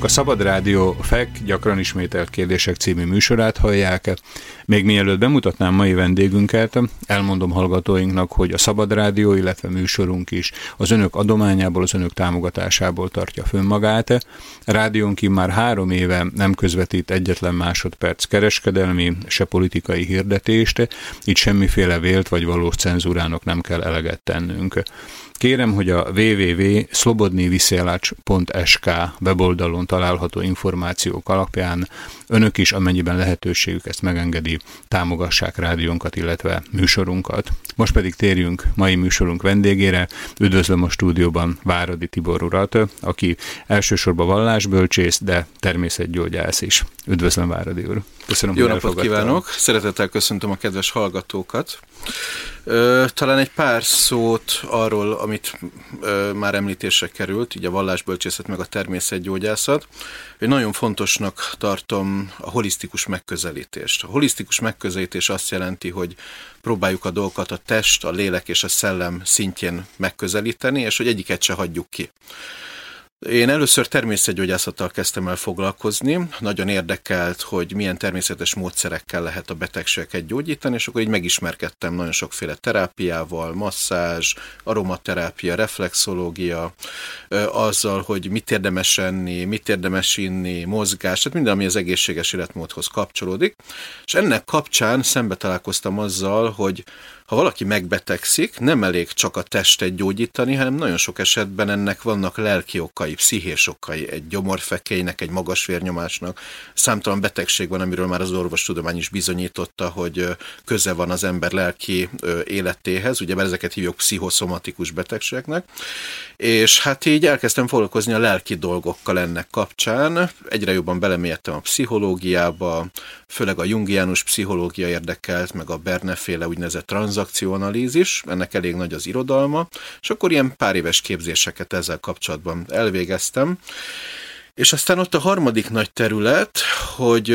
Önök a Szabad Rádió FEK gyakran ismételt kérdések című műsorát hallják. Még mielőtt bemutatnám mai vendégünket, elmondom hallgatóinknak, hogy a Szabad Rádió, illetve műsorunk is az önök adományából, az önök támogatásából tartja fönn magát. Rádiónk már három éve nem közvetít egyetlen másodperc kereskedelmi, se politikai hirdetést, így semmiféle vélt vagy valós cenzúrának nem kell eleget tennünk. Kérem, hogy a www.slobodnyviszielacs.sk weboldalon található információk alapján önök is, amennyiben lehetőségük ezt megengedi, támogassák rádiónkat, illetve műsorunkat. Most pedig térjünk mai műsorunk vendégére. Üdvözlöm a stúdióban Váradi Tibor urat, aki elsősorban vallásbölcsész, de természetgyógyász is. Üdvözlöm Váradi úr! Köszönöm, Jó napot kívánok! Szeretettel köszöntöm a kedves hallgatókat. Talán egy pár szót arról, amit már említésre került, így a vallásbölcsészet meg a természetgyógyászat. Én nagyon fontosnak tartom a holisztikus megközelítést. A holisztikus megközelítés azt jelenti, hogy próbáljuk a dolgokat a test, a lélek és a szellem szintjén megközelíteni, és hogy egyiket se hagyjuk ki. Én először természetgyógyászattal kezdtem el foglalkozni, nagyon érdekelt, hogy milyen természetes módszerekkel lehet a betegségeket gyógyítani, és akkor így megismerkedtem nagyon sokféle terápiával, masszázs, aromaterápia, reflexológia, azzal, hogy mit érdemes enni, mit érdemes inni, mozgás, tehát minden, ami az egészséges életmódhoz kapcsolódik. És ennek kapcsán szembe találkoztam azzal, hogy ha valaki megbetegszik, nem elég csak a testet gyógyítani, hanem nagyon sok esetben ennek vannak lelki okai, pszichés okai, egy gyomorfekélynek, egy magas vérnyomásnak. Számtalan betegség van, amiről már az orvostudomány is bizonyította, hogy köze van az ember lelki életéhez, ugye ezeket hívjuk pszichoszomatikus betegségeknek, és hát így elkezdtem foglalkozni a lelki dolgokkal ennek kapcsán, egyre jobban belemélyedtem a pszichológiába, főleg a jungiánus pszichológia érdekelt, meg a Berneféle úgynevezett tranzakcióanalízis, ennek elég nagy az irodalma, és akkor ilyen pár éves képzéseket ezzel kapcsolatban elvégeztem. És aztán ott a harmadik nagy terület, hogy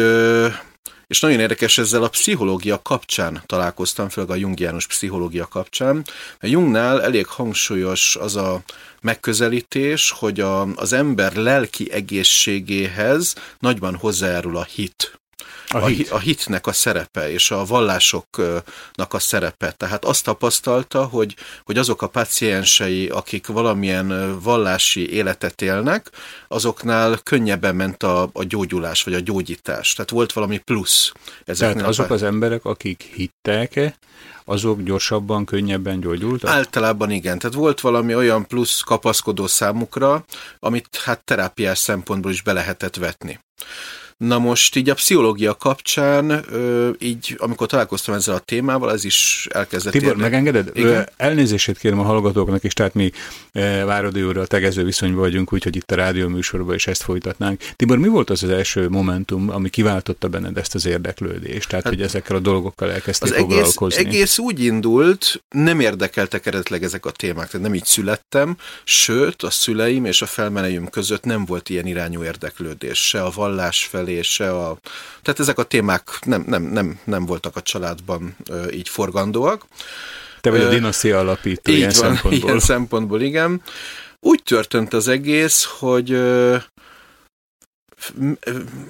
és nagyon érdekes ezzel a pszichológia kapcsán találkoztam, főleg a jungiánus pszichológia kapcsán. A Jungnál elég hangsúlyos az a megközelítés, hogy a, az ember lelki egészségéhez nagyban hozzájárul a hit. A, hit. a hitnek a szerepe és a vallásoknak a szerepe. Tehát azt tapasztalta, hogy, hogy azok a paciensei, akik valamilyen vallási életet élnek, azoknál könnyebben ment a, a gyógyulás, vagy a gyógyítás. Tehát volt valami plusz. Tehát azok az emberek, akik hittek, azok gyorsabban, könnyebben gyógyultak? Általában igen. Tehát volt valami olyan plusz kapaszkodó számukra, amit hát terápiás szempontból is be lehetett vetni. Na most így a pszichológia kapcsán, így amikor találkoztam ezzel a témával, ez is elkezdett Tibor, érni. megengeded? Igen? Elnézését kérem a hallgatóknak is, tehát mi Váradi úrral tegező viszonyban vagyunk, úgyhogy itt a rádió műsorban is ezt folytatnánk. Tibor, mi volt az az első momentum, ami kiváltotta benned ezt az érdeklődést? Tehát, hát, hogy ezekkel a dolgokkal elkezdtél az foglalkozni? Egész, egész úgy indult, nem érdekeltek eredetileg ezek a témák, tehát nem így születtem, sőt, a szüleim és a felmenőim között nem volt ilyen irányú érdeklődés, se a vallás fel felé, se a... Tehát ezek a témák nem, nem, nem, nem voltak a családban ö, így forgandóak. Te vagy a dinasztia alapító ilyen van, szempontból. Ilyen szempontból, igen. Úgy történt az egész, hogy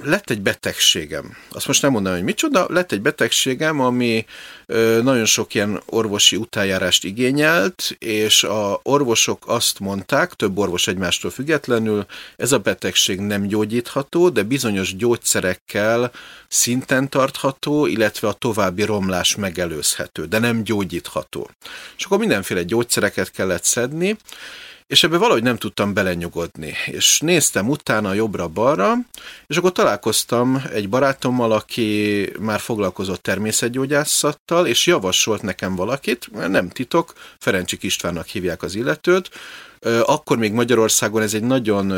lett egy betegségem. Azt most nem mondom, hogy micsoda, lett egy betegségem, ami nagyon sok ilyen orvosi utájárást igényelt, és a orvosok azt mondták, több orvos egymástól függetlenül, ez a betegség nem gyógyítható, de bizonyos gyógyszerekkel szinten tartható, illetve a további romlás megelőzhető, de nem gyógyítható. És akkor mindenféle gyógyszereket kellett szedni, és ebbe valahogy nem tudtam belenyugodni. És néztem utána jobbra-balra, és akkor találkoztam egy barátommal, aki már foglalkozott természetgyógyászattal, és javasolt nekem valakit, nem titok, Ferencsik Istvánnak hívják az illetőt, akkor még Magyarországon ez egy nagyon,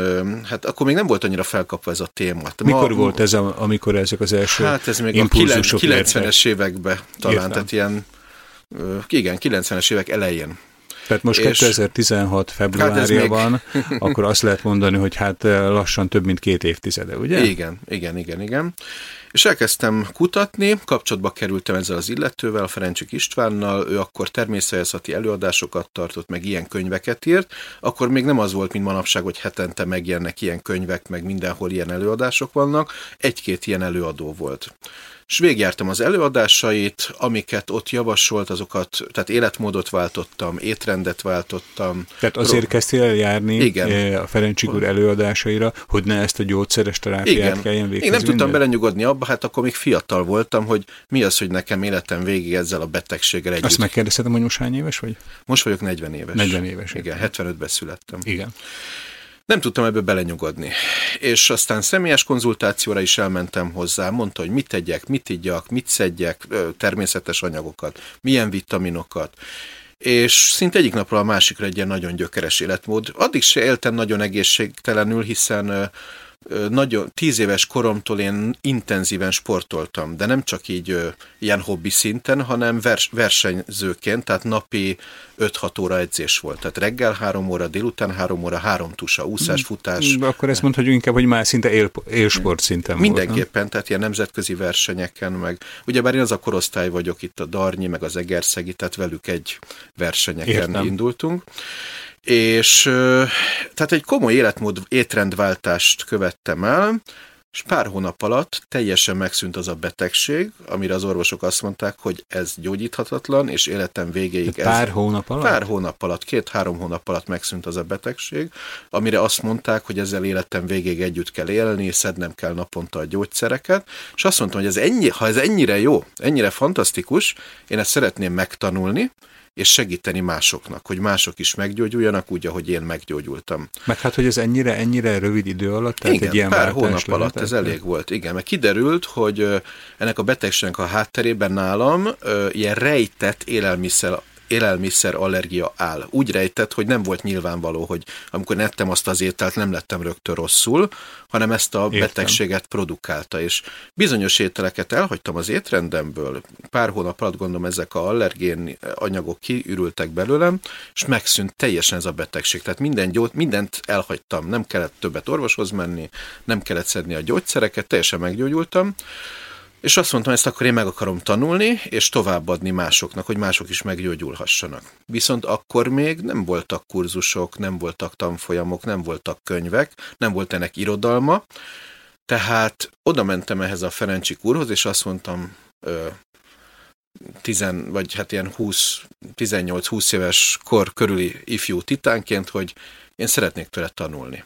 hát akkor még nem volt annyira felkapva ez a téma. Mikor Ma, volt ez, a, amikor ezek az első Hát ez még a 90-es években talán, Értem. tehát ilyen, igen, 90-es évek elején tehát most és 2016 februárjában, hát még... akkor azt lehet mondani, hogy hát lassan több mint két évtizede, ugye? Igen, igen, igen, igen. És elkezdtem kutatni, kapcsolatba kerültem ezzel az illetővel, a Ferencsik Istvánnal, ő akkor természeteszati előadásokat tartott, meg ilyen könyveket írt, akkor még nem az volt, mint manapság, hogy hetente megjelennek ilyen könyvek, meg mindenhol ilyen előadások vannak, egy-két ilyen előadó volt és végigjártam az előadásait, amiket ott javasolt, azokat, tehát életmódot váltottam, étrendet váltottam. Tehát azért Pro... kezdtél el járni Igen. Eh, a Ferencsik úr előadásaira, hogy ne ezt a gyógyszeres terápiát Igen. kelljen végezni? Én nem tudtam belenyugodni abba, hát akkor még fiatal voltam, hogy mi az, hogy nekem életem végig ezzel a betegséggel együtt. Azt megkérdezhetem, hogy most hány éves vagy? Most vagyok 40 éves. 40 éves. Igen, 75-ben születtem. Igen. Nem tudtam ebből belenyugodni. És aztán személyes konzultációra is elmentem hozzá, mondta, hogy mit tegyek, mit igyak, mit szedjek, természetes anyagokat, milyen vitaminokat és szinte egyik napról a másikra egy ilyen nagyon gyökeres életmód. Addig se éltem nagyon egészségtelenül, hiszen nagyon, tíz éves koromtól én intenzíven sportoltam, de nem csak így ilyen hobbi szinten, hanem vers, versenyzőként, tehát napi 5-6 óra edzés volt. Tehát reggel 3 óra, délután 3 óra, 3 tusa, úszás, futás. Akkor ezt mondhatjuk inkább, hogy már szinte él, élsport szinten Mindenképpen, volt, tehát ilyen nemzetközi versenyeken, meg ugyebár én az a korosztály vagyok itt a Darnyi, meg az Egerszegi, tehát velük egy versenyeken Értem. indultunk és tehát egy komoly életmód étrendváltást követtem el, és pár hónap alatt teljesen megszűnt az a betegség, amire az orvosok azt mondták, hogy ez gyógyíthatatlan, és életem végéig De pár ez... hónap alatt? Pár hónap alatt, két-három hónap alatt megszűnt az a betegség, amire azt mondták, hogy ezzel életem végéig együtt kell élni, szednem kell naponta a gyógyszereket, és azt mondtam, hogy ez ennyi, ha ez ennyire jó, ennyire fantasztikus, én ezt szeretném megtanulni, és segíteni másoknak, hogy mások is meggyógyuljanak úgy, ahogy én meggyógyultam. Meg hát, hogy ez ennyire, ennyire rövid idő alatt, tehát igen, egy ilyen pár hónap lehet, alatt ez elég volt, igen, mert kiderült, hogy ennek a betegségnek a hátterében nálam ilyen rejtett élelmiszer élelmiszer allergia áll. Úgy rejtett, hogy nem volt nyilvánvaló, hogy amikor nettem azt az ételt, nem lettem rögtön rosszul, hanem ezt a Értem. betegséget produkálta, és bizonyos ételeket elhagytam az étrendemből, pár hónap alatt gondolom ezek a allergén anyagok kiürültek belőlem, és megszűnt teljesen ez a betegség. Tehát minden gyógy, mindent elhagytam, nem kellett többet orvoshoz menni, nem kellett szedni a gyógyszereket, teljesen meggyógyultam, és azt mondtam, ezt akkor én meg akarom tanulni, és továbbadni másoknak, hogy mások is meggyógyulhassanak. Viszont akkor még nem voltak kurzusok, nem voltak tanfolyamok, nem voltak könyvek, nem volt ennek irodalma, tehát oda mentem ehhez a Ferencsik úrhoz, és azt mondtam, ö, tizen, vagy hát ilyen 20, 18-20 éves kor körüli ifjú titánként, hogy én szeretnék tőle tanulni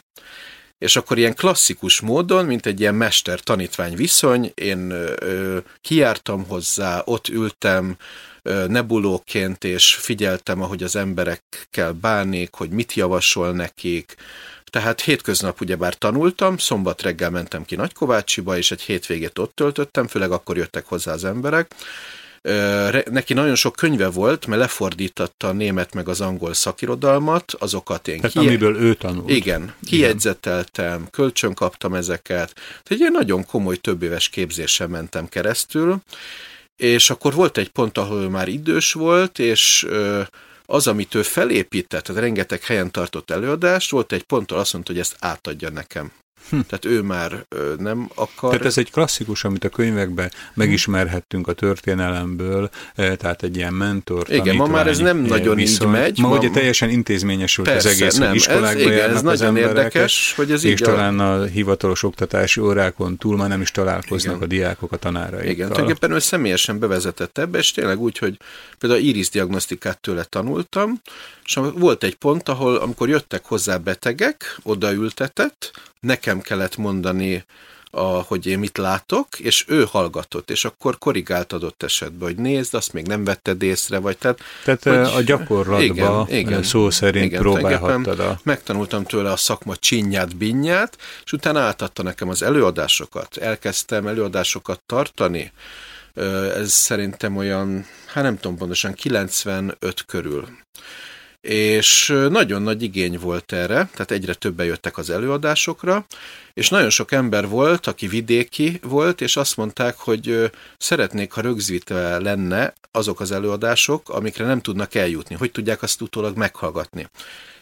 és akkor ilyen klasszikus módon, mint egy ilyen mester-tanítvány viszony, én ö, kiártam hozzá, ott ültem nebulóként, és figyeltem, ahogy az emberekkel bánik, hogy mit javasol nekik, tehát hétköznap ugyebár tanultam, szombat reggel mentem ki Nagykovácsiba, és egy hétvégét ott töltöttem, főleg akkor jöttek hozzá az emberek, neki nagyon sok könyve volt, mert lefordította a német meg az angol szakirodalmat, azokat én Tehát ki... amiből ő tanult. Igen, kiegyzeteltem, kölcsön kaptam ezeket. Tehát egy ilyen nagyon komoly több éves képzésen mentem keresztül, és akkor volt egy pont, ahol ő már idős volt, és az, amit ő felépített, tehát rengeteg helyen tartott előadást, volt egy ponttól azt mondta, hogy ezt átadja nekem. Hm. Tehát ő már ö, nem akar. Tehát ez egy klasszikus, amit a könyvekben megismerhettünk a történelemből, tehát egy ilyen mentor, Igen, ma már ez nem nagyon viszont. így megy. Ma, ma ugye teljesen intézményesült Persze, az egész, nem, hogy iskolákba ez, igen, ez nagyon emberek, érdekes, hogy ez és így talán a hivatalos oktatási órákon túl már nem is találkoznak igen. a diákok a tanáraikkal. Igen, tulajdonképpen ő személyesen bevezetett ebbe, és tényleg úgy, hogy például iris diagnosztikát tőle tanultam, és volt egy pont, ahol amikor jöttek hozzá betegek, odaültetett, nekem kellett mondani, a, hogy én mit látok, és ő hallgatott, és akkor korrigált adott esetben, hogy nézd, azt még nem vetted észre, vagy tehát... Tehát hogy, a gyakorlatban igen, igen, szó szerint igen, próbálhattad a... Megtanultam tőle a szakma csinyát, binnyát, és utána átadta nekem az előadásokat. Elkezdtem előadásokat tartani, ez szerintem olyan, hát nem tudom pontosan, 95 körül és nagyon nagy igény volt erre, tehát egyre többen jöttek az előadásokra, és nagyon sok ember volt, aki vidéki volt, és azt mondták, hogy szeretnék, ha rögzítve lenne azok az előadások, amikre nem tudnak eljutni, hogy tudják azt utólag meghallgatni.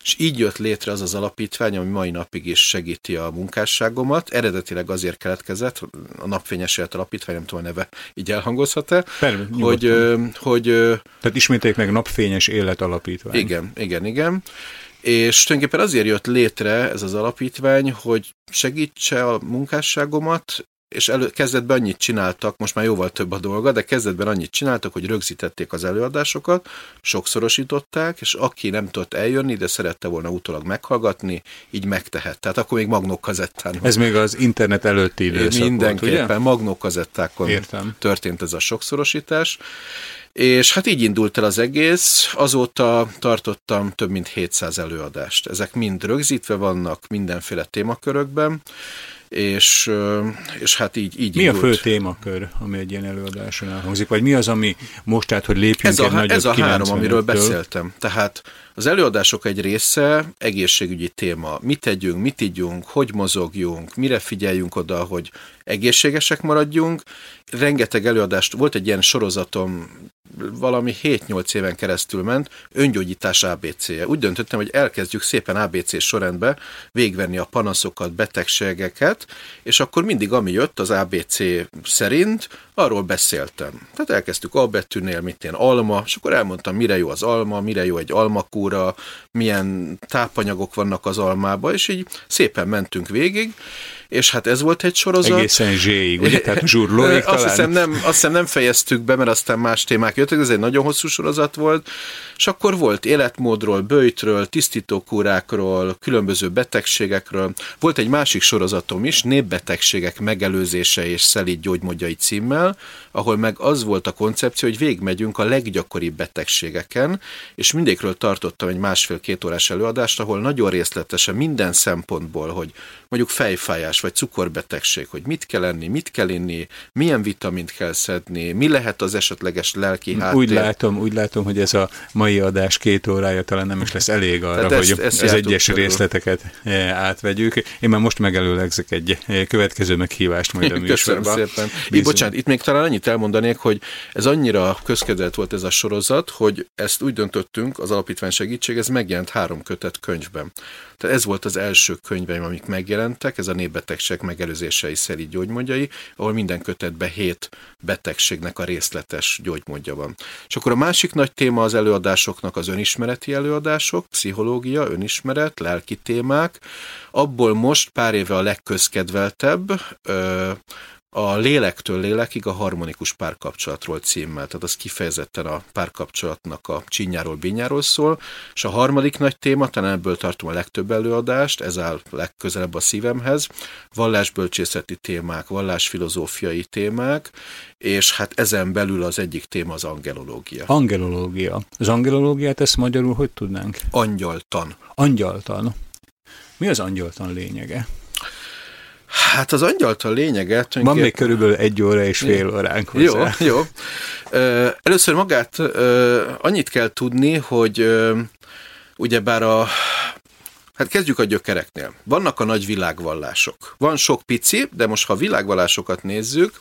És így jött létre az az alapítvány, ami mai napig is segíti a munkásságomat. Eredetileg azért keletkezett, a Napfényes Élet Alapítvány, nem tudom a neve, így elhangozhat-e, hogy, hogy... Tehát ismételjük meg Napfényes Élet Alapítvány. Igen, igen, igen. És tulajdonképpen azért jött létre ez az alapítvány, hogy segítse a munkásságomat, és elő, kezdetben annyit csináltak, most már jóval több a dolga, de kezdetben annyit csináltak, hogy rögzítették az előadásokat, sokszorosították, és aki nem tudott eljönni, de szerette volna utólag meghallgatni, így megtehet. Tehát akkor még magnókazettán. Ez még az internet előtti időszak Mindenképpen volt, magnókazettákon Értem. történt ez a sokszorosítás. És hát így indult el az egész, azóta tartottam több mint 700 előadást. Ezek mind rögzítve vannak mindenféle témakörökben, és, és hát így, így Mi indult. a fő témakör, ami egy ilyen előadáson elhangzik, vagy mi az, ami most tehát, hogy lépjünk ez a, egy nagyobb Ez a három, amiről beszéltem. Tehát az előadások egy része egészségügyi téma. Mit tegyünk, mit ígyunk, hogy mozogjunk, mire figyeljünk oda, hogy egészségesek maradjunk. Rengeteg előadást, volt egy ilyen sorozatom, valami 7-8 éven keresztül ment, öngyógyítás ABC-je. Úgy döntöttem, hogy elkezdjük szépen ABC sorrendbe végvenni a panaszokat, betegségeket, és akkor mindig ami jött az ABC szerint, arról beszéltem. Tehát elkezdtük A betűnél, mit ilyen alma, és akkor elmondtam, mire jó az alma, mire jó egy almakúra, milyen tápanyagok vannak az almába, és így szépen mentünk végig, és hát ez volt egy sorozat. Egészen zséig, ugye? Tehát zsurlóig azt hiszem, nem, azt hiszem nem fejeztük be, mert aztán más témák jöttek, ez egy nagyon hosszú sorozat volt, és akkor volt életmódról, bőjtről, tisztítókúrákról, különböző betegségekről. Volt egy másik sorozatom is, népbetegségek megelőzése és szelíd gyógymódjai címmel, ahol meg az volt a koncepció, hogy végigmegyünk a leggyakoribb betegségeken, és mindékről tartottam egy másfél-két órás előadást, ahol nagyon részletesen minden szempontból, hogy mondjuk fejfájás vagy cukorbetegség, hogy mit kell enni, mit kell inni, milyen vitamint kell szedni, mi lehet az esetleges lelki háttér. Úgy látom, úgy látom, hogy ez a mai adás két órája talán nem is lesz elég arra, Tehát hogy ezt, ezt az egyes körül. részleteket eh, átvegyük. Én már most megelőlegzek egy eh, következő meghívást majd a műsorban. Köszönöm szépen. Így, bocsánat, itt még talán annyit elmondanék, hogy ez annyira közkedvelt volt ez a sorozat, hogy ezt úgy döntöttünk, az alapítvány segítség, ez megjelent három kötet könyvben. Tehát ez volt az első könyveim, amik megjelentek, ez a népbetegség megelőzései szerint gyógymódjai, ahol minden kötetben hét betegségnek a részletes gyógymódja van. És akkor a másik nagy téma az előadásoknak az önismereti előadások, pszichológia, önismeret, lelki témák. Abból most pár éve a legközkedveltebb, a lélektől lélekig a harmonikus párkapcsolatról címmel, tehát az kifejezetten a párkapcsolatnak a csinyáról, bínyáról szól, és a harmadik nagy téma, talán ebből tartom a legtöbb előadást, ez áll legközelebb a szívemhez, vallásbölcsészeti témák, vallásfilozófiai témák, és hát ezen belül az egyik téma az angelológia. Angelológia. Az angelológiát ezt magyarul hogy tudnánk? Angyaltan. Angyaltan. Mi az angyaltan lényege? Hát az angyaltal lényege... Van még körülbelül egy óra és fél óránk hozzá. Jó, jó. Először magát annyit kell tudni, hogy ugyebár a Hát kezdjük a gyökereknél. Vannak a nagy világvallások. Van sok pici, de most ha a világvallásokat nézzük,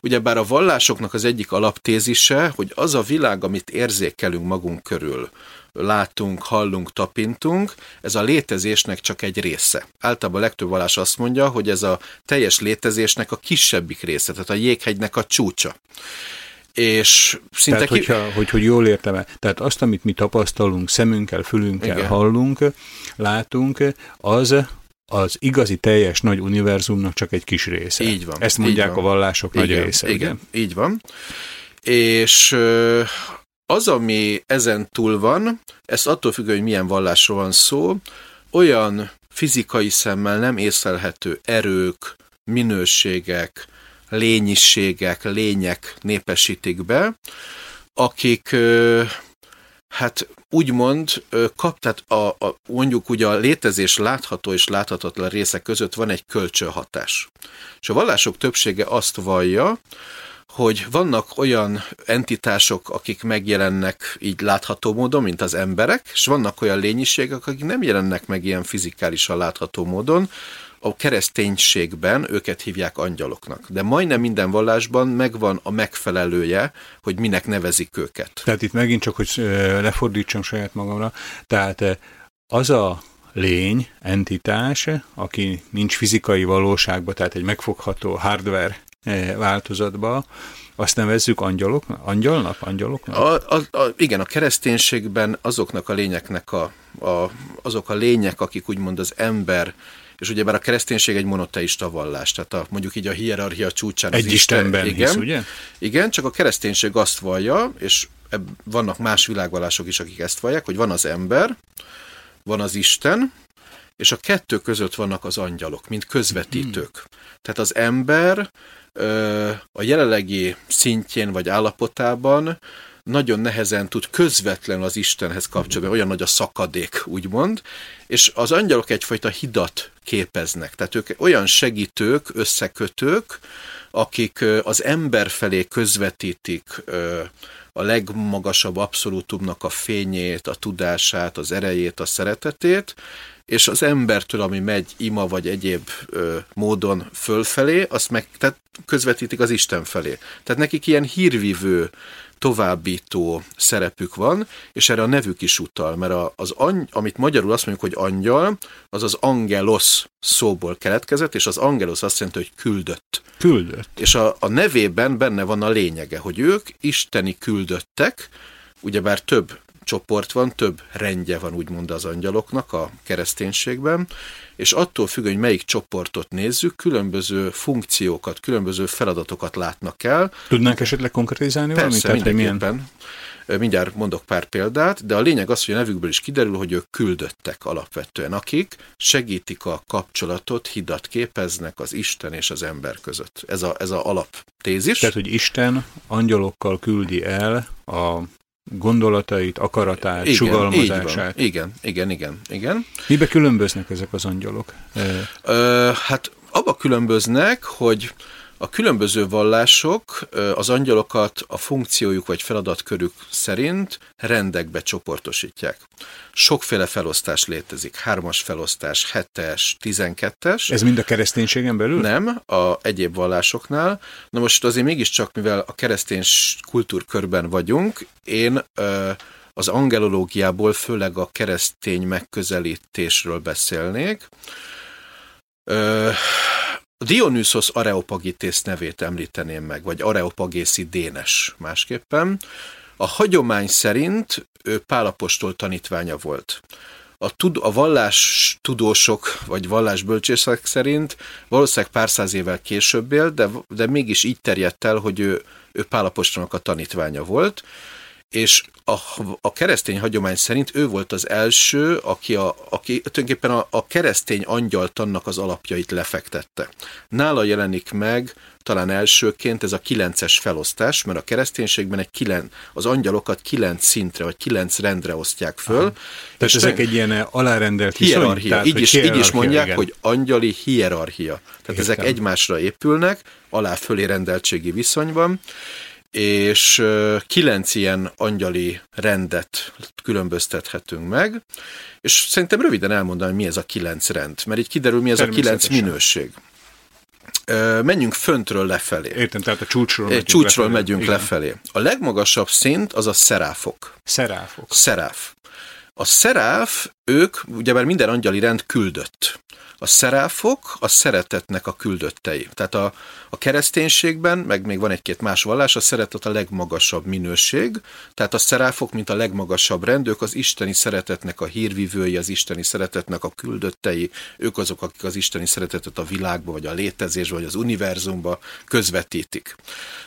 ugyebár a vallásoknak az egyik alaptézise, hogy az a világ, amit érzékelünk magunk körül, látunk, hallunk, tapintunk, ez a létezésnek csak egy része. Általában a legtöbb vallás azt mondja, hogy ez a teljes létezésnek a kisebbik része, tehát a jéghegynek a csúcsa. És szinte tehát, hogyha, hogy, hogy jól értem -e, tehát azt, amit mi tapasztalunk, szemünkkel, fülünkkel, Igen. hallunk, látunk, az az igazi teljes nagy univerzumnak csak egy kis része. Így van. Ezt mondják van. a vallások igen, nagy része. Igen, ugye? így van. És az, ami ezen túl van, ezt attól függ, hogy milyen vallásról van szó, olyan fizikai szemmel nem észlelhető erők, minőségek, lényiségek, lények népesítik be, akik hát úgymond kap, tehát a, a, mondjuk ugye a létezés látható és láthatatlan részek között van egy kölcsönhatás. És a vallások többsége azt vallja, hogy vannak olyan entitások, akik megjelennek így látható módon, mint az emberek, és vannak olyan lényiségek, akik nem jelennek meg ilyen fizikálisan látható módon, a kereszténységben őket hívják angyaloknak. De majdnem minden vallásban megvan a megfelelője, hogy minek nevezik őket. Tehát itt megint csak, hogy lefordítsam saját magamra, tehát az a lény, entitás, aki nincs fizikai valóságban, tehát egy megfogható hardware változatba, azt nevezzük angyalok, angyalnak, angyaloknak? A, a, a, igen, a kereszténységben azoknak a lényeknek a, a, azok a lények, akik úgymond az ember és ugye bár a kereszténység egy monoteista vallás, tehát a, mondjuk így a hierarchia csúcsán egy az Istenben Isten, igen, hisz, ugye? Igen, csak a kereszténység azt vallja, és ebb, vannak más világvallások is, akik ezt vallják, hogy van az ember, van az Isten, és a kettő között vannak az angyalok, mint közvetítők. Hmm. Tehát az ember a jelenlegi szintjén vagy állapotában nagyon nehezen tud közvetlenül az Istenhez kapcsolni, olyan nagy a szakadék, úgymond, és az angyalok egyfajta hidat képeznek, tehát ők olyan segítők, összekötők, akik az ember felé közvetítik a legmagasabb abszolútumnak a fényét, a tudását, az erejét, a szeretetét, és az embertől, ami megy ima vagy egyéb ö, módon fölfelé, azt meg tehát közvetítik az Isten felé. Tehát nekik ilyen hírvivő továbbító szerepük van, és erre a nevük is utal, mert az, any, amit magyarul azt mondjuk, hogy angyal, az az angelos szóból keletkezett, és az angelos azt jelenti, hogy küldött. Küldött. És a, a nevében benne van a lényege, hogy ők isteni küldöttek, ugyebár több csoport van, több rendje van úgymond az angyaloknak a kereszténységben, és attól függ, hogy melyik csoportot nézzük, különböző funkciókat, különböző feladatokat látnak el. Tudnánk esetleg konkrétizálni Persze, valamit? Persze, mindenképpen. Milyen... Mindjárt mondok pár példát, de a lényeg az, hogy a nevükből is kiderül, hogy ők küldöttek alapvetően, akik segítik a kapcsolatot, hidat képeznek az Isten és az ember között. Ez a, ez a alaptézis. Tehát, hogy Isten angyalokkal küldi el a gondolatait, akaratát, igen, sugalmazását. Igen, igen, igen, igen. Mibe különböznek ezek az angyalok? Ö, hát abba különböznek, hogy a különböző vallások az angyalokat a funkciójuk vagy feladatkörük szerint rendekbe csoportosítják. Sokféle felosztás létezik, hármas felosztás, hetes, tizenkettes. Ez mind a kereszténységen belül? Nem, a egyéb vallásoknál. Na most azért mégiscsak, mivel a keresztény kultúrkörben vagyunk, én az angelológiából főleg a keresztény megközelítésről beszélnék. Dionysos Areopagitész nevét említeném meg, vagy Areopagészi Dénes másképpen. A hagyomány szerint ő Pálapostól tanítványa volt. A, tud, a vallás tudósok, vagy vallásbölcsészek szerint valószínűleg pár száz évvel később él, de, de mégis így terjedt el, hogy ő, ő Pálapostolnak a tanítványa volt, és a, a keresztény hagyomány szerint ő volt az első, aki, a, aki tulajdonképpen a, a keresztény angyaltannak az alapjait lefektette. Nála jelenik meg talán elsőként ez a kilences felosztás, mert a kereszténységben egy kilen, az angyalokat kilenc szintre, vagy kilenc rendre osztják föl. Aha. Tehát ezek egy ilyen alárendelt hierarchia. Tehát, így, is, így is mondják, igen. hogy angyali hierarchia. Tehát Értem. ezek egymásra épülnek, alá-fölé rendeltségi viszonyban, és kilenc ilyen angyali rendet különböztethetünk meg, és szerintem röviden elmondom, hogy mi ez a kilenc rend, mert így kiderül, mi ez a kilenc minőség. Menjünk föntről lefelé. Értem, tehát a csúcsról megyünk Csúcsról lefelé. megyünk Igen. lefelé. A legmagasabb szint az a szeráfok. Szeráfok. Szeráf. A szeráf, ők, ugyebár minden angyali rend küldött. A szeráfok a szeretetnek a küldöttei. Tehát a, a kereszténységben, meg még van egy-két más vallás, a szeretet a legmagasabb minőség, tehát a szeráfok, mint a legmagasabb rend, ők az isteni szeretetnek a hírvivői, az isteni szeretetnek a küldöttei, ők azok, akik az isteni szeretetet a világba, vagy a létezésbe, vagy az univerzumba közvetítik.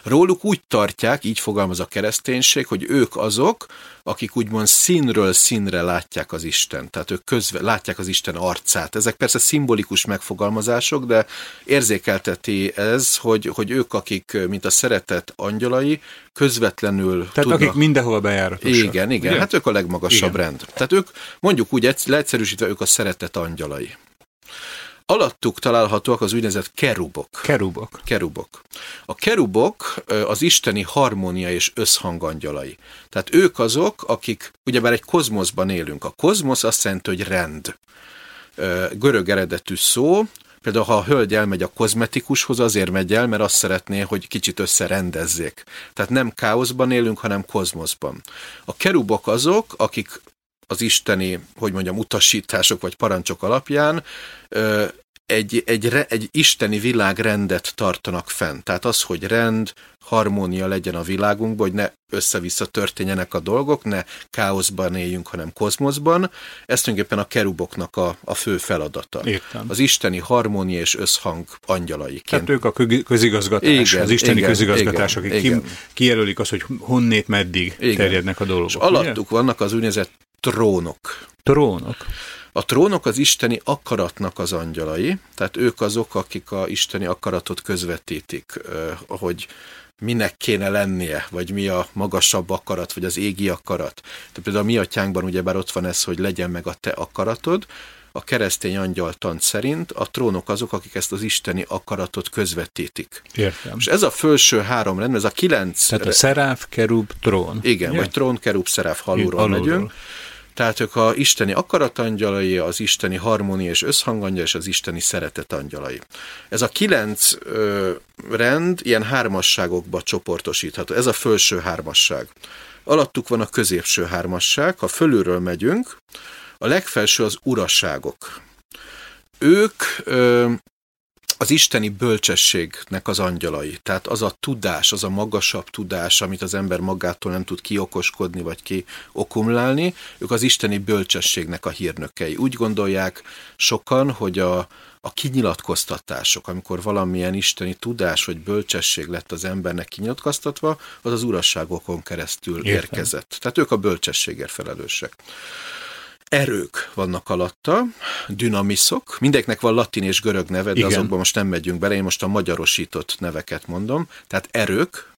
Róluk úgy tartják, így fogalmaz a kereszténység, hogy ők azok, akik úgymond színről színre látják az Isten, tehát ők közve, látják az Isten arcát. Ezek persze szimbolikus megfogalmazások, de érzékelteti ez, hogy, hogy ők, akik, mint a szeretet angyalai, közvetlenül Tehát tudnak... akik mindenhova bejáratosak. Igen, igen, ugye? hát ők a legmagasabb igen. rend. Tehát ők, mondjuk úgy leegyszerűsítve, ők a szeretet angyalai. Alattuk találhatóak az úgynevezett kerubok. Kerubok. Kerubok. A kerubok az isteni harmónia és összhang angyalai. Tehát ők azok, akik, ugyebár egy kozmoszban élünk. A kozmosz azt jelenti, hogy rend. Görög eredetű szó, Például, ha a hölgy elmegy a kozmetikushoz, azért megy el, mert azt szeretné, hogy kicsit összerendezzék. Tehát nem káoszban élünk, hanem kozmoszban. A kerubok azok, akik az isteni, hogy mondjam, utasítások vagy parancsok alapján egy, egy, egy isteni világrendet tartanak fenn. Tehát az, hogy rend, harmónia legyen a világunkban, hogy ne össze-vissza történjenek a dolgok, ne káoszban éljünk, hanem kozmoszban. Ez tulajdonképpen a keruboknak a, a fő feladata. Értem. Az isteni harmónia és összhang angyalai. Tehát ők a közigazgatás, igen, az isteni igen, közigazgatás, igen, akik igen. kijelölik azt, hogy honnét meddig igen. terjednek a dolgok. És alattuk ugye? vannak az úgynevezett trónok. Trónok. A trónok az isteni akaratnak az angyalai, tehát ők azok, akik a isteni akaratot közvetítik, hogy minek kéne lennie, vagy mi a magasabb akarat, vagy az égi akarat. Tehát például a mi atyánkban ugyebár ott van ez, hogy legyen meg a te akaratod, a keresztény angyaltant szerint a trónok azok, akik ezt az isteni akaratot közvetítik. Értem. És ez a felső három rend, ez a kilenc... Tehát a szeráf, kerub, trón. Igen, yeah. vagy trón, kerub, szeráf, halúról, halúról megyünk. Tehát ők a isteni akaratangyalai, az isteni harmónia és összhangangyal, és az isteni szeretet angyalai. Ez a kilenc ö, rend ilyen hármasságokba csoportosítható. Ez a felső hármasság. Alattuk van a középső hármasság, ha fölülről megyünk, a legfelső az urasságok. Ők ö, az isteni bölcsességnek az angyalai. Tehát az a tudás, az a magasabb tudás, amit az ember magától nem tud kiokoskodni, vagy kiokumlálni, ők az isteni bölcsességnek a hírnökei. Úgy gondolják sokan, hogy a, a kinyilatkoztatások, amikor valamilyen isteni tudás vagy bölcsesség lett az embernek kinyilatkoztatva, az az urasságokon keresztül Értem. érkezett. Tehát ők a bölcsességért felelősek erők vannak alatta, dinamiszok, mindeknek van latin és görög neve, de Igen. azokban most nem megyünk bele, én most a magyarosított neveket mondom, tehát erők.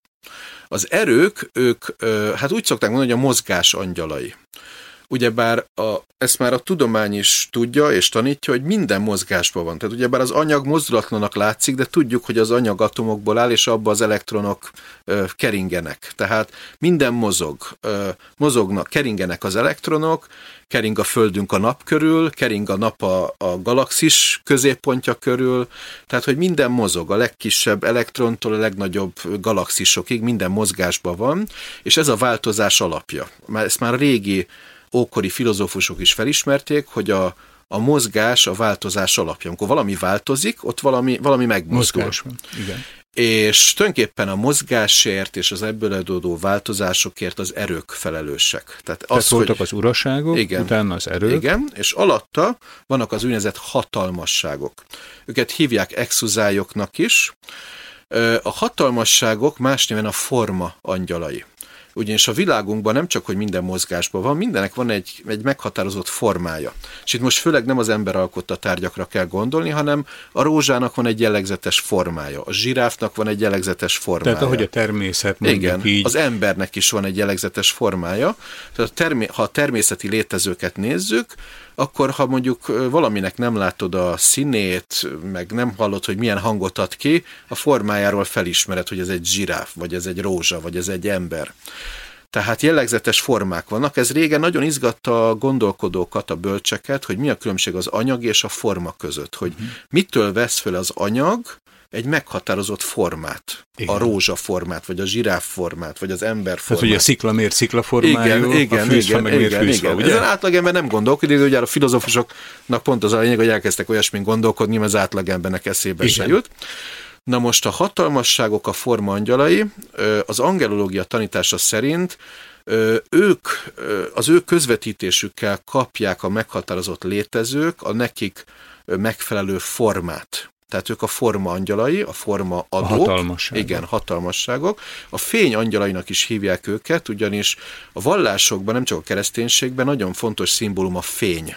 Az erők, ők, hát úgy szokták mondani, hogy a mozgás angyalai. Ugyebár a, ezt már a tudomány is tudja és tanítja, hogy minden mozgásban van. Tehát ugyebár az anyag mozdulatlanak látszik, de tudjuk, hogy az anyag atomokból áll, és abba az elektronok ö, keringenek. Tehát minden mozog. Ö, mozognak, keringenek az elektronok, kering a Földünk a nap körül, kering a nap a, a galaxis középpontja körül, tehát hogy minden mozog, a legkisebb elektrontól a legnagyobb galaxisokig, minden mozgásban van, és ez a változás alapja. Már ezt már a régi ókori filozófusok is felismerték, hogy a, a mozgás a változás alapja. Amikor valami változik, ott valami, valami megmozdul. Mozgás van, igen. És tulajdonképpen a mozgásért és az ebből adódó változásokért az erők felelősek. Tehát, Tehát az, voltak hogy, az uraságok, igen, utána az erők. Igen, és alatta vannak az úgynevezett hatalmasságok. Őket hívják exuzájoknak is. A hatalmasságok más néven a forma angyalai. Ugyanis a világunkban nem csak, hogy minden mozgásban van, mindenek van egy, egy meghatározott formája. És itt most főleg nem az ember alkotta tárgyakra kell gondolni, hanem a rózsának van egy jellegzetes formája, a zsiráfnak van egy jellegzetes formája. Tehát ahogy a természet Igen, így. az embernek is van egy jellegzetes formája. Tehát a termé- ha a természeti létezőket nézzük, akkor ha mondjuk valaminek nem látod a színét, meg nem hallod, hogy milyen hangot ad ki, a formájáról felismered, hogy ez egy zsiráf, vagy ez egy rózsa, vagy ez egy ember. Tehát jellegzetes formák vannak. Ez régen nagyon izgatta a gondolkodókat, a bölcseket, hogy mi a különbség az anyag és a forma között. Hogy uh-huh. mitől vesz föl az anyag, egy meghatározott formát. Igen. A rózsa formát, vagy a zsiráf formát, vagy az ember formát. Tehát, hogy a szikla miért szikla formájú, igen, igen, a fűszfa igen, meg igen, miért fűszfa, igen. ugye? Ezen átlagember nem gondolkodik, de ugye a filozófusoknak pont az a lényeg, hogy elkezdtek olyasmin gondolkodni, mert az átlagembernek eszébe igen. se jut. Na most a hatalmasságok a forma angyalai, az angelológia tanítása szerint ők, az ő közvetítésükkel kapják a meghatározott létezők a nekik megfelelő formát. Tehát ők a forma angyalai, a forma adók. A hatalmasságok. Igen, hatalmasságok. A fény angyalainak is hívják őket, ugyanis a vallásokban, nem csak a kereszténységben nagyon fontos szimbólum a fény.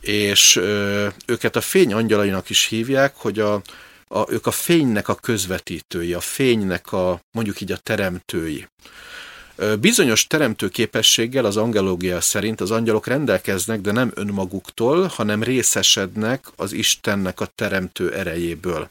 És ö, őket a fény angyalainak is hívják, hogy a, a, ők a fénynek a közvetítői, a fénynek a mondjuk így a teremtői. Bizonyos teremtő képességgel az angelógia szerint az angyalok rendelkeznek, de nem önmaguktól, hanem részesednek az Istennek a teremtő erejéből.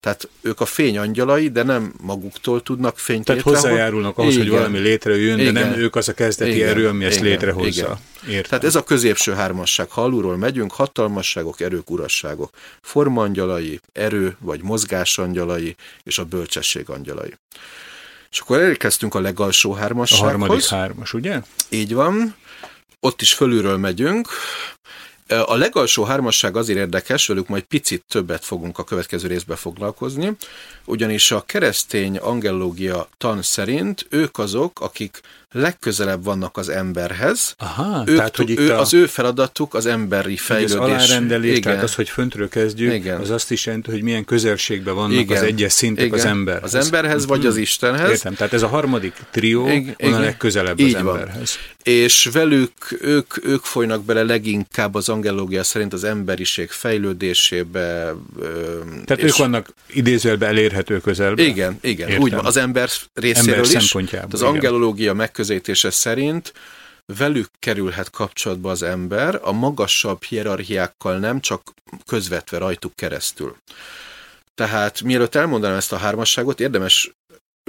Tehát ők a fény angyalai, de nem maguktól tudnak fényt Tehát létrehozni. hozzájárulnak ahhoz, igen. hogy valami létrejöjjön, igen. de nem ők az a kezdeti igen. erő, ami ezt igen. létrehozza. Igen. Tehát ez a középső hármasság. Ha alulról megyünk, hatalmasságok, erők, urasságok. Formangyalai, erő vagy mozgásangyalai, és a bölcsesség angyalai. És akkor elérkeztünk a legalsó hármassághoz. A harmadik hármas, ugye? Így van. Ott is fölülről megyünk. A legalsó hármasság azért érdekes, velük majd picit többet fogunk a következő részbe foglalkozni, ugyanis a keresztény angelológia tan szerint ők azok, akik legközelebb vannak az emberhez. Aha, ők, tehát, hogy ő, a... az ő feladatuk az emberi fejlődés. Az alárendelés, igen. tehát az, hogy föntről kezdjük, igen. az azt is jelenti, hogy milyen közelségben vannak igen. az egyes szintek igen. az ember. Az emberhez, vagy az Istenhez. Értem, tehát ez a harmadik trió, igen. a legközelebb Így az van. emberhez. És velük, ők, ők folynak bele leginkább az angelógia szerint az emberiség fejlődésébe. Tehát ők vannak idézőjelben elérhető közelben. Igen, igen. Értem. Úgy van, az ember részéről ember is. Az angelológia megközelítése megközelítése szerint velük kerülhet kapcsolatba az ember, a magasabb hierarchiákkal nem, csak közvetve rajtuk keresztül. Tehát mielőtt elmondanám ezt a hármasságot, érdemes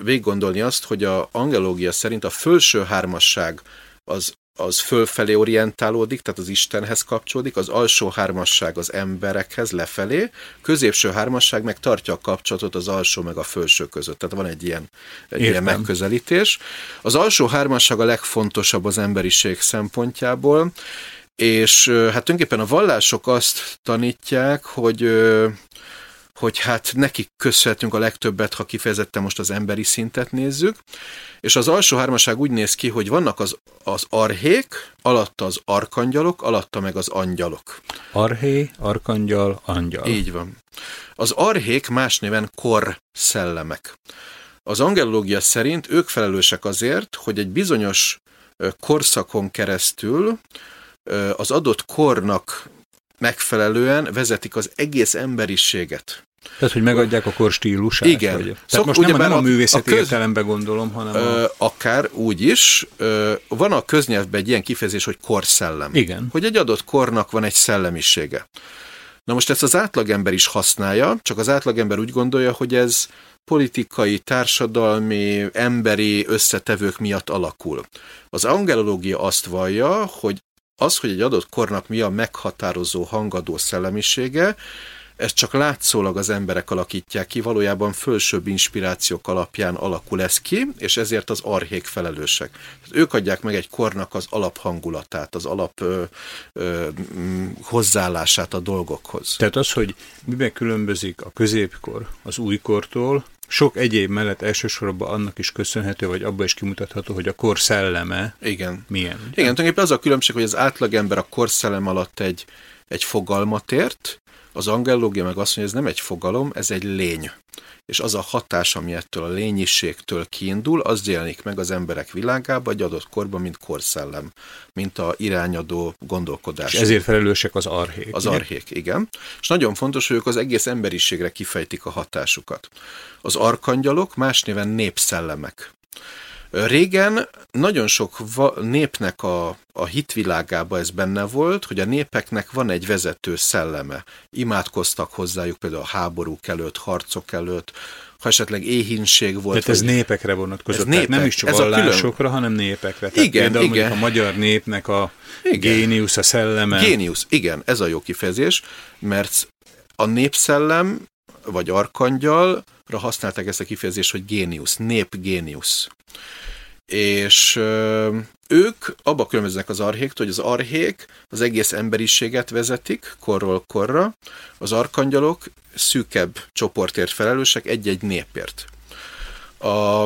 végiggondolni azt, hogy a angelógia szerint a fölső hármasság az az fölfelé orientálódik, tehát az Istenhez kapcsolódik, az alsó hármasság az emberekhez lefelé, középső hármasság meg tartja a kapcsolatot az alsó meg a fölső között. Tehát van egy ilyen, egy ilyen megközelítés. Az alsó hármasság a legfontosabb az emberiség szempontjából, és hát tulajdonképpen a vallások azt tanítják, hogy hogy hát nekik köszönhetünk a legtöbbet, ha kifejezetten most az emberi szintet nézzük. És az alsó hármaság úgy néz ki, hogy vannak az, az arhék, alatta az arkangyalok, alatta meg az angyalok. Arhé, arkangyal, angyal. Így van. Az arhék más néven kor szellemek. Az angelológia szerint ők felelősek azért, hogy egy bizonyos korszakon keresztül az adott kornak megfelelően vezetik az egész emberiséget. Tehát, hogy megadják a kor stílusát? Igen. Vagy? Tehát Szok, most nem, nem a művészeti a köz... értelemben gondolom, hanem ö, a... Akár úgy is. Ö, van a köznyelvben egy ilyen kifejezés, hogy korszellem. Igen. Hogy egy adott kornak van egy szellemisége. Na most ezt az átlagember is használja, csak az átlagember úgy gondolja, hogy ez politikai, társadalmi, emberi összetevők miatt alakul. Az angelológia azt vallja, hogy az, hogy egy adott kornak mi a meghatározó hangadó szellemisége, ezt csak látszólag az emberek alakítják ki, valójában fölsőbb inspirációk alapján alakul ez ki, és ezért az arhék felelősek. Tehát ők adják meg egy kornak az alaphangulatát, az alap ö, ö, hozzáállását a dolgokhoz. Tehát az, hogy miben különbözik a középkor az újkortól, sok egyéb mellett elsősorban annak is köszönhető, vagy abban is kimutatható, hogy a kor szelleme Igen. milyen. Igen, tulajdonképpen az a különbség, hogy az átlagember a korszellem alatt egy, egy fogalmat ért, az angellógia meg azt mondja, hogy ez nem egy fogalom, ez egy lény. És az a hatás, ami ettől a lényiségtől kiindul, az jelenik meg az emberek világában, egy adott korban, mint korszellem, mint a irányadó gondolkodás. És ezért felelősek az arhék. Az arhék, igen. És nagyon fontos, hogy ők az egész emberiségre kifejtik a hatásukat. Az arkangyalok más néven népszellemek. Régen nagyon sok népnek a, a hitvilágába ez benne volt, hogy a népeknek van egy vezető szelleme. Imádkoztak hozzájuk például a háborúk előtt, harcok előtt, ha esetleg éhínség volt. Tehát ez népekre vonatkozott, ez népek, nem is csak ez vallásokra, külön... hanem népekre. Tehát igen, például igen. a magyar népnek a igen. géniusz, a szelleme. Géniusz, igen, ez a jó kifejezés, mert a népszellem, vagy arkangyalra használták ezt a kifejezést, hogy géniusz, népgéniusz és ők abba különböznek az arhéktól, hogy az arhék az egész emberiséget vezetik korról korra, az arkangyalok szűkebb csoportért felelősek egy-egy népért. A,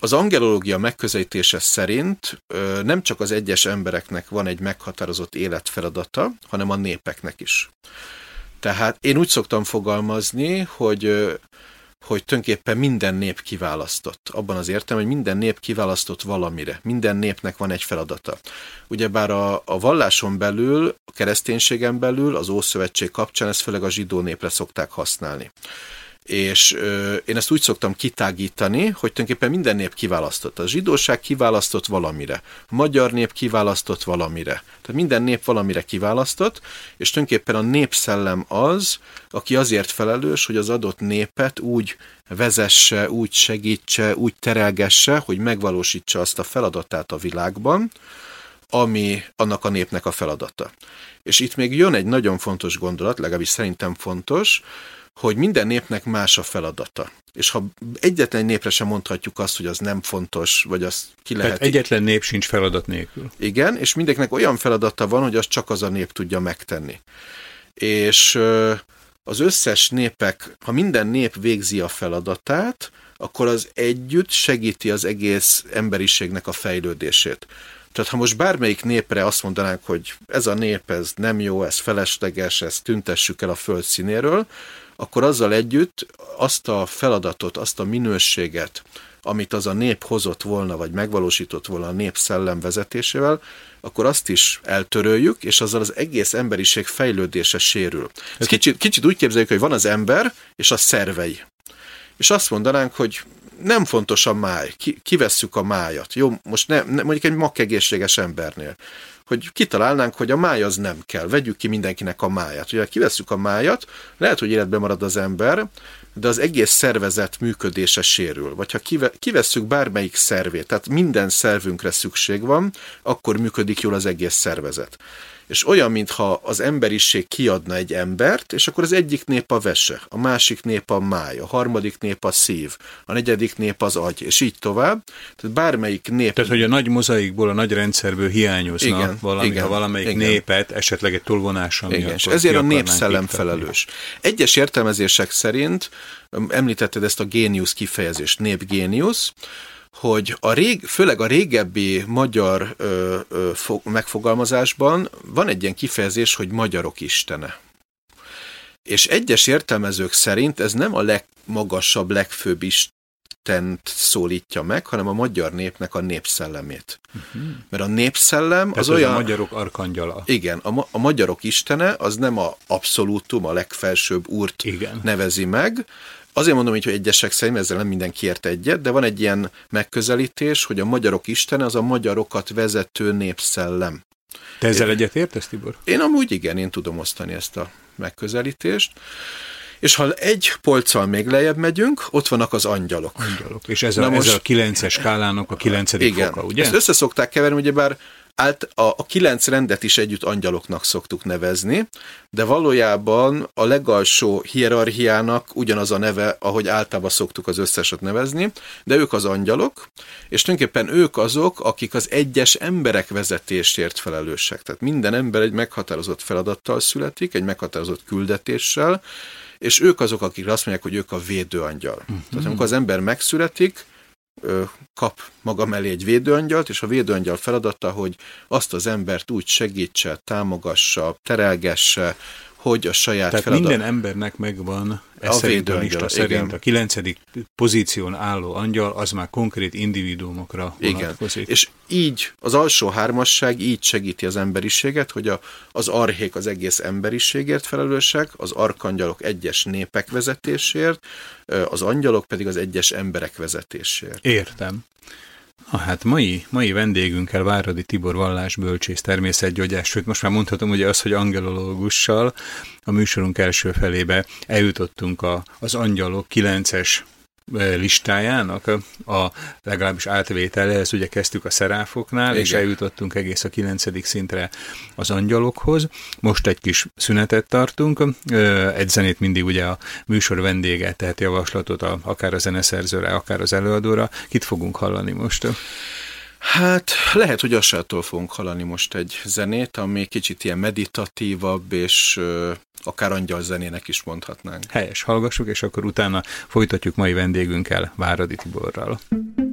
az angelológia megközelítése szerint nem csak az egyes embereknek van egy meghatározott életfeladata, hanem a népeknek is. Tehát én úgy szoktam fogalmazni, hogy hogy tulajdonképpen minden nép kiválasztott. Abban az értem, hogy minden nép kiválasztott valamire. Minden népnek van egy feladata. Ugyebár a, a valláson belül, a kereszténységen belül, az Ószövetség kapcsán ezt főleg a zsidó népre szokták használni. És ö, én ezt úgy szoktam kitágítani, hogy tulajdonképpen minden nép kiválasztott. A zsidóság kiválasztott valamire, a magyar nép kiválasztott valamire. Tehát minden nép valamire kiválasztott, és tulajdonképpen a népszellem az, aki azért felelős, hogy az adott népet úgy vezesse, úgy segítse, úgy terelgesse, hogy megvalósítsa azt a feladatát a világban, ami annak a népnek a feladata. És itt még jön egy nagyon fontos gondolat, legalábbis szerintem fontos, hogy minden népnek más a feladata. És ha egyetlen népre sem mondhatjuk azt, hogy az nem fontos, vagy az ki lehet... Tehát egyetlen nép sincs feladat nélkül. Igen, és mindenkinek olyan feladata van, hogy az csak az a nép tudja megtenni. És az összes népek, ha minden nép végzi a feladatát, akkor az együtt segíti az egész emberiségnek a fejlődését. Tehát ha most bármelyik népre azt mondanánk, hogy ez a nép, ez nem jó, ez felesleges, ezt tüntessük el a föld színéről, akkor azzal együtt azt a feladatot, azt a minőséget, amit az a nép hozott volna, vagy megvalósított volna a nép szellem vezetésével, akkor azt is eltöröljük, és azzal az egész emberiség fejlődése sérül. Ez kicsit, kicsit úgy képzeljük, hogy van az ember, és a szervei. És azt mondanánk, hogy nem fontos a máj, ki, kivesszük a májat. Jó, most ne, ne, mondjuk egy makkegészséges embernél hogy kitalálnánk, hogy a máj az nem kell, vegyük ki mindenkinek a máját. Ugye kivesszük a májat, lehet, hogy életben marad az ember, de az egész szervezet működése sérül. Vagy ha kive, kivesszük bármelyik szervét, tehát minden szervünkre szükség van, akkor működik jól az egész szervezet és olyan, mintha az emberiség kiadna egy embert, és akkor az egyik nép a vese, a másik nép a máj, a harmadik nép a szív, a negyedik nép az agy, és így tovább. Tehát bármelyik nép... Tehát, hogy a nagy mozaikból, a nagy rendszerből hiányozna igen, valami, igen, ha valamelyik igen. népet esetleg egy túlvonással igen, és ezért a népszellem felelős. Egyes értelmezések szerint, említetted ezt a géniusz kifejezést, népgéniusz, hogy a rég, főleg a régebbi magyar ö, ö, fo, megfogalmazásban van egy ilyen kifejezés, hogy magyarok istene. És egyes értelmezők szerint ez nem a legmagasabb, legfőbb Istent szólítja meg, hanem a magyar népnek a népszellemét. Uh-huh. Mert a népszellem Tehát az olyan... a magyarok arkangyala. Igen, a, a magyarok istene az nem a abszolútum, a legfelsőbb úrt Igen. nevezi meg, Azért mondom így, hogy egyesek szerint, ezzel nem mindenki ért egyet, de van egy ilyen megközelítés, hogy a magyarok istene az a magyarokat vezető népszellem. Te ezzel egyet értesz, Tibor? Én amúgy igen, én tudom osztani ezt a megközelítést. És ha egy polccal még lejjebb megyünk, ott vannak az angyalok. Angyalok. És ezzel, Na most, ezzel a kilences skálának a kilencedik igen, foka, ugye? Ezt össze szokták keverni, ugyebár Ált, a, a kilenc rendet is együtt angyaloknak szoktuk nevezni, de valójában a legalsó hierarchiának ugyanaz a neve, ahogy általában szoktuk az összeset nevezni, de ők az angyalok, és tulajdonképpen ők azok, akik az egyes emberek vezetésért felelősek. Tehát minden ember egy meghatározott feladattal születik, egy meghatározott küldetéssel, és ők azok, akik azt mondják, hogy ők a védőangyal. Uh-huh. Tehát amikor az ember megszületik, kap maga mellé egy védőangyalt, és a védőangyal feladata, hogy azt az embert úgy segítse, támogassa, terelgesse, hogy a saját Tehát feladat... minden embernek megvan, ez a szerint a lista szerint igen. a kilencedik pozíción álló angyal, az már konkrét individuumokra vonatkozik. Igen. És így az alsó hármasság így segíti az emberiséget, hogy a, az arhék az egész emberiségért felelősek, az arkangyalok egyes népek vezetésért, az angyalok pedig az egyes emberek vezetésért. Értem. Ah, hát mai, mai vendégünkkel Váradi Tibor vallásbölcsész természetgyógyás, sőt most már mondhatom ugye az, hogy angelológussal a műsorunk első felébe eljutottunk a, az angyalok 9-es listájának a legalábbis átvételehez, ugye kezdtük a szeráfoknál, Igen. és eljutottunk egész a kilencedik szintre az angyalokhoz. Most egy kis szünetet tartunk, egy zenét mindig ugye a műsor vendége tehet javaslatot a, akár a zeneszerzőre, akár az előadóra. Kit fogunk hallani most? Hát lehet, hogy Asától fogunk hallani most egy zenét, ami kicsit ilyen meditatívabb, és ö, akár angyal zenének is mondhatnánk. Helyes, hallgassuk, és akkor utána folytatjuk mai vendégünkkel, Váradi Tiborral. Önök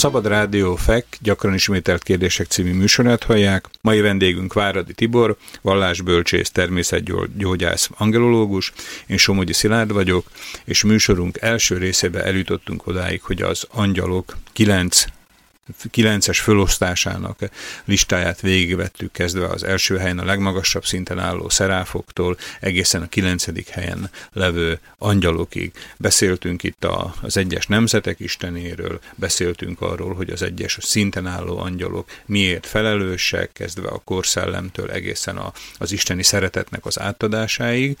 Szabad Rádió FEK gyakran ismételt kérdések című műsorát hallják. Mai vendégünk Váradi Tibor, vallásbölcsész, természetgyógyász, angelológus. Én Somogyi Szilárd vagyok, és műsorunk első részébe eljutottunk odáig, hogy az angyalok kilenc 9-es fölosztásának listáját végigvettük, kezdve az első helyen a legmagasabb szinten álló szeráfoktól, egészen a 9. helyen levő angyalokig. Beszéltünk itt a, az egyes nemzetek istenéről, beszéltünk arról, hogy az egyes szinten álló angyalok miért felelősek, kezdve a korszellemtől egészen a, az isteni szeretetnek az átadásáig.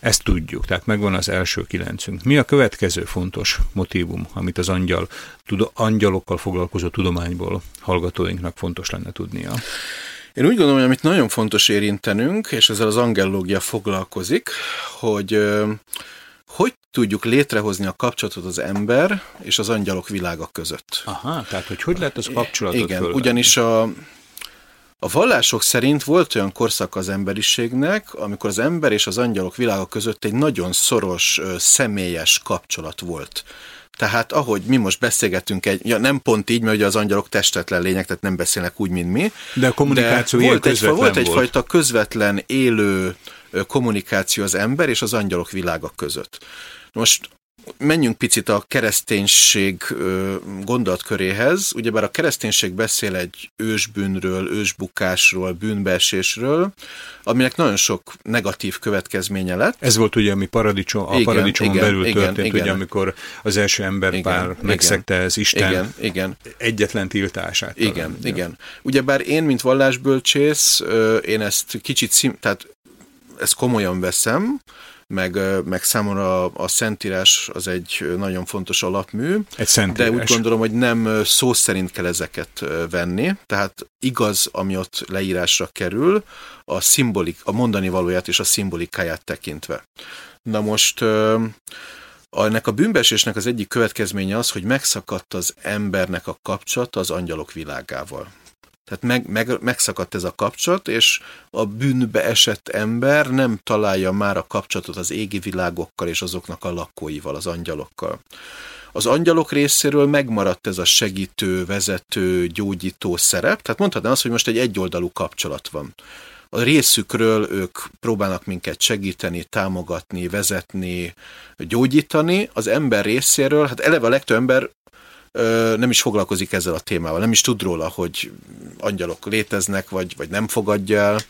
Ezt tudjuk, tehát megvan az első kilencünk. Mi a következő fontos motivum, amit az angyal, tud, angyalokkal foglalkozó tudományból hallgatóinknak fontos lenne tudnia? Én úgy gondolom, hogy amit nagyon fontos érintenünk, és ezzel az angellógia foglalkozik, hogy hogy tudjuk létrehozni a kapcsolatot az ember és az angyalok világa között. Aha, tehát hogy hogy lehet az kapcsolatot Igen, fölvenni? ugyanis a, a vallások szerint volt olyan korszak az emberiségnek, amikor az ember és az angyalok világa között egy nagyon szoros, személyes kapcsolat volt. Tehát ahogy mi most beszélgetünk, egy, ja, nem pont így, mert az angyalok testetlen lények, tehát nem beszélnek úgy, mint mi. De a kommunikáció de volt, egy, volt egyfajta közvetlen, élő kommunikáció az ember és az angyalok világa között. Most menjünk picit a kereszténység gondolatköréhez. Ugyebár a kereszténység beszél egy ősbűnről, ősbukásról, bűnbeesésről, aminek nagyon sok negatív következménye lett. Ez volt ugye, ami paradicsom, a igen, paradicsomon igen, belül igen, történt, igen. ugye, amikor az első emberpár megszegte ez Isten igen, igen. egyetlen tiltását. Igen, talán. igen. Ugyebár én, mint vallásbölcsész, én ezt kicsit, szim, tehát ezt komolyan veszem, meg, meg számomra a, a Szentírás az egy nagyon fontos alapmű, egy szentírás. de úgy gondolom, hogy nem szó szerint kell ezeket venni, tehát igaz, ami ott leírásra kerül, a, szimbolik, a mondani valóját és a szimbolikáját tekintve. Na most ennek a bűnbesésnek az egyik következménye az, hogy megszakadt az embernek a kapcsolata az angyalok világával. Tehát meg, meg, megszakadt ez a kapcsolat, és a bűnbe esett ember nem találja már a kapcsolatot az égi világokkal és azoknak a lakóival, az angyalokkal. Az angyalok részéről megmaradt ez a segítő, vezető, gyógyító szerep, tehát mondhatnám azt, hogy most egy egyoldalú kapcsolat van. A részükről ők próbálnak minket segíteni, támogatni, vezetni, gyógyítani. Az ember részéről, hát eleve a legtöbb ember nem is foglalkozik ezzel a témával, nem is tud róla, hogy angyalok léteznek, vagy, vagy nem fogadja el.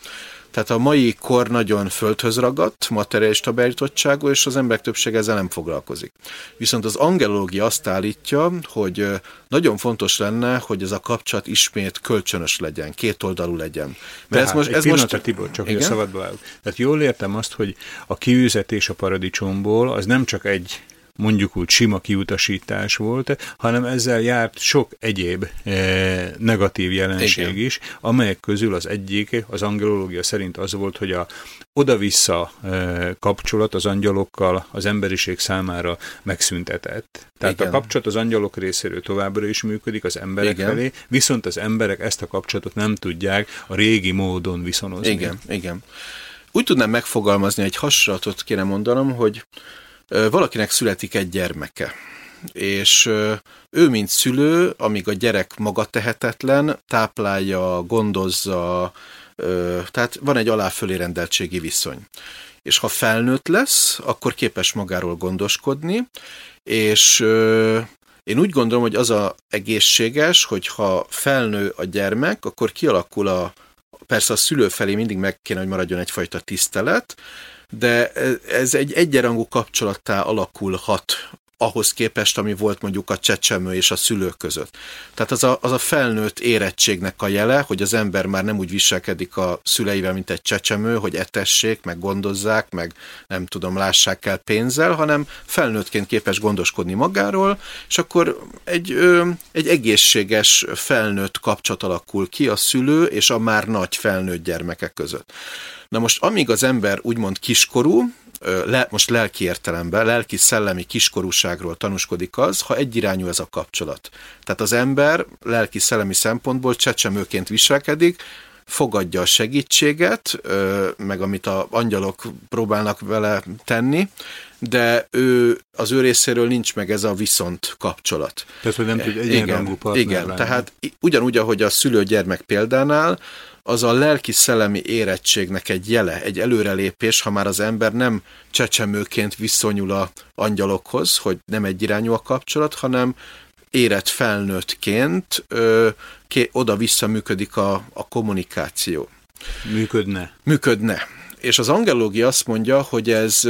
Tehát a mai kor nagyon földhöz ragadt, materialista beállítottságú, és az emberek többsége ezzel nem foglalkozik. Viszont az angelológia azt állítja, hogy nagyon fontos lenne, hogy ez a kapcsolat ismét kölcsönös legyen, kétoldalú legyen. Mert Tehát, ez most, ez most... Tibor, csak igen? szabadba állok. Tehát jól értem azt, hogy a kiűzetés a paradicsomból az nem csak egy mondjuk úgy sima kiutasítás volt, hanem ezzel járt sok egyéb e, negatív jelenség Igen. is, amelyek közül az egyik, az angelológia szerint az volt, hogy a oda-vissza e, kapcsolat az angyalokkal az emberiség számára megszüntetett. Tehát Igen. a kapcsolat az angyalok részéről továbbra is működik az emberek Igen. felé, viszont az emberek ezt a kapcsolatot nem tudják a régi módon viszonozni. Igen, Igen. Úgy tudnám megfogalmazni, egy hasonlatot kéne mondanom, hogy valakinek születik egy gyermeke, és ő, mint szülő, amíg a gyerek maga tehetetlen, táplálja, gondozza, tehát van egy aláfölé rendeltségi viszony. És ha felnőtt lesz, akkor képes magáról gondoskodni, és én úgy gondolom, hogy az a egészséges, hogy ha felnő a gyermek, akkor kialakul a, persze a szülő felé mindig meg kéne, hogy maradjon egyfajta tisztelet, de ez egy egyenrangú kapcsolattá alakulhat ahhoz képest, ami volt mondjuk a csecsemő és a szülők között. Tehát az a, az a felnőtt érettségnek a jele, hogy az ember már nem úgy viselkedik a szüleivel, mint egy csecsemő, hogy etessék, meg gondozzák, meg nem tudom, lássák el pénzzel, hanem felnőttként képes gondoskodni magáról, és akkor egy, ö, egy egészséges felnőtt kapcsolat alakul ki a szülő és a már nagy felnőtt gyermekek között. Na most amíg az ember úgymond kiskorú, le, most lelki értelemben, lelki-szellemi kiskorúságról tanúskodik az, ha egyirányú ez a kapcsolat. Tehát az ember lelki-szellemi szempontból csecsemőként viselkedik, fogadja a segítséget, meg amit a angyalok próbálnak vele tenni, de ő, az ő részéről nincs meg ez a viszont kapcsolat. Tehát, hogy nem tud egyenrangú partner Igen, lenni. tehát ugyanúgy, ahogy a szülő-gyermek példánál, az a lelki-szellemi érettségnek egy jele, egy előrelépés, ha már az ember nem csecsemőként viszonyul a angyalokhoz, hogy nem egy irányú a kapcsolat, hanem érett felnőttként ö, ké, oda-vissza működik a, a kommunikáció. Működne. Működne. És az angelógia azt mondja, hogy ez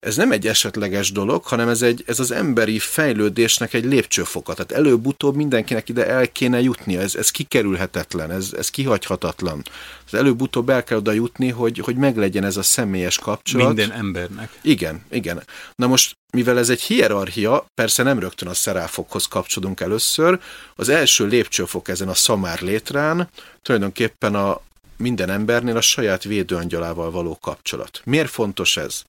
ez nem egy esetleges dolog, hanem ez, egy, ez az emberi fejlődésnek egy lépcsőfoka. Tehát előbb-utóbb mindenkinek ide el kéne jutnia, ez, ez kikerülhetetlen, ez, ez kihagyhatatlan. Ez előbb-utóbb el kell oda jutni, hogy, hogy meglegyen ez a személyes kapcsolat. Minden embernek. Igen, igen. Na most, mivel ez egy hierarchia, persze nem rögtön a szeráfokhoz kapcsolunk először, az első lépcsőfok ezen a szamár létrán tulajdonképpen a, minden embernél a saját védőangyalával való kapcsolat. Miért fontos ez?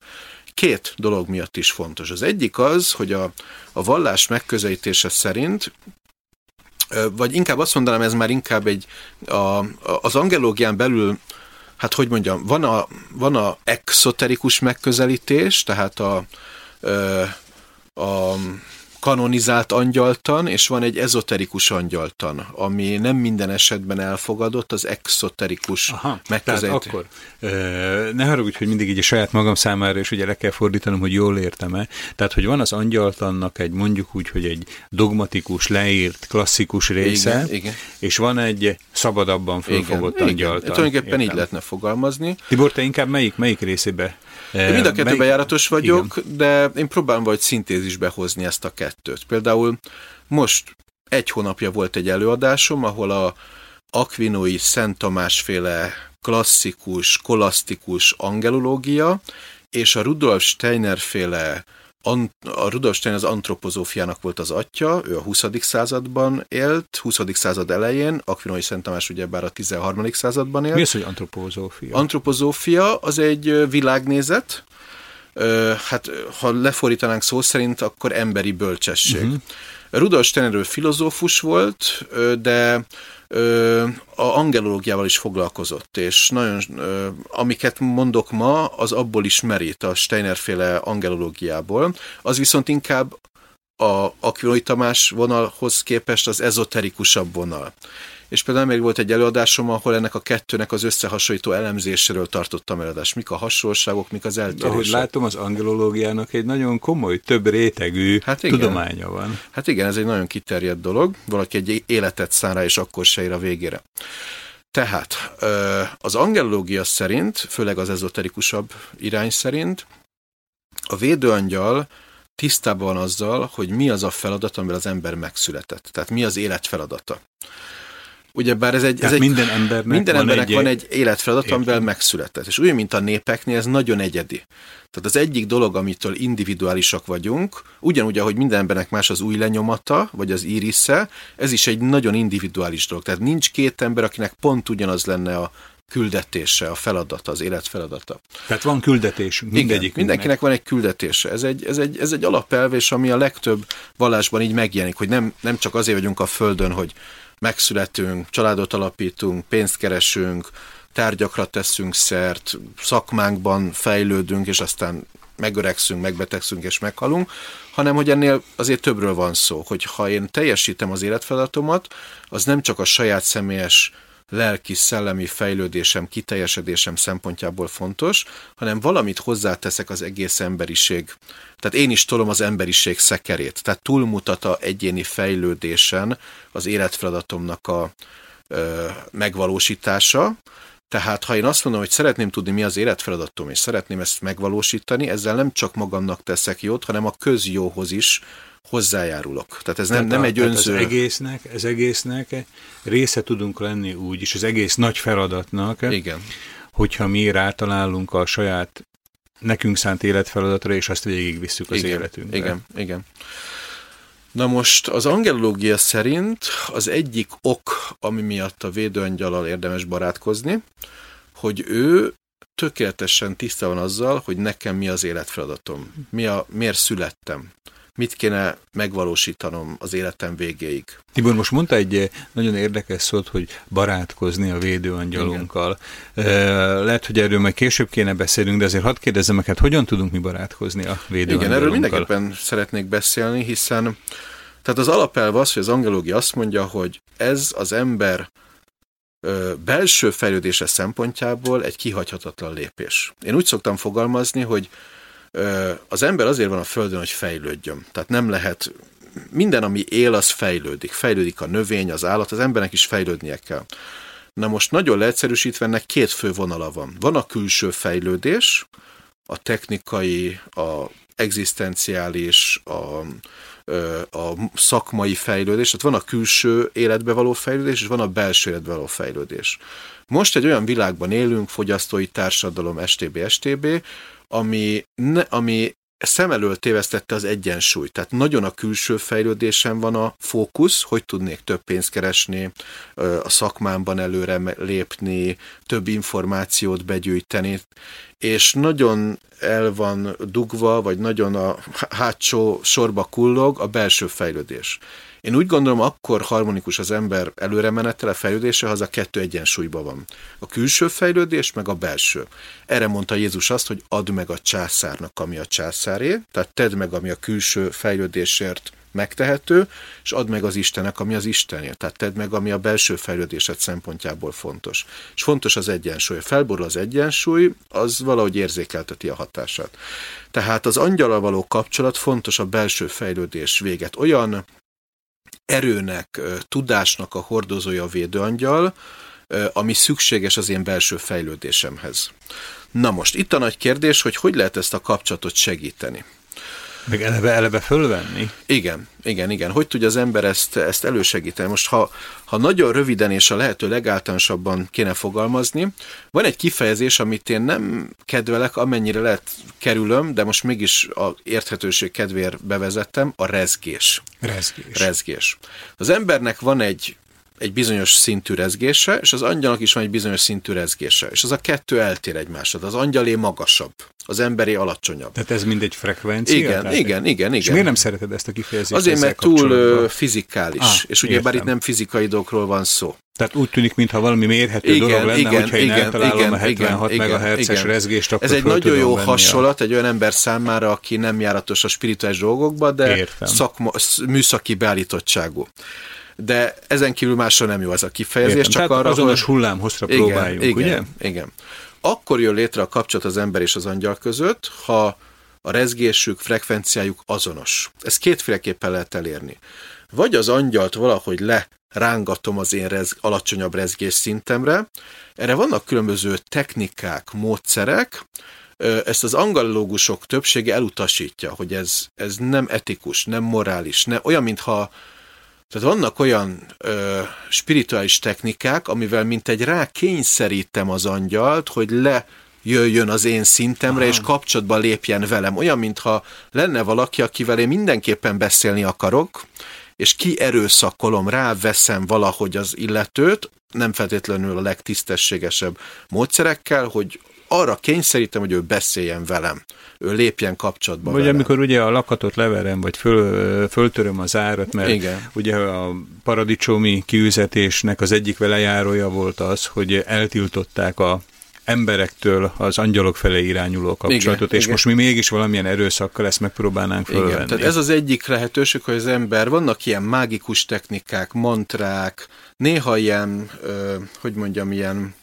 Két dolog miatt is fontos. Az egyik az, hogy a, a vallás megközelítése szerint vagy inkább azt mondanám, ez már inkább egy, a, az angelógián belül, hát hogy mondjam, van a, van a exoterikus megközelítés, tehát a, a kanonizált angyaltan, és van egy ezoterikus angyaltan, ami nem minden esetben elfogadott, az exoterikus megközelítés. akkor ne haragudj, hogy mindig így a saját magam számára, és ugye le kell fordítanom, hogy jól értem-e. Tehát, hogy van az angyaltannak egy mondjuk úgy, hogy egy dogmatikus, leírt, klasszikus része, igen, igen. és van egy szabadabban fölfogott igen, angyaltan. Igen. Tulajdonképpen így lehetne fogalmazni. Tibor, te inkább melyik, melyik részébe én mind a kettőben Mely... járatos vagyok, Igen. de én próbálom vagy szintézisbe hozni ezt a kettőt. Például most egy hónapja volt egy előadásom, ahol a Aquinoi Szent Tamás féle klasszikus, kolasztikus angelológia és a Rudolf Steiner féle a Rudolf Steiner az antropozófiának volt az atya, ő a 20. században élt, 20. század elején, Aquinoi Szent Tamás ugyebár a 13. században élt. Mi az, hogy antropozófia? Antropozófia az egy világnézet, hát ha lefordítanánk szó szerint, akkor emberi bölcsesség. Uh-huh. Rudolf Steiner filozófus volt, de a angelológiával is foglalkozott, és nagyon, amiket mondok ma, az abból is merít a Steiner-féle angelológiából. Az viszont inkább a Aquiloi Tamás vonalhoz képest az ezoterikusabb vonal és például még volt egy előadásom, ahol ennek a kettőnek az összehasonlító elemzéséről tartottam előadást. Mik a hasonlóságok, mik az eltérések. Ahogy látom, az angelológiának egy nagyon komoly, több rétegű hát igen. tudománya van. Hát igen, ez egy nagyon kiterjedt dolog. Valaki egy életet szán rá, és akkor se ér a végére. Tehát az angelológia szerint, főleg az ezoterikusabb irány szerint, a védőangyal tisztában van azzal, hogy mi az a feladat, amivel az ember megszületett. Tehát mi az élet feladata. Ugyebár ez egy... ez egy minden embernek, minden van, embernek egy van egy életfeladat, amivel megszületett. És úgy, mint a népeknél, ez nagyon egyedi. Tehát az egyik dolog, amitől individuálisak vagyunk, ugyanúgy, ahogy minden embernek más az új lenyomata, vagy az írisze, ez is egy nagyon individuális dolog. Tehát nincs két ember, akinek pont ugyanaz lenne a küldetése, a feladata, az élet feladata. Tehát van küldetés mindegyik. Igen, mindenkinek van egy küldetése. Ez egy, ez egy, ez egy alapelv, és ami a legtöbb vallásban így megjelenik, hogy nem, nem csak azért vagyunk a Földön, hogy megszületünk, családot alapítunk, pénzt keresünk, tárgyakra teszünk szert, szakmánkban fejlődünk, és aztán megöregszünk, megbetegszünk és meghalunk, hanem hogy ennél azért többről van szó, hogy ha én teljesítem az életfeladatomat, az nem csak a saját személyes lelki, szellemi fejlődésem, kiteljesedésem szempontjából fontos, hanem valamit hozzáteszek az egész emberiség. Tehát én is tolom az emberiség szekerét. Tehát túlmutat a egyéni fejlődésen az életfeladatomnak a ö, megvalósítása, tehát, ha én azt mondom, hogy szeretném tudni, mi az életfeladatom, és szeretném ezt megvalósítani, ezzel nem csak magamnak teszek jót, hanem a közjóhoz is hozzájárulok. Tehát ez nem, tehát nem egy önző... Az egésznek, ez egésznek része tudunk lenni úgy, és az egész nagy feladatnak, Igen. hogyha mi rátalálunk a saját nekünk szánt életfeladatra, és azt végigvisszük az igen, életünkbe. Igen, igen. Na most az angelológia szerint az egyik ok, ami miatt a védőangyalal érdemes barátkozni, hogy ő tökéletesen tiszta van azzal, hogy nekem mi az életfeladatom, mi a, miért születtem. Mit kéne megvalósítanom az életem végéig. Tibor, most mondta egy nagyon érdekes szót, hogy barátkozni a védőangyalunkkal. Igen. Lehet, hogy erről majd később kéne beszélnünk, de azért hadd kérdezzem meg, hát hogyan tudunk mi barátkozni a védőangyalunkkal? Igen, erről mindenképpen szeretnék beszélni, hiszen tehát az alapelv az, hogy az angelógia azt mondja, hogy ez az ember belső fejlődése szempontjából egy kihagyhatatlan lépés. Én úgy szoktam fogalmazni, hogy az ember azért van a Földön, hogy fejlődjön. Tehát nem lehet, minden, ami él, az fejlődik. Fejlődik a növény, az állat, az embernek is fejlődnie kell. Na most nagyon leegyszerűsítve ennek két fő vonala van. Van a külső fejlődés, a technikai, a egzisztenciális, a, a szakmai fejlődés, tehát van a külső életbe való fejlődés, és van a belső életbe való fejlődés. Most egy olyan világban élünk, fogyasztói társadalom, STB, STB, ami, ne, ami szem elől tévesztette az egyensúlyt. Tehát nagyon a külső fejlődésen van a fókusz, hogy tudnék több pénzt keresni, a szakmámban előre lépni, több információt begyűjteni, és nagyon el van dugva, vagy nagyon a hátsó sorba kullog a belső fejlődés. Én úgy gondolom, akkor harmonikus az ember előre menetele, fejlődése, ha az a kettő egyensúlyban van. A külső fejlődés, meg a belső. Erre mondta Jézus azt, hogy add meg a császárnak, ami a császáré, tehát tedd meg, ami a külső fejlődésért megtehető, és add meg az Istennek, ami az Istené. Tehát tedd meg, ami a belső fejlődésed szempontjából fontos. És fontos az egyensúly. Felborul az egyensúly, az valahogy érzékelteti a hatását. Tehát az angyala való kapcsolat fontos a belső fejlődés véget. Olyan erőnek, tudásnak a hordozója a védőangyal, ami szükséges az én belső fejlődésemhez. Na most, itt a nagy kérdés, hogy hogy lehet ezt a kapcsolatot segíteni. Meg eleve, eleve fölvenni? Igen, igen, igen. Hogy tudja az ember ezt, ezt elősegíteni? Most, ha, ha nagyon röviden és a lehető legáltalánosabban kéne fogalmazni, van egy kifejezés, amit én nem kedvelek, amennyire lehet kerülöm, de most mégis a érthetőség kedvéért bevezettem, a rezgés. Rezgés. Rezgés. Az embernek van egy egy bizonyos szintű rezgése, és az angyalnak is van egy bizonyos szintű rezgése. És az a kettő eltér egymásra. Az angyalé magasabb, az emberi alacsonyabb. Tehát ez mindegy frekvencia? Igen, Tehát igen, igen, igen. És miért nem szereted ezt a kifejezést? Azért, mert túl fizikális. Ah, és ugye bár itt nem fizikai dolgokról van szó. Tehát úgy tűnik, mintha valami mérhető igen, dolog lenne, igen, hogyha én igen, eltalálom igen, a 76 igen, MHz-es rezgést, akkor Ez egy nagyon jó hasonlat a... egy olyan ember számára, aki nem járatos a spirituális dolgokba, de szakma, műszaki beállítottságú de ezen kívül másra nem jó ez a kifejezés. Értem, csak arra, azonos hogy... hullámhozra igen, próbáljunk, igen, ugye? Igen. Akkor jön létre a kapcsolat az ember és az angyal között, ha a rezgésük, frekvenciájuk azonos. Ezt kétféleképpen lehet elérni. Vagy az angyalt valahogy le rángatom az én rez, alacsonyabb rezgés szintemre. Erre vannak különböző technikák, módszerek, ezt az angelológusok többsége elutasítja, hogy ez, ez nem etikus, nem morális, ne, olyan, mintha tehát vannak olyan ö, spirituális technikák, amivel mint egy rá kényszerítem az angyalt, hogy le jöjjön az én szintemre, Aha. és kapcsolatba lépjen velem. Olyan, mintha lenne valaki, akivel én mindenképpen beszélni akarok, és kierőszakolom, ráveszem valahogy az illetőt, nem feltétlenül a legtisztességesebb módszerekkel, hogy arra kényszerítem, hogy ő beszéljen velem, ő lépjen kapcsolatba Vagy velem. amikor ugye a lakatot leverem, vagy föl, föltöröm az árat, mert Igen. ugye a paradicsomi kiüzetésnek az egyik velejárója volt az, hogy eltiltották a emberektől az angyalok felé irányuló kapcsolatot, igen, és igen. most mi mégis valamilyen erőszakkal ezt megpróbálnánk fölvenni. Igen, tehát ez az egyik lehetőség, hogy az ember, vannak ilyen mágikus technikák, mantrák, néha ilyen, ö, hogy mondjam, ilyen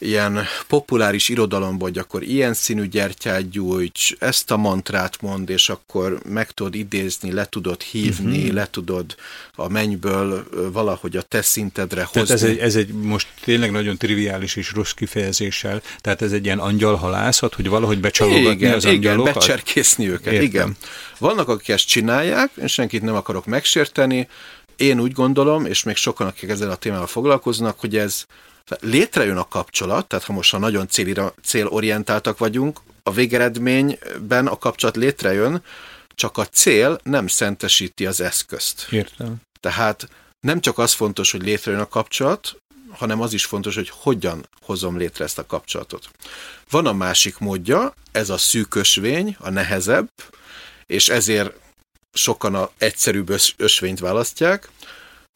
ilyen populáris irodalomban, hogy akkor ilyen színű gyertyát gyújts, ezt a mantrát mond, és akkor meg tudod idézni, le tudod hívni, uh-huh. le tudod a mennyből valahogy a te szintedre hozni. Tehát ez egy, ez egy most tényleg nagyon triviális és rossz kifejezéssel, tehát ez egy ilyen angyalhalászat, hogy valahogy becsalogatni igen, az angyalokat? Igen, becserkészni őket, Értem. igen. Vannak, akik ezt csinálják, és senkit nem akarok megsérteni, én úgy gondolom, és még sokan, akik ezzel a témával foglalkoznak, hogy ez létrejön a kapcsolat, tehát ha most ha nagyon célira, célorientáltak vagyunk, a végeredményben a kapcsolat létrejön, csak a cél nem szentesíti az eszközt. Értem. Tehát nem csak az fontos, hogy létrejön a kapcsolat, hanem az is fontos, hogy hogyan hozom létre ezt a kapcsolatot. Van a másik módja, ez a szűkösvény, a nehezebb, és ezért sokan a egyszerűbb ös, ösvényt választják,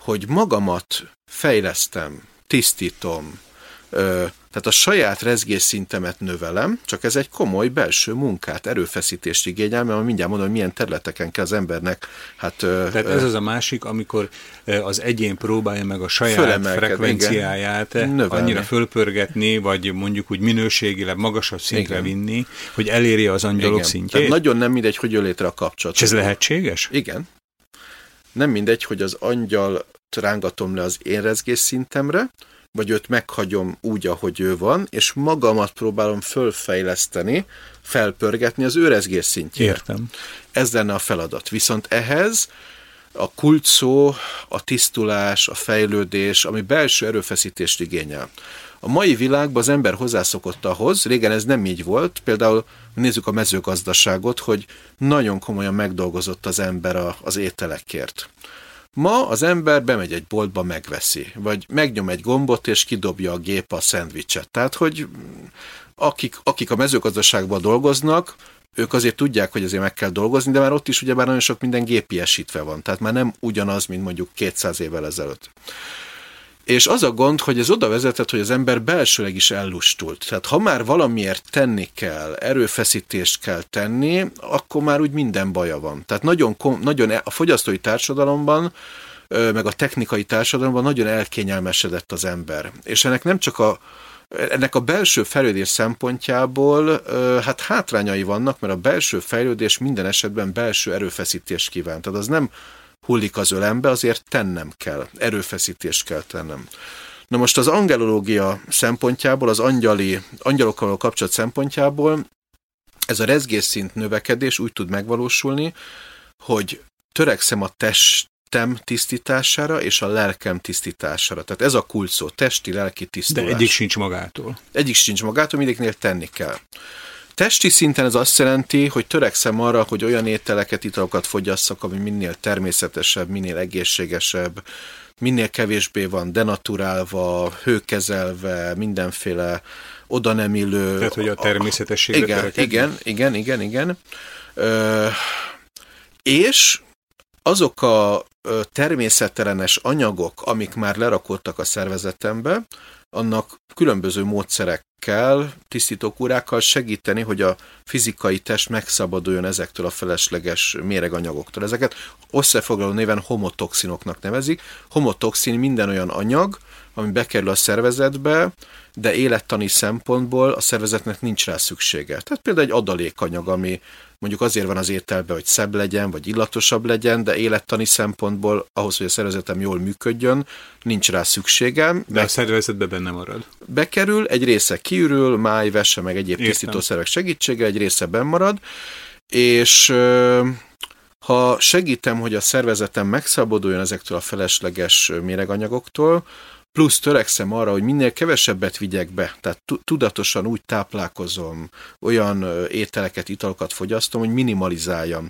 hogy magamat fejlesztem, tisztítom, tehát a saját rezgésszintemet növelem, csak ez egy komoly belső munkát, erőfeszítést igényel, mert mindjárt mondom, hogy milyen területeken kell az embernek. Hát, Tehát ez az a másik, amikor az egyén próbálja meg a saját frekvenciáját igen, annyira fölpörgetni, vagy mondjuk úgy minőségileg magasabb szintre igen. vinni, hogy elérje az angyalok igen. szintjét. Tehát nagyon nem mindegy, hogy jön létre a kapcsolat. És ez lehetséges? Igen. Nem mindegy, hogy az angyal rángatom le az én rezgésszintemre, vagy őt meghagyom úgy, ahogy ő van, és magamat próbálom fölfejleszteni, felpörgetni az őrezgés szintjére. Értem. Ez lenne a feladat. Viszont ehhez a kult szó, a tisztulás, a fejlődés, ami belső erőfeszítést igényel. A mai világban az ember hozzászokott ahhoz, régen ez nem így volt, például nézzük a mezőgazdaságot, hogy nagyon komolyan megdolgozott az ember a, az ételekért. Ma az ember bemegy egy boltba, megveszi, vagy megnyom egy gombot, és kidobja a gép a szendvicset. Tehát, hogy akik, akik a mezőgazdaságban dolgoznak, ők azért tudják, hogy azért meg kell dolgozni, de már ott is ugyebár nagyon sok minden gépiesítve van. Tehát már nem ugyanaz, mint mondjuk 200 évvel ezelőtt. És az a gond, hogy ez oda vezetett, hogy az ember belsőleg is ellustult. Tehát ha már valamiért tenni kell, erőfeszítést kell tenni, akkor már úgy minden baja van. Tehát nagyon, nagyon e- a fogyasztói társadalomban meg a technikai társadalomban nagyon elkényelmesedett az ember. És ennek nem csak a, ennek a belső fejlődés szempontjából hát hátrányai vannak, mert a belső fejlődés minden esetben belső erőfeszítést kíván. Tehát az nem hullik az ölembe, azért tennem kell, erőfeszítést kell tennem. Na most az angelológia szempontjából, az angyali, angyalokkal kapcsolat szempontjából ez a rezgésszint növekedés úgy tud megvalósulni, hogy törekszem a testem tisztítására és a lelkem tisztítására. Tehát ez a kulcó, testi, lelki tisztulás. De egyik sincs magától. Egyik sincs magától, mindegyiknél tenni kell. Testi szinten ez azt jelenti, hogy törekszem arra, hogy olyan ételeket, italokat fogyasszak, ami minél természetesebb, minél egészségesebb, minél kevésbé van denaturálva, hőkezelve, mindenféle oda nem illő... Tehát, hogy a természetességre igen, törekedni? igen, igen, igen, igen. Ö, és azok a természetelenes anyagok, amik már lerakódtak a szervezetembe, annak különböző módszerekkel, tisztítókúrákkal segíteni, hogy a fizikai test megszabaduljon ezektől a felesleges méreganyagoktól. Ezeket összefoglaló néven homotoxinoknak nevezik. Homotoxin minden olyan anyag, ami bekerül a szervezetbe, de élettani szempontból a szervezetnek nincs rá szüksége. Tehát például egy adalékanyag, ami mondjuk azért van az ételben, hogy szebb legyen, vagy illatosabb legyen, de élettani szempontból ahhoz, hogy a szervezetem jól működjön, nincs rá szükségem. De a szervezetben benne marad. Bekerül, egy része kiürül, máj, vese, meg egyéb tisztítószerek segítsége, egy része benn marad, és ha segítem, hogy a szervezetem megszabaduljon ezektől a felesleges méreganyagoktól, plusz törekszem arra, hogy minél kevesebbet vigyek be, tehát tudatosan úgy táplálkozom, olyan ételeket, italokat fogyasztom, hogy minimalizáljam.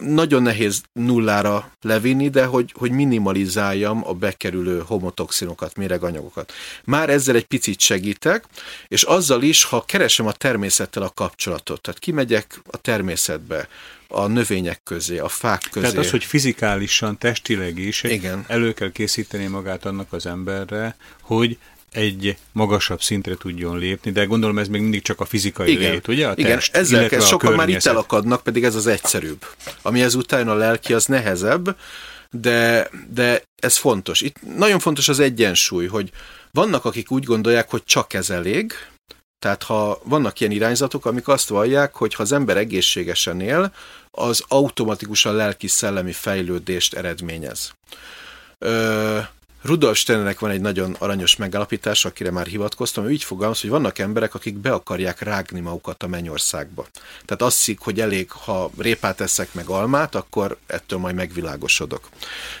Nagyon nehéz nullára levinni, de hogy, hogy minimalizáljam a bekerülő homotoxinokat, méreganyagokat. Már ezzel egy picit segítek, és azzal is, ha keresem a természettel a kapcsolatot, tehát kimegyek a természetbe, a növények közé, a fák közé. Tehát az, hogy fizikálisan, testileg is Igen. elő kell készíteni magát annak az emberre, hogy egy magasabb szintre tudjon lépni, de gondolom ez még mindig csak a fizikai Igen. lét, ugye? A Igen, test, ezzel kell, sokan már itt elakadnak, pedig ez az egyszerűbb. Ami ezután a lelki, az nehezebb, de, de ez fontos. Itt nagyon fontos az egyensúly, hogy vannak, akik úgy gondolják, hogy csak ez elég, tehát ha vannak ilyen irányzatok, amik azt vallják, hogy ha az ember egészségesen él, az automatikusan lelki-szellemi fejlődést eredményez. Ö, Rudolf Steinernek van egy nagyon aranyos megállapítás, akire már hivatkoztam, ő így fogalmaz, hogy vannak emberek, akik be akarják rágni magukat a mennyországba. Tehát azt szik, hogy elég, ha répát eszek meg almát, akkor ettől majd megvilágosodok.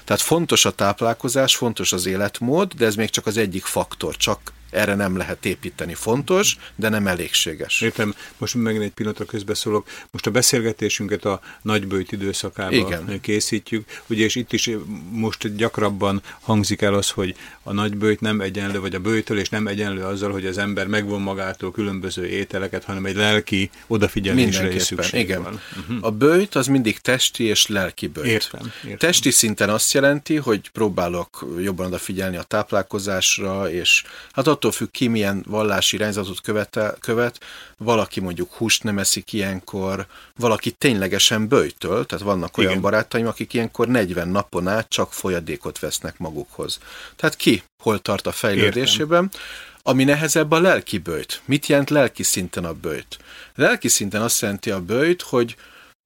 Tehát fontos a táplálkozás, fontos az életmód, de ez még csak az egyik faktor, csak erre nem lehet építeni. Fontos, de nem elégséges. Értem, most megint egy pillanatra közbeszólok. Most a beszélgetésünket a nagybőjt időszakában Igen. készítjük, ugye, és itt is most gyakrabban hangzik el az, hogy a nagybőjt nem egyenlő, vagy a bőjtölés nem egyenlő azzal, hogy az ember megvon magától különböző ételeket, hanem egy lelki odafigyelésre is szükség igen. van. Uh-huh. A bőjt az mindig testi és lelki bőjt. Értem, értem. Testi szinten azt jelenti, hogy próbálok jobban odafigyelni a táplálkozásra, és hát attól függ ki, milyen vallási irányzatot követe, követ, valaki mondjuk húst nem eszik ilyenkor, valaki ténylegesen bőjtöl, tehát vannak olyan Igen. barátaim, akik ilyenkor 40 napon át csak folyadékot vesznek magukhoz. Tehát ki hol tart a fejlődésében. Értem. Ami nehezebb a lelki bőjt. Mit jelent lelki szinten a bőjt? Lelki szinten azt jelenti a bőjt, hogy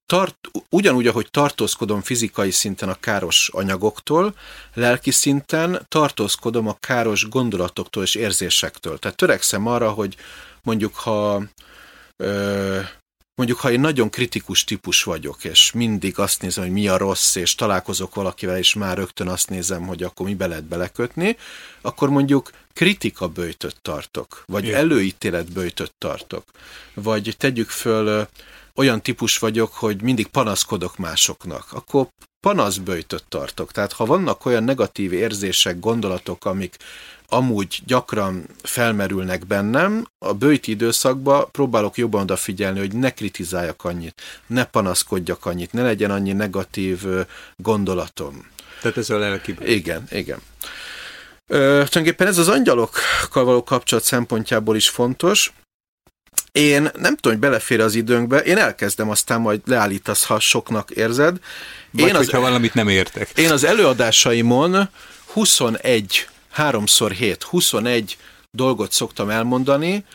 tart, ugyanúgy, ahogy tartózkodom fizikai szinten a káros anyagoktól, lelki szinten tartózkodom a káros gondolatoktól és érzésektől. Tehát törekszem arra, hogy mondjuk ha ö, mondjuk, ha én nagyon kritikus típus vagyok, és mindig azt nézem, hogy mi a rossz, és találkozok valakivel, és már rögtön azt nézem, hogy akkor mi be lehet belekötni, akkor mondjuk kritika bőjtöt tartok, vagy Igen. előítélet bőjtöt tartok, vagy tegyük föl, olyan típus vagyok, hogy mindig panaszkodok másoknak, akkor panaszbőjtöt tartok. Tehát ha vannak olyan negatív érzések, gondolatok, amik amúgy gyakran felmerülnek bennem, a bőti időszakban próbálok jobban odafigyelni, hogy ne kritizáljak annyit, ne panaszkodjak annyit, ne legyen annyi negatív gondolatom. Tehát ez a lelki. Igen, igen. Ö, tulajdonképpen ez az angyalokkal való kapcsolat szempontjából is fontos. Én nem tudom, hogy belefér az időnkbe, én elkezdem, aztán majd leállítasz, ha soknak érzed. Vagy én az, hogyha valamit nem értek. Én az előadásaimon 21 3x7, 21 dolgot szoktam elmondani,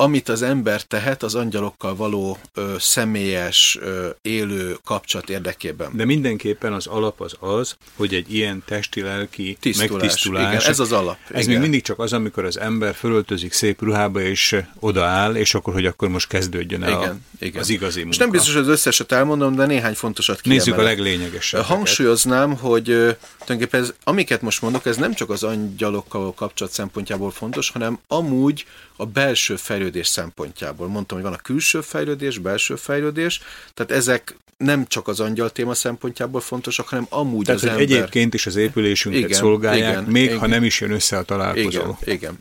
amit az ember tehet az angyalokkal való ö, személyes, ö, élő kapcsolat érdekében. De mindenképpen az alap az az, hogy egy ilyen testi-lelki megtisztulás. Igen, ez az alap. Ez igen. még mindig csak az, amikor az ember fölöltözik szép ruhába, és odaáll, és akkor, hogy akkor most kezdődjön el igen, a, igen. az igazi munka. Most nem biztos, hogy az összeset elmondom, de néhány fontosat kiemelek. Nézzük a leglényegesebb. Hangsúlyoznám, hogy tulajdonképpen ez, amiket most mondok, ez nem csak az angyalokkal kapcsolat szempontjából fontos, hanem amúgy a belső fejlődés szempontjából. Mondtam, hogy van a külső fejlődés, belső fejlődés, tehát ezek nem csak az angyal téma szempontjából fontosak, hanem amúgy tehát, az ember... egyébként is az épülésünket igen, szolgálják, igen, még igen. ha nem is jön össze a találkozó. Igen, igen.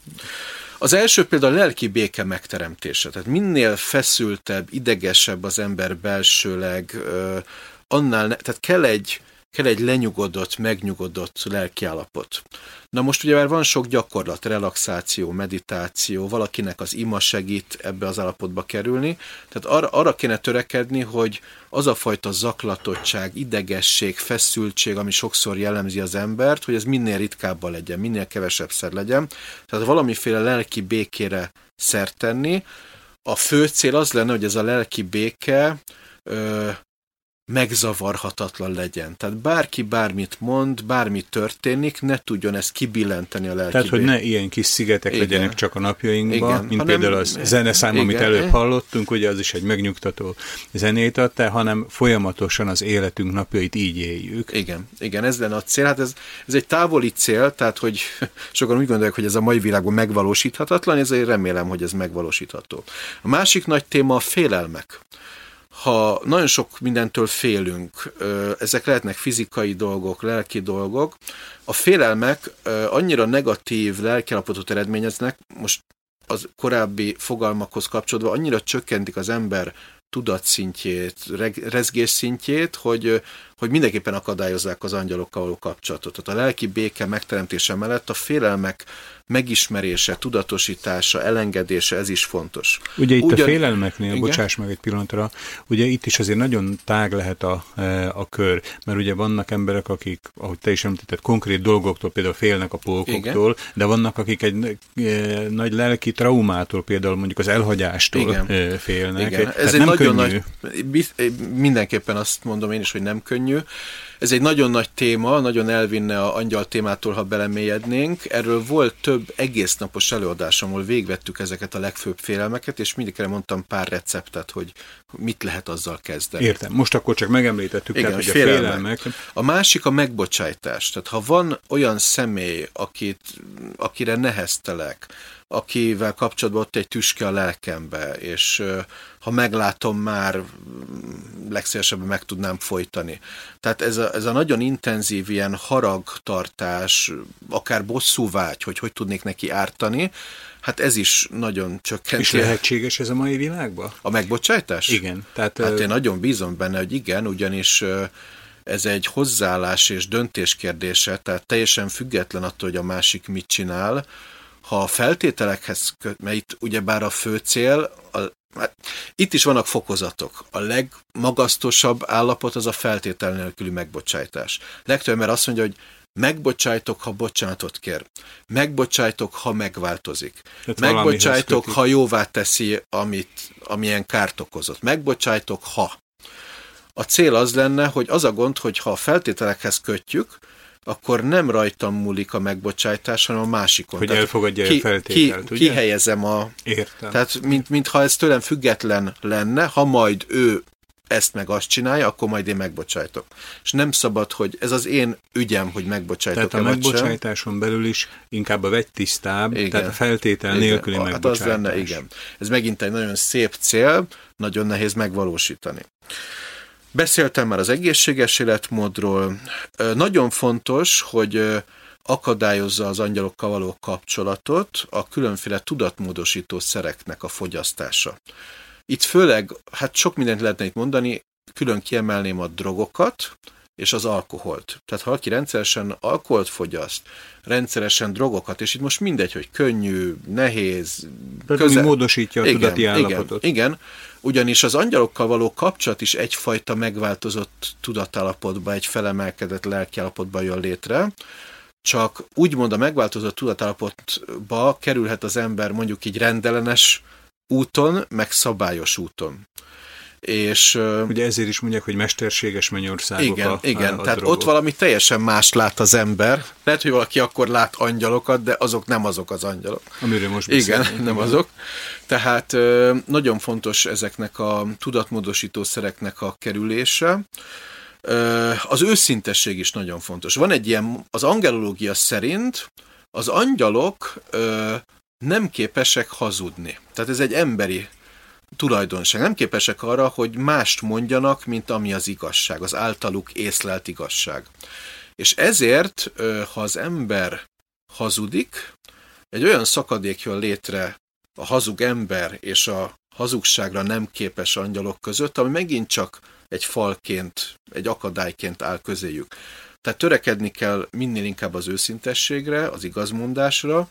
Az első például a lelki béke megteremtése. Tehát minél feszültebb, idegesebb az ember belsőleg, annál, ne, tehát kell egy, kell egy lenyugodott, megnyugodott lelkiállapot. Na most ugye már van sok gyakorlat, relaxáció, meditáció, valakinek az ima segít ebbe az állapotba kerülni, tehát arra, arra kéne törekedni, hogy az a fajta zaklatottság, idegesség, feszültség, ami sokszor jellemzi az embert, hogy ez minél ritkábban legyen, minél kevesebb szer legyen, tehát valamiféle lelki békére szert tenni. A fő cél az lenne, hogy ez a lelki béke megzavarhatatlan legyen. Tehát bárki bármit mond, bármi történik, ne tudjon ezt kibillenteni a lelki. Tehát, hogy ne ilyen kis szigetek igen. legyenek csak a napjainkban, igen. mint hanem, például az zeneszám, igen. amit előbb hallottunk, ugye az is egy megnyugtató zenét ad, hanem folyamatosan az életünk napjait így éljük. Igen, igen, ez lenne a cél. Hát ez, ez egy távoli cél, tehát, hogy sokan úgy gondolják, hogy ez a mai világban megvalósíthatatlan, ezért remélem, hogy ez megvalósítható. A másik nagy téma a félelmek ha nagyon sok mindentől félünk, ezek lehetnek fizikai dolgok, lelki dolgok, a félelmek annyira negatív lelkiállapotot eredményeznek, most az korábbi fogalmakhoz kapcsolódva annyira csökkentik az ember tudatszintjét, rezgés szintjét, hogy, hogy mindenképpen akadályozzák az angyalokkal való kapcsolatot. Tehát a lelki béke megteremtése mellett a félelmek megismerése, tudatosítása, elengedése, ez is fontos. Ugye itt Ugyan... a félelmeknél, Igen? bocsáss meg egy pillanatra, ugye itt is azért nagyon tág lehet a, e, a kör, mert ugye vannak emberek, akik, ahogy te is említetted, konkrét dolgoktól például félnek a polkoktól, Igen? de vannak, akik egy e, nagy lelki traumától, például mondjuk az elhagyástól Igen. E, félnek. Igen. Ez hát egy nagyon könnyű. nagy, mindenképpen azt mondom én is, hogy nem könnyű, ez egy nagyon nagy téma, nagyon elvinne a angyal témától, ha belemélyednénk. Erről volt több egész napos előadásom, ahol végvettük ezeket a legfőbb félelmeket, és mindig mondtam pár receptet, hogy mit lehet azzal kezdeni. Értem. Most akkor csak megemlítettük, Igen, tehát, hogy félelmek. a félelmek. A másik a megbocsájtás. Tehát ha van olyan személy, akit, akire neheztelek, akivel kapcsolatban ott egy tüske a lelkembe, és ha meglátom már, legszélesebben meg tudnám folytani. Tehát ez a, ez a nagyon intenzív ilyen haragtartás, akár bosszúvágy, hogy hogy tudnék neki ártani, hát ez is nagyon csökkenti. És lehetséges ez a mai világban? A megbocsájtás? Igen. Tehát, hát én nagyon bízom benne, hogy igen, ugyanis ez egy hozzáállás és döntés kérdése, tehát teljesen független attól, hogy a másik mit csinál, ha a feltételekhez köt, mert itt ugyebár a fő cél, a, hát, itt is vannak fokozatok. A legmagasztosabb állapot az a feltétel nélküli megbocsájtás. Legtöbb mert azt mondja, hogy megbocsájtok, ha bocsánatot kér. Megbocsájtok, ha megváltozik. Tehát megbocsájtok, ha jóvá teszi, amit, amilyen kárt okozott. Megbocsájtok, ha. A cél az lenne, hogy az a gond, hogy ha a feltételekhez kötjük, akkor nem rajtam múlik a megbocsájtás, hanem a másikon. Hogy Tehát elfogadja ki, a feltételt, ki, ugye? Kihelyezem a... Értem. Tehát, mint, mintha ez tőlem független lenne, ha majd ő ezt meg azt csinálja, akkor majd én megbocsájtok. És nem szabad, hogy ez az én ügyem, hogy megbocsájtok Tehát a megbocsájtáson sem. belül is inkább a vegy tisztább, igen. tehát a feltétel igen. nélküli igen. megbocsájtás. Hát az lenne, igen. Ez megint egy nagyon szép cél, nagyon nehéz megvalósítani. Beszéltem már az egészséges életmódról. Nagyon fontos, hogy akadályozza az angyalokkal való kapcsolatot a különféle tudatmódosító szereknek a fogyasztása. Itt főleg, hát sok mindent lehetne itt mondani, külön kiemelném a drogokat, és az alkoholt. Tehát ha aki rendszeresen alkoholt fogyaszt, rendszeresen drogokat, és itt most mindegy, hogy könnyű, nehéz, Tehát közel... módosítja a igen, tudati állapotot. Igen, igen, ugyanis az angyalokkal való kapcsolat is egyfajta megváltozott tudatállapotba, egy felemelkedett lelkiállapotba jön létre, csak úgymond a megváltozott tudatállapotba kerülhet az ember mondjuk így rendellenes úton, meg szabályos úton. És, Ugye ezért is mondják, hogy mesterséges mennyországok Igen, a, igen. A, tehát drogok. ott valami teljesen más lát az ember. Lehet, hogy valaki akkor lát angyalokat, de azok nem azok az angyalok. Amiről most Igen, nem azok. Tehát nagyon fontos ezeknek a tudatmódosító szereknek a kerülése. Az őszintesség is nagyon fontos. Van egy ilyen, az angelológia szerint az angyalok nem képesek hazudni. Tehát ez egy emberi tulajdonság. Nem képesek arra, hogy mást mondjanak, mint ami az igazság, az általuk észlelt igazság. És ezért, ha az ember hazudik, egy olyan szakadék jön létre a hazug ember és a hazugságra nem képes angyalok között, ami megint csak egy falként, egy akadályként áll közéjük. Tehát törekedni kell minél inkább az őszintességre, az igazmondásra,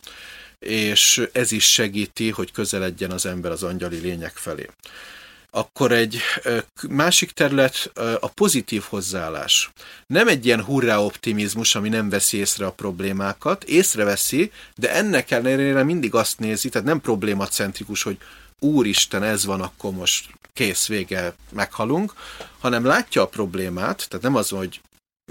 és ez is segíti, hogy közeledjen az ember az angyali lények felé. Akkor egy másik terület a pozitív hozzáállás. Nem egy ilyen hurrá optimizmus, ami nem veszi észre a problémákat, észreveszi, de ennek ellenére mindig azt nézi, tehát nem problémacentrikus, hogy úristen, ez van, akkor most kész, vége, meghalunk, hanem látja a problémát, tehát nem az, hogy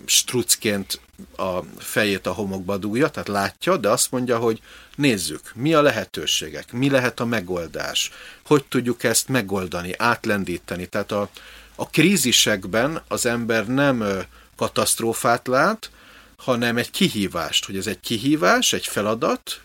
strucként a fejét a homokba dugja, tehát látja, de azt mondja, hogy nézzük, mi a lehetőségek, mi lehet a megoldás, hogy tudjuk ezt megoldani, átlendíteni. Tehát a, a krízisekben az ember nem katasztrófát lát, hanem egy kihívást, hogy ez egy kihívás, egy feladat,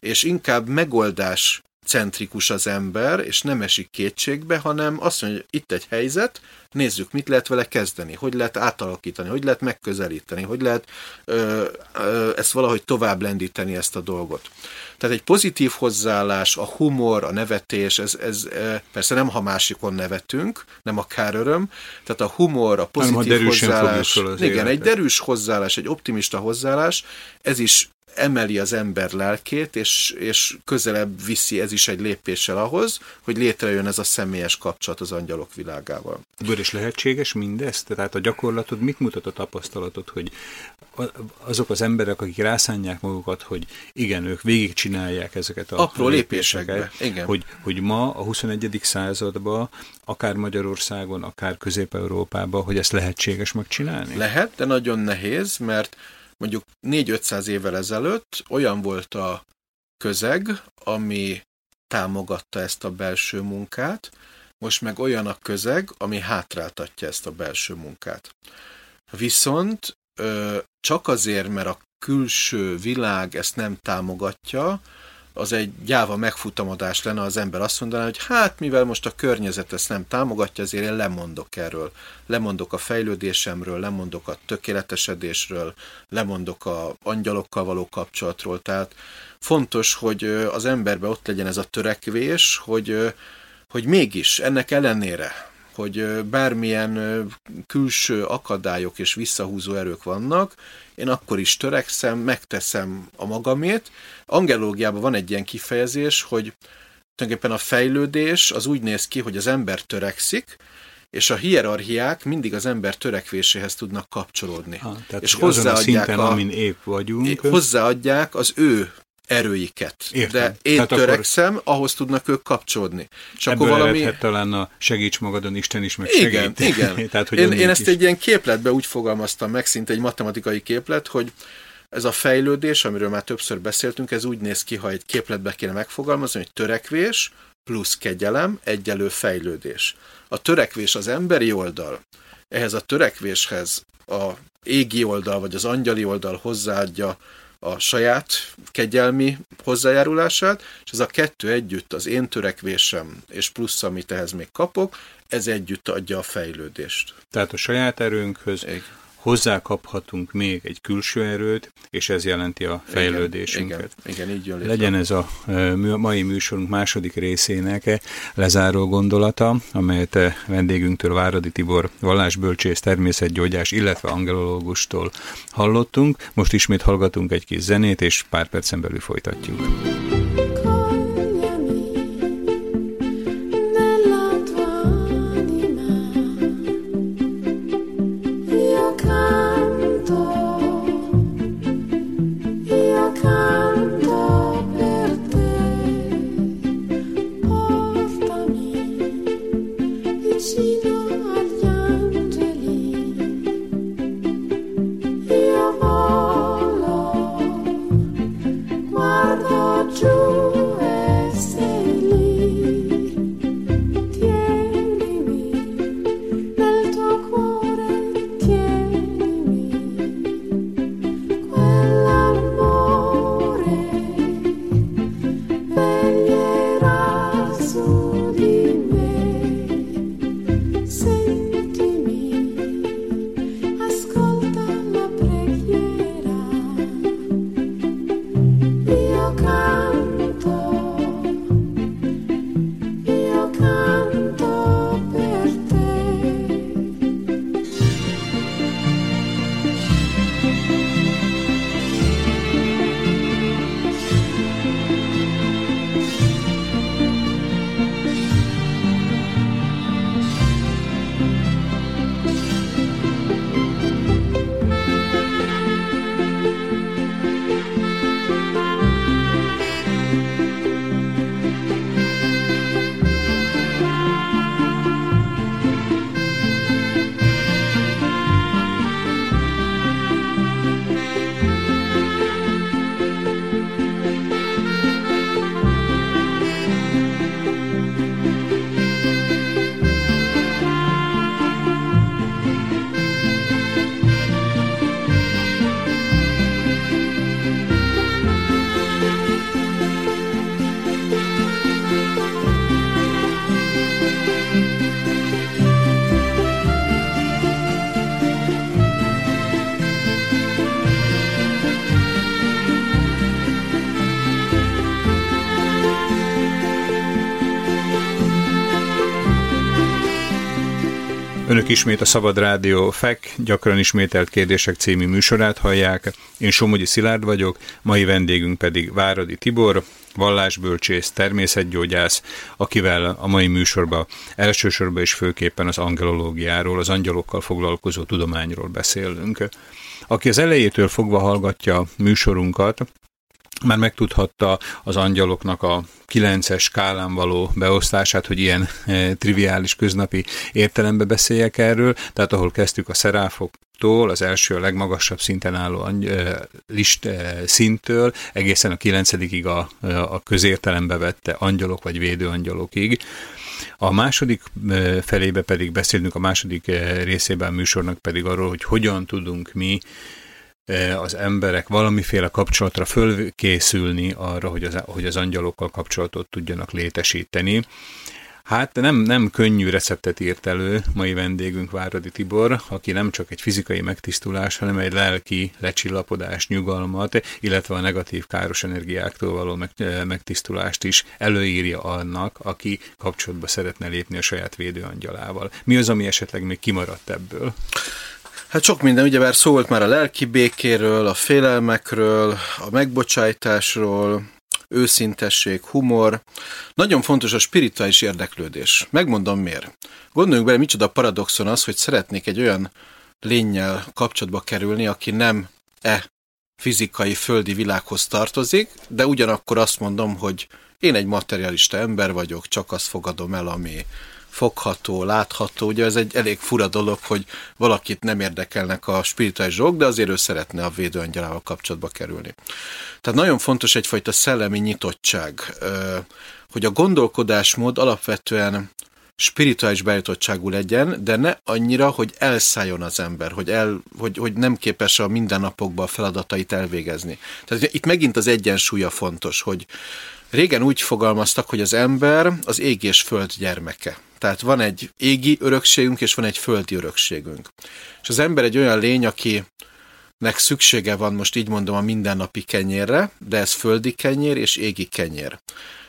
és inkább megoldás centrikus az ember, és nem esik kétségbe, hanem azt mondja, hogy itt egy helyzet, nézzük, mit lehet vele kezdeni, hogy lehet átalakítani, hogy lehet megközelíteni, hogy lehet ö, ö, ezt valahogy tovább lendíteni ezt a dolgot. Tehát egy pozitív hozzáállás, a humor, a nevetés, ez, ez persze nem ha másikon nevetünk, nem a öröm, tehát a humor, a pozitív hozzáállás, igen, életet. egy derűs hozzáállás, egy optimista hozzáállás, ez is emeli az ember lelkét, és, és közelebb viszi ez is egy lépéssel ahhoz, hogy létrejön ez a személyes kapcsolat az angyalok világával. Bőr is lehetséges mindezt? Tehát a gyakorlatod mit mutat a tapasztalatod, hogy azok az emberek, akik rászánják magukat, hogy igen, ők végigcsinálják ezeket a Apró lépéseket, igen. Hogy, hogy ma a 21. században, akár Magyarországon, akár Közép-Európában, hogy ezt lehetséges megcsinálni? Lehet, de nagyon nehéz, mert mondjuk 4-500 évvel ezelőtt olyan volt a közeg, ami támogatta ezt a belső munkát, most meg olyan a közeg, ami hátráltatja ezt a belső munkát. Viszont csak azért, mert a külső világ ezt nem támogatja, az egy gyáva megfutamodás lenne, az ember azt mondaná, hogy hát mivel most a környezet ezt nem támogatja, ezért én lemondok erről. Lemondok a fejlődésemről, lemondok a tökéletesedésről, lemondok a angyalokkal való kapcsolatról. Tehát fontos, hogy az emberbe ott legyen ez a törekvés, hogy, hogy mégis ennek ellenére, hogy bármilyen külső akadályok és visszahúzó erők vannak, én akkor is törekszem, megteszem a magamét. Angelológiában van egy ilyen kifejezés, hogy tulajdonképpen a fejlődés az úgy néz ki, hogy az ember törekszik, és a hierarchiák mindig az ember törekvéséhez tudnak kapcsolódni. Ha, tehát és hozzáadják a, szinten, a, amin épp vagyunk. Hozzáadják az ő erőiket. Értem. De én Tehát törekszem, akkor... ahhoz tudnak ők kapcsolódni. És akkor valami... talán a segíts magadon, Isten is meg Igen, segít. igen. Tehát, hogy én, én ezt is... egy ilyen képletbe úgy fogalmaztam meg, szinte egy matematikai képlet, hogy ez a fejlődés, amiről már többször beszéltünk, ez úgy néz ki, ha egy képletbe kéne megfogalmazni, hogy törekvés plusz kegyelem egyelő fejlődés. A törekvés az emberi oldal, ehhez a törekvéshez a égi oldal, vagy az angyali oldal hozzáadja a saját kegyelmi hozzájárulását, és ez a kettő együtt, az én törekvésem, és plusz, amit ehhez még kapok, ez együtt adja a fejlődést. Tehát a saját erőnkhöz, Igen hozzákaphatunk még egy külső erőt, és ez jelenti a fejlődésünket. Igen, igen, igen így jön Legyen ez a mai műsorunk második részének lezáró gondolata, amelyet vendégünktől Váradi Tibor vallásbölcsész, természetgyógyás, illetve angelológustól hallottunk. Most ismét hallgatunk egy kis zenét, és pár percen belül folytatjuk. Önök ismét a Szabad Rádió FEK, gyakran ismételt kérdések című műsorát hallják. Én Somogyi Szilárd vagyok, mai vendégünk pedig Váradi Tibor, vallásbölcsész, természetgyógyász, akivel a mai műsorban elsősorban és főképpen az angelológiáról, az angyalokkal foglalkozó tudományról beszélünk. Aki az elejétől fogva hallgatja műsorunkat, már megtudhatta az angyaloknak a kilences skálán való beosztását, hogy ilyen e, triviális köznapi értelembe beszéljek erről, tehát ahol kezdtük a szeráfoktól, az első a legmagasabb szinten álló e, list e, szinttől, egészen a kilencedikig a, a közértelembe vette angyalok vagy védőangyalokig. A második e, felébe pedig beszélünk, a második e, részében a műsornak pedig arról, hogy hogyan tudunk mi az emberek valamiféle kapcsolatra fölkészülni arra, hogy az, hogy az angyalokkal kapcsolatot tudjanak létesíteni. Hát nem, nem könnyű receptet írt elő mai vendégünk Váradi Tibor, aki nem csak egy fizikai megtisztulás, hanem egy lelki lecsillapodás, nyugalmat, illetve a negatív káros energiáktól való meg, megtisztulást is előírja annak, aki kapcsolatba szeretne lépni a saját védőangyalával. Mi az, ami esetleg még kimaradt ebből? Hát sok minden, ugyebár szó volt már a lelki békéről, a félelmekről, a megbocsájtásról, őszintesség, humor. Nagyon fontos a spirituális érdeklődés. Megmondom miért. Gondoljunk bele, micsoda paradoxon az, hogy szeretnék egy olyan lényel kapcsolatba kerülni, aki nem e fizikai, földi világhoz tartozik, de ugyanakkor azt mondom, hogy én egy materialista ember vagyok, csak azt fogadom el, ami fogható, látható. Ugye ez egy elég fura dolog, hogy valakit nem érdekelnek a spirituális dolgok, de azért ő szeretne a védőangyalával kapcsolatba kerülni. Tehát nagyon fontos egyfajta szellemi nyitottság, hogy a gondolkodásmód alapvetően spirituális bejutottságú legyen, de ne annyira, hogy elszálljon az ember, hogy, el, hogy, hogy nem képes a mindennapokban a feladatait elvégezni. Tehát itt megint az egyensúlya fontos, hogy régen úgy fogalmaztak, hogy az ember az ég és föld gyermeke. Tehát van egy égi örökségünk, és van egy földi örökségünk. És az ember egy olyan lény, aki nek szüksége van, most így mondom, a mindennapi kenyérre, de ez földi kenyér és égi kenyér.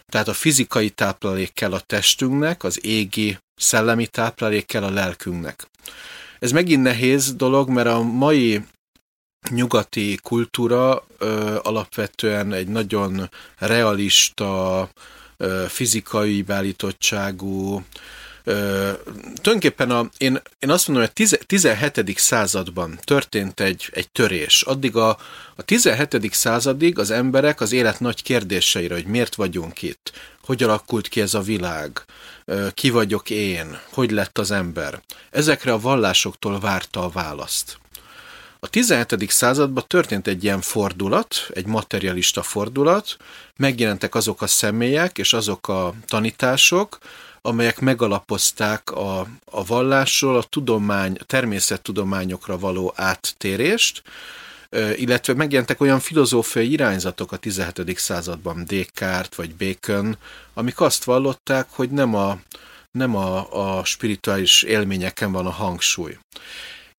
Tehát a fizikai táplálék kell a testünknek, az égi szellemi táplálék kell a lelkünknek. Ez megint nehéz dolog, mert a mai nyugati kultúra ö, alapvetően egy nagyon realista, ö, fizikai beállítottságú, tulajdonképpen a, én, én azt mondom, hogy a 17. században történt egy, egy törés. Addig a, a 17. századig az emberek az élet nagy kérdéseire, hogy miért vagyunk itt, hogy alakult ki ez a világ, ki vagyok én, hogy lett az ember. Ezekre a vallásoktól várta a választ. A 17. században történt egy ilyen fordulat, egy materialista fordulat, megjelentek azok a személyek és azok a tanítások, amelyek megalapozták a, a vallásról a tudomány, a természettudományokra való áttérést, illetve megjelentek olyan filozófiai irányzatok a 17. században, Descartes vagy Bacon, amik azt vallották, hogy nem a, nem a, a spirituális élményeken van a hangsúly.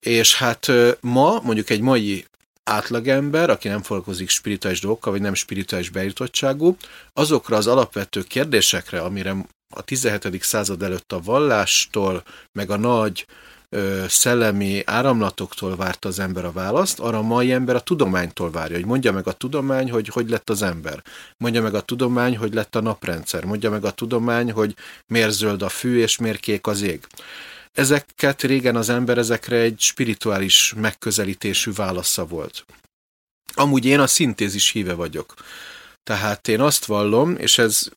És hát ma, mondjuk egy mai átlagember, aki nem foglalkozik spirituális dolgokkal, vagy nem spirituális bejutottságú, azokra az alapvető kérdésekre, amire a 17. század előtt a vallástól, meg a nagy ö, szellemi áramlatoktól várta az ember a választ, arra a mai ember a tudománytól várja, hogy mondja meg a tudomány, hogy hogy lett az ember. Mondja meg a tudomány, hogy lett a naprendszer. Mondja meg a tudomány, hogy miért zöld a fű és miért kék az ég. Ezeket régen az ember ezekre egy spirituális megközelítésű válasza volt. Amúgy én a szintézis híve vagyok. Tehát én azt vallom, és ez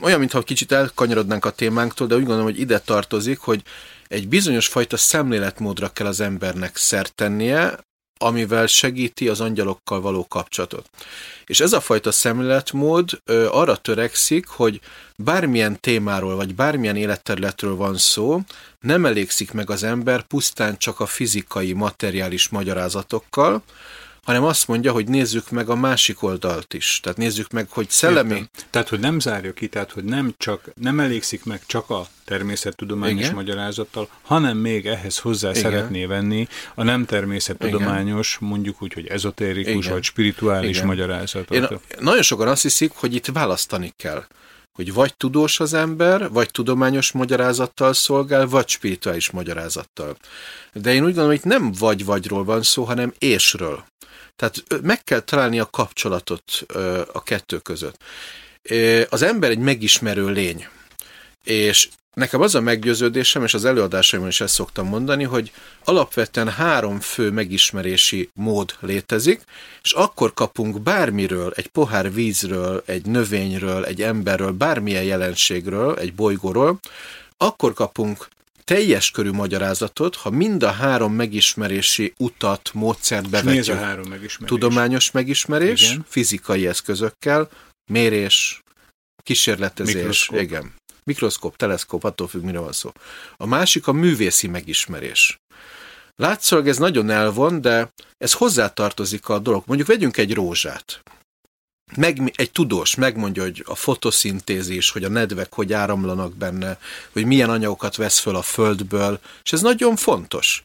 olyan, mintha kicsit elkanyarodnánk a témánktól, de úgy gondolom, hogy ide tartozik, hogy egy bizonyos fajta szemléletmódra kell az embernek szert tennie, amivel segíti az angyalokkal való kapcsolatot. És ez a fajta szemléletmód ö, arra törekszik, hogy bármilyen témáról, vagy bármilyen életterületről van szó, nem elégszik meg az ember pusztán csak a fizikai, materiális magyarázatokkal, hanem azt mondja, hogy nézzük meg a másik oldalt is. Tehát nézzük meg, hogy szellemi... Értem. Tehát, hogy nem zárja ki, tehát, hogy nem csak, nem elégszik meg csak a természettudományos Igen. magyarázattal, hanem még ehhez hozzá Igen. szeretné venni a nem természettudományos, Igen. mondjuk úgy, hogy ezotérikus Igen. vagy spirituális Igen. magyarázatot. Én, nagyon sokan azt hiszik, hogy itt választani kell hogy vagy tudós az ember, vagy tudományos magyarázattal szolgál, vagy spirituális magyarázattal. De én úgy gondolom, hogy itt nem vagy-vagyról van szó, hanem ésről. Tehát meg kell találni a kapcsolatot a kettő között. Az ember egy megismerő lény, és nekem az a meggyőződésem, és az előadásaimon is ezt szoktam mondani, hogy alapvetően három fő megismerési mód létezik, és akkor kapunk bármiről, egy pohár vízről, egy növényről, egy emberről, bármilyen jelenségről, egy bolygóról, akkor kapunk teljes körű magyarázatot, ha mind a három megismerési utat, módszert bevetjük. Mi ez a három megismerés? Tudományos megismerés, igen. fizikai eszközökkel, mérés, kísérletezés, Mikroszkóp. igen. Mikroszkóp, teleszkóp, attól függ, mire van szó. A másik a művészi megismerés. Látszólag ez nagyon elvon, de ez hozzátartozik a dolog. Mondjuk vegyünk egy rózsát. Meg, egy tudós megmondja, hogy a fotoszintézis, hogy a nedvek hogy áramlanak benne, hogy milyen anyagokat vesz föl a földből, és ez nagyon fontos.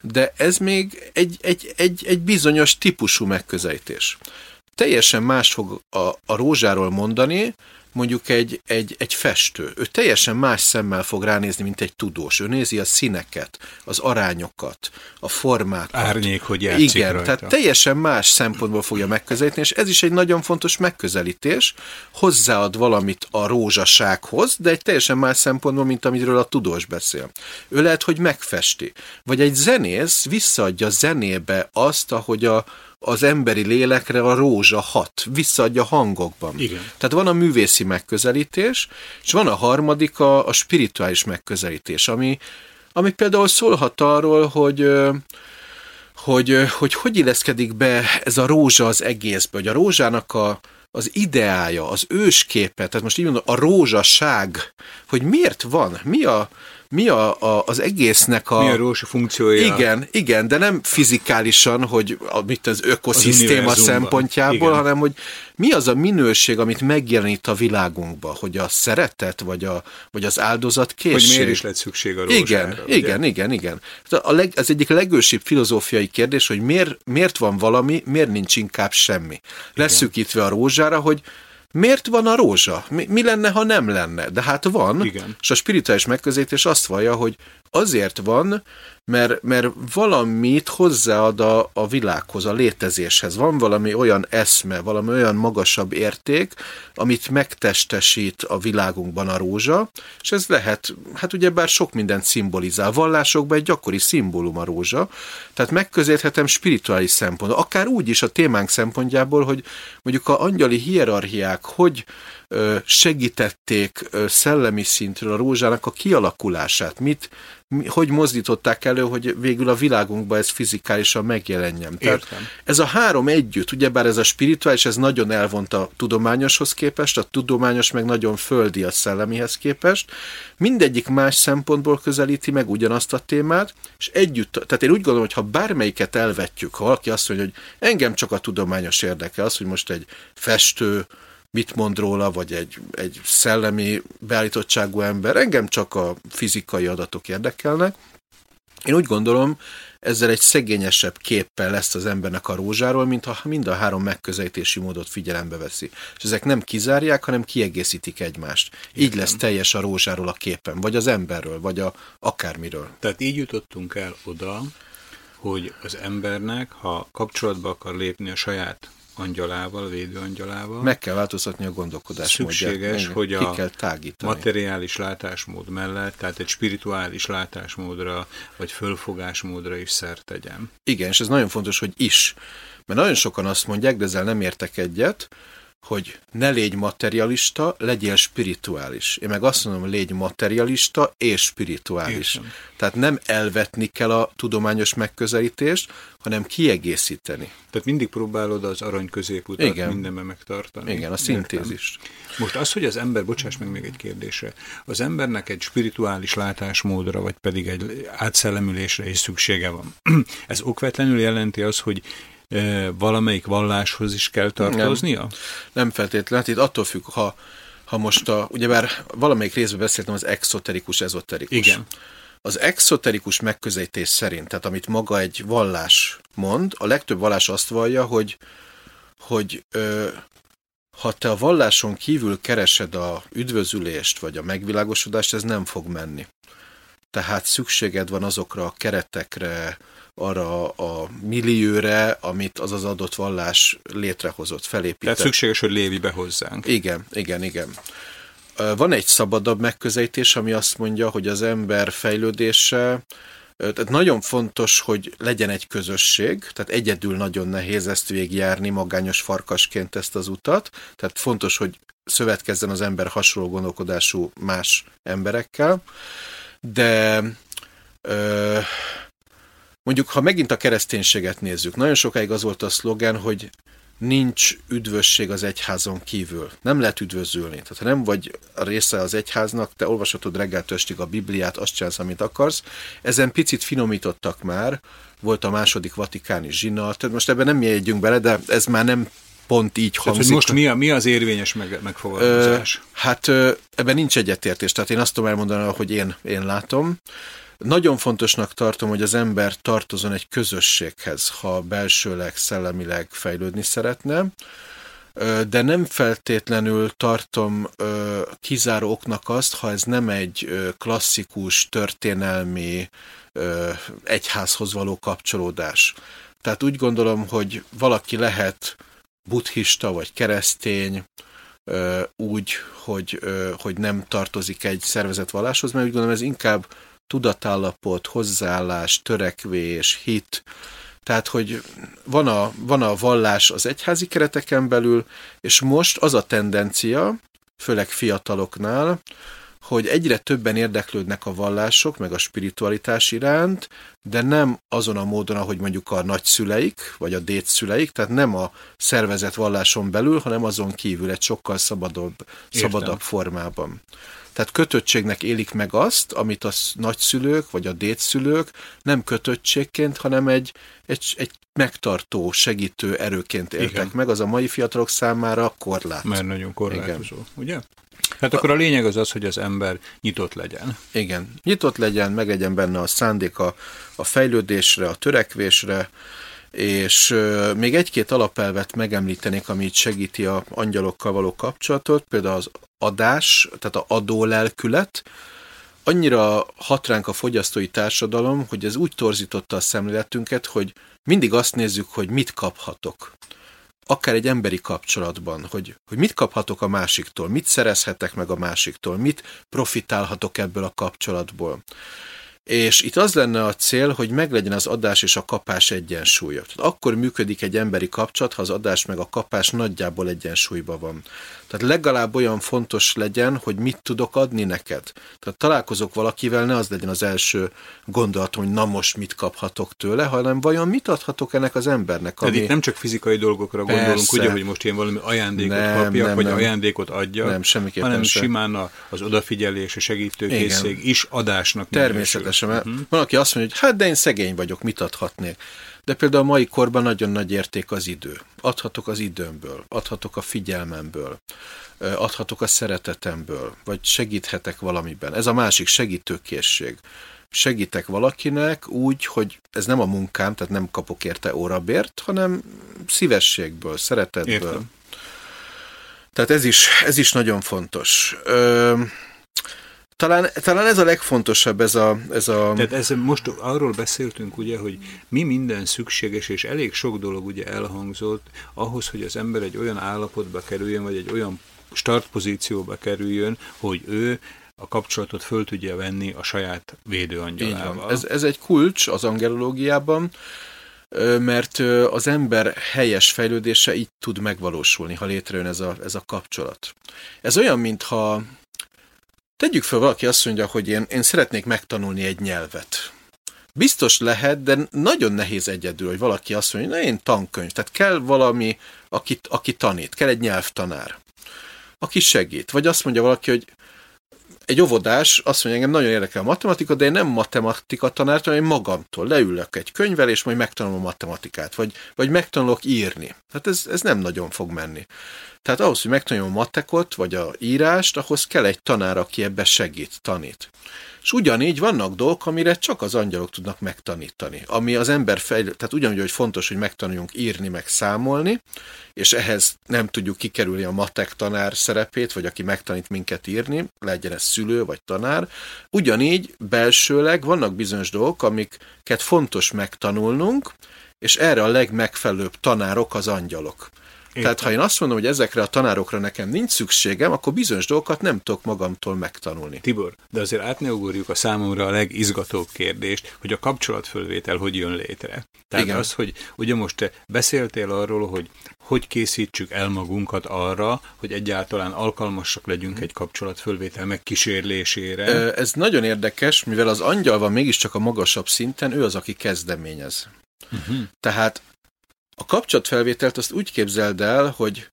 De ez még egy, egy, egy, egy bizonyos típusú megközelítés. Teljesen más fog a, a rózsáról mondani, mondjuk egy, egy, egy festő. Ő teljesen más szemmel fog ránézni, mint egy tudós. Ő nézi a színeket, az arányokat, a formákat. Árnyék, hogy játszik Igen, rajta. tehát teljesen más szempontból fogja megközelíteni, és ez is egy nagyon fontos megközelítés. Hozzáad valamit a rózsasághoz, de egy teljesen más szempontból, mint amiről a tudós beszél. Ő lehet, hogy megfesti. Vagy egy zenész visszaadja zenébe azt, ahogy a, az emberi lélekre a rózsa hat, visszaadja hangokban. Igen. Tehát van a művészi megközelítés, és van a harmadik a, a spirituális megközelítés, ami, ami például szólhat arról, hogy hogy, hogy hogy illeszkedik be ez a rózsa az egészbe, hogy a rózsának a, az ideája, az ősképe, tehát most így mondom, a rózsaság, hogy miért van, mi a, mi a, a, az egésznek a... Mi a rózsa funkciója? Igen, igen, de nem fizikálisan, hogy mit az ökoszisztéma az szempontjából, igen. hanem hogy mi az a minőség, amit megjelenít a világunkba, hogy a szeretet, vagy, a, vagy az áldozat készség. Hogy miért is lett szükség a rózsára? Igen, ugye? igen, igen, igen. A leg, az egyik legősibb filozófiai kérdés, hogy miért, miért van valami, miért nincs inkább semmi. Leszűkítve a rózsára, hogy Miért van a rózsa? Mi, mi lenne, ha nem lenne? De hát van, Igen. és a spirituális megközelítés azt vallja, hogy azért van, mert, mert valamit hozzáad a, a világhoz, a létezéshez. Van valami olyan eszme, valami olyan magasabb érték, amit megtestesít a világunkban a rózsa, és ez lehet, hát ugye bár sok mindent szimbolizál. Vallásokban egy gyakori szimbólum a rózsa, tehát megközelíthetem spirituális szempontból, akár úgy is a témánk szempontjából, hogy mondjuk a angyali hierarchiák hogy segítették szellemi szintről a rózsának a kialakulását, mit, mi, hogy mozdították elő, hogy végül a világunkban ez fizikálisan megjelenjen. Tehát Értem. ez a három együtt, ugyebár ez a spirituális, ez nagyon elvont a tudományoshoz képest, a tudományos meg nagyon földi a szellemihez képest. Mindegyik más szempontból közelíti meg ugyanazt a témát, és együtt, tehát én úgy gondolom, hogy ha bármelyiket elvetjük, ha valaki azt mondja, hogy engem csak a tudományos érdekel, az, hogy most egy festő, mit mond róla, vagy egy, egy szellemi beállítottságú ember, engem csak a fizikai adatok érdekelnek. Én úgy gondolom, ezzel egy szegényesebb képpel lesz az embernek a rózsáról, mint ha mind a három megközelítési módot figyelembe veszi. És ezek nem kizárják, hanem kiegészítik egymást. Így Értem. lesz teljes a rózsáról a képen, vagy az emberről, vagy a akármiről. Tehát így jutottunk el oda, hogy az embernek, ha kapcsolatba akar lépni a saját angyalával, védőangyalával, Meg kell változtatni a gondolkodás Szükséges, hogy ki a kell tágítani. materiális látásmód mellett, tehát egy spirituális látásmódra, vagy fölfogásmódra is szert tegyen. Igen, és ez nagyon fontos, hogy is. Mert nagyon sokan azt mondják, de ezzel nem értek egyet, hogy ne légy materialista, legyél spirituális. Én meg azt mondom, légy materialista és spirituális. Értem. Tehát nem elvetni kell a tudományos megközelítést, hanem kiegészíteni. Tehát mindig próbálod az arany középutat Igen. mindenben megtartani. Igen, a Értem. szintézist. Most az, hogy az ember, bocsáss meg még egy kérdésre, az embernek egy spirituális látásmódra, vagy pedig egy átszellemülésre is szüksége van. Ez okvetlenül jelenti az, hogy valamelyik valláshoz is kell tartoznia? Nem feltétlenül, hát itt attól függ, ha, ha most a, ugyebár valamelyik részben beszéltem az exoterikus, ezoterikus. Igen. Az exoterikus megközelítés szerint, tehát amit maga egy vallás mond, a legtöbb vallás azt vallja, hogy, hogy ö, ha te a valláson kívül keresed a üdvözülést, vagy a megvilágosodást, ez nem fog menni. Tehát szükséged van azokra a keretekre, arra a millióre, amit az az adott vallás létrehozott, felépített. Tehát szükséges, hogy lévi be hozzánk. Igen, igen, igen. Van egy szabadabb megközelítés, ami azt mondja, hogy az ember fejlődése, tehát nagyon fontos, hogy legyen egy közösség, tehát egyedül nagyon nehéz ezt végigjárni magányos farkasként ezt az utat, tehát fontos, hogy szövetkezzen az ember hasonló gondolkodású más emberekkel, de ö, mondjuk, ha megint a kereszténységet nézzük, nagyon sokáig az volt a szlogen, hogy nincs üdvösség az egyházon kívül. Nem lehet üdvözülni. Tehát ha nem vagy a része az egyháznak, te olvashatod reggel estig a Bibliát, azt csinálsz, amit akarsz. Ezen picit finomítottak már, volt a második vatikáni zsinat, tehát most ebben nem jegyünk bele, de ez már nem pont így hangzik. Tehát, most mi, a, mi az érvényes meg, megfogalmazás? Ö, hát ö, ebben nincs egyetértés, tehát én azt tudom elmondani, hogy én, én látom. Nagyon fontosnak tartom, hogy az ember tartozon egy közösséghez, ha belsőleg, szellemileg fejlődni szeretne, de nem feltétlenül tartom kizáró oknak azt, ha ez nem egy klasszikus, történelmi, egyházhoz való kapcsolódás. Tehát úgy gondolom, hogy valaki lehet buddhista vagy keresztény, úgy, hogy, hogy nem tartozik egy szervezet valláshoz, mert úgy gondolom ez inkább tudatállapot, hozzáállás, törekvés, hit, tehát, hogy van a, van a vallás az egyházi kereteken belül, és most az a tendencia, főleg fiataloknál, hogy egyre többen érdeklődnek a vallások, meg a spiritualitás iránt, de nem azon a módon, ahogy mondjuk a nagyszüleik, vagy a dédszüleik, tehát nem a szervezet valláson belül, hanem azon kívül egy sokkal szabadabb, szabadabb formában. Tehát kötöttségnek élik meg azt, amit a nagyszülők vagy a dédszülők nem kötöttségként, hanem egy, egy, egy megtartó, segítő erőként éltek Igen. meg, az a mai fiatalok számára korlát. Mert nagyon korlátozó, Igen. ugye? Hát akkor a lényeg az az, hogy az ember nyitott legyen. Igen, nyitott legyen, meg legyen benne a szándék a, a fejlődésre, a törekvésre, és még egy-két alapelvet megemlítenék, ami itt segíti a angyalokkal való kapcsolatot, például az adás, tehát a adólelkület, annyira hat ránk a fogyasztói társadalom, hogy ez úgy torzította a szemléletünket, hogy mindig azt nézzük, hogy mit kaphatok. Akár egy emberi kapcsolatban, hogy, hogy mit kaphatok a másiktól, mit szerezhetek meg a másiktól, mit profitálhatok ebből a kapcsolatból. És itt az lenne a cél, hogy meglegyen az adás és a kapás egyensúlya. Tehát akkor működik egy emberi kapcsolat, ha az adás meg a kapás nagyjából egyensúlyban van. Tehát legalább olyan fontos legyen, hogy mit tudok adni neked. Tehát találkozok valakivel, ne az legyen az első gondolatom, hogy na most mit kaphatok tőle, hanem vajon mit adhatok ennek az embernek. Ami... Tehát itt nem csak fizikai dolgokra Persze. gondolunk, ugye, hogy most én valami ajándékot nem, kapjak, nem, vagy nem. ajándékot adjak, nem, hanem sem. simán az odafigyelés, a segítőkészség is adásnak. Természetesen, mert uh-huh. van, aki azt mondja, hogy hát de én szegény vagyok, mit adhatnék. De például a mai korban nagyon nagy érték az idő. Adhatok az időmből, adhatok a figyelmemből, adhatok a szeretetemből, vagy segíthetek valamiben. Ez a másik segítőkészség. Segítek valakinek úgy, hogy ez nem a munkám, tehát nem kapok érte órabért, hanem szívességből, szeretetből. Értem. Tehát ez is, ez is nagyon fontos. Ö, talán, talán ez a legfontosabb, ez a... Ez a... Tehát ez, most arról beszéltünk, ugye, hogy mi minden szükséges, és elég sok dolog ugye elhangzott ahhoz, hogy az ember egy olyan állapotba kerüljön, vagy egy olyan startpozícióba kerüljön, hogy ő a kapcsolatot föl tudja venni a saját védőangyalával. Ez, ez egy kulcs az angelológiában, mert az ember helyes fejlődése így tud megvalósulni, ha létrejön ez a, ez a kapcsolat. Ez olyan, mintha Tegyük fel, valaki azt mondja, hogy én, én szeretnék megtanulni egy nyelvet. Biztos lehet, de nagyon nehéz egyedül, hogy valaki azt mondja, hogy én tankönyv, tehát kell valami, aki, aki tanít, kell egy nyelvtanár, aki segít. Vagy azt mondja valaki, hogy egy óvodás azt mondja, engem nagyon érdekel a matematika, de én nem matematika tanár, hanem én magamtól leülök egy könyvvel, és majd megtanulom a matematikát, vagy, vagy megtanulok írni. Hát ez, ez nem nagyon fog menni. Tehát ahhoz, hogy megtanuljam a matekot, vagy a írást, ahhoz kell egy tanár, aki ebbe segít, tanít. És ugyanígy vannak dolgok, amire csak az angyalok tudnak megtanítani. Ami az ember fejl... tehát ugyanúgy, hogy fontos, hogy megtanuljunk írni, meg számolni, és ehhez nem tudjuk kikerülni a matek tanár szerepét, vagy aki megtanít minket írni, legyen ez szülő vagy tanár. Ugyanígy belsőleg vannak bizonyos dolgok, amiket fontos megtanulnunk, és erre a legmegfelelőbb tanárok az angyalok. Értem. Tehát ha én azt mondom, hogy ezekre a tanárokra nekem nincs szükségem, akkor bizonyos dolgokat nem tudok magamtól megtanulni. Tibor, de azért át ne ugorjuk a számomra a legizgatóbb kérdést, hogy a kapcsolatfölvétel hogy jön létre. Tehát Igen. az, hogy ugye most te beszéltél arról, hogy hogy készítsük el magunkat arra, hogy egyáltalán alkalmasak legyünk egy kapcsolatfölvétel megkísérlésére. Ez nagyon érdekes, mivel az angyal van mégiscsak a magasabb szinten, ő az, aki kezdeményez. Uh-huh. Tehát a kapcsolatfelvételt azt úgy képzeld el, hogy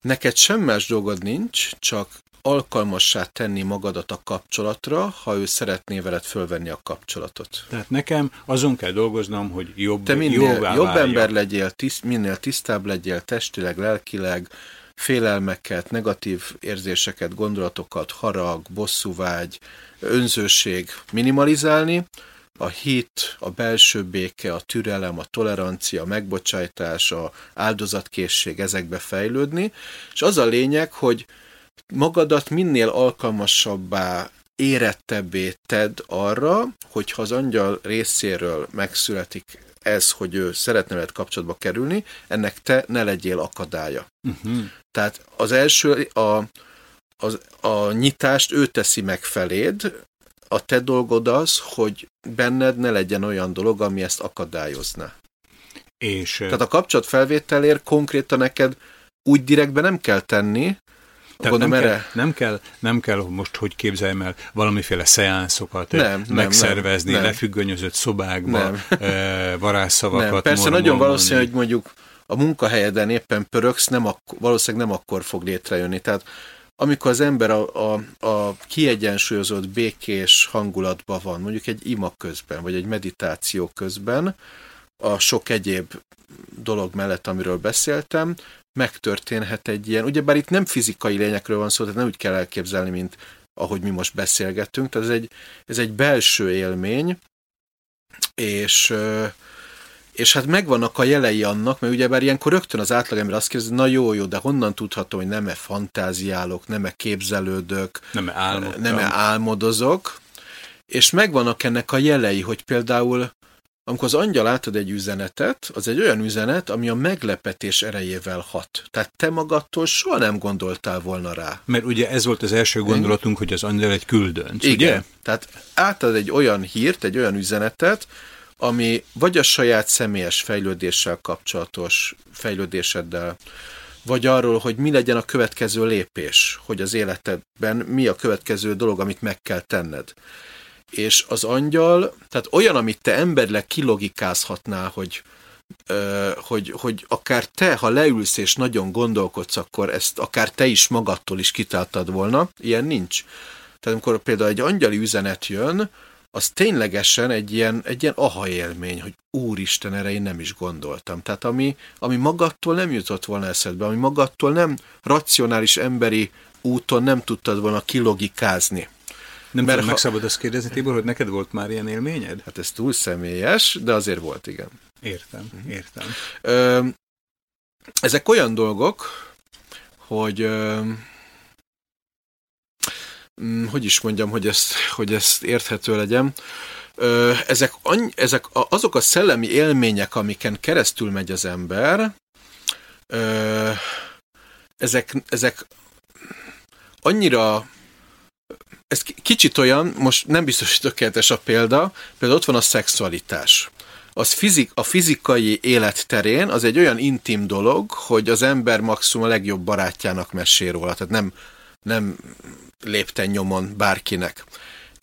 neked sem más dolgod nincs, csak alkalmassá tenni magadat a kapcsolatra, ha ő szeretné veled fölvenni a kapcsolatot. Tehát nekem azon kell dolgoznom, hogy jobb, Te minél jobb ember legyél, tiszt, minél tisztább legyél testileg, lelkileg, félelmeket, negatív érzéseket, gondolatokat, harag, bosszúvágy, önzőség minimalizálni, a hit, a belső béke, a türelem, a tolerancia, a megbocsájtás, a áldozatkészség ezekbe fejlődni, és az a lényeg, hogy magadat minél alkalmasabbá, érettebbé tedd arra, hogyha az angyal részéről megszületik ez, hogy ő szeretne veled kapcsolatba kerülni, ennek te ne legyél akadálya. Uh-huh. Tehát az első, a, a, a nyitást ő teszi meg feléd, a te dolgod az, hogy benned ne legyen olyan dolog, ami ezt akadályozna. És... Tehát a kapcsolat felvételért konkrétan neked úgy direktbe nem kell tenni, tehát nem, erre... kell, nem, kell, nem kell most, hogy képzeljem el, valamiféle szeánszokat nem, megszervezni, nem, nem. lefüggönyözött szobákba, nem. E, varázsszavakat nem. Persze nagyon valószínű, hogy mondjuk a munkahelyeden éppen pöröksz, nem ak- valószínűleg nem akkor fog létrejönni. Tehát amikor az ember a, a, a kiegyensúlyozott, békés hangulatban van, mondjuk egy ima közben, vagy egy meditáció közben, a sok egyéb dolog mellett, amiről beszéltem, megtörténhet egy ilyen, ugyebár itt nem fizikai lényekről van szó, tehát nem úgy kell elképzelni, mint ahogy mi most beszélgettünk, tehát ez egy, ez egy belső élmény, és és hát megvannak a jelei annak, mert ugyebár ilyenkor rögtön az átlagember azt kérdezi, na jó, jó, de honnan tudhatom, hogy nem-e fantáziálok, nem-e képzelődök, nem-e, nem-e álmodozok, és megvannak ennek a jelei, hogy például amikor az angyal átad egy üzenetet, az egy olyan üzenet, ami a meglepetés erejével hat. Tehát te magadtól soha nem gondoltál volna rá. Mert ugye ez volt az első gondolatunk, hogy az angyal egy küldönc, Igen. ugye? Tehát átad egy olyan hírt, egy olyan üzenetet, ami vagy a saját személyes fejlődéssel kapcsolatos fejlődéseddel, vagy arról, hogy mi legyen a következő lépés, hogy az életedben mi a következő dolog, amit meg kell tenned. És az angyal, tehát olyan, amit te emberleg kilogikázhatnál, hogy, hogy, hogy akár te, ha leülsz és nagyon gondolkodsz, akkor ezt akár te is magadtól is kitáltad volna, ilyen nincs. Tehát amikor például egy angyali üzenet jön, az ténylegesen egy ilyen, egy ilyen aha élmény, hogy úristen, erre én nem is gondoltam. Tehát ami, ami magadtól nem jutott volna eszedbe, ami magadtól nem racionális emberi úton nem tudtad volna kilogikázni. Nem Mert tudom, ha... meg szabad azt kérdezni, Tibor, hogy neked volt már ilyen élményed? Hát ez túl személyes, de azért volt, igen. Értem, mhm. értem. Ö, ezek olyan dolgok, hogy ö, hogy is mondjam, hogy ezt, hogy ezt érthető legyen. Ezek, ezek azok a szellemi élmények, amiken keresztül megy az ember, ezek, ezek annyira ez kicsit olyan, most nem biztos, hogy tökéletes a példa, például ott van a szexualitás. Az fizik, a fizikai élet terén az egy olyan intim dolog, hogy az ember maximum a legjobb barátjának mesél róla, tehát nem, nem lépten nyomon bárkinek.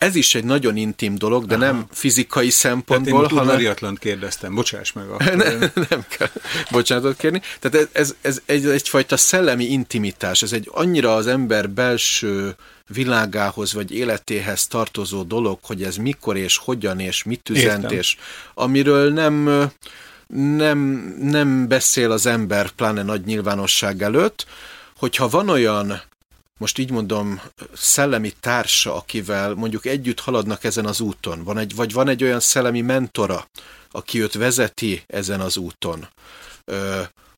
Ez is egy nagyon intim dolog, de Aha. nem fizikai szempontból, Tehát én hanem... kérdeztem, bocsáss meg. A... nem, nem kell bocsánatot kérni. Tehát ez, ez, ez egy, egyfajta szellemi intimitás, ez egy annyira az ember belső világához vagy életéhez tartozó dolog, hogy ez mikor és hogyan és mit üzent, Értem. és amiről nem, nem, nem beszél az ember, pláne nagy nyilvánosság előtt, hogyha van olyan most így mondom, szellemi társa, akivel mondjuk együtt haladnak ezen az úton, van egy, vagy van egy olyan szellemi mentora, aki őt vezeti ezen az úton,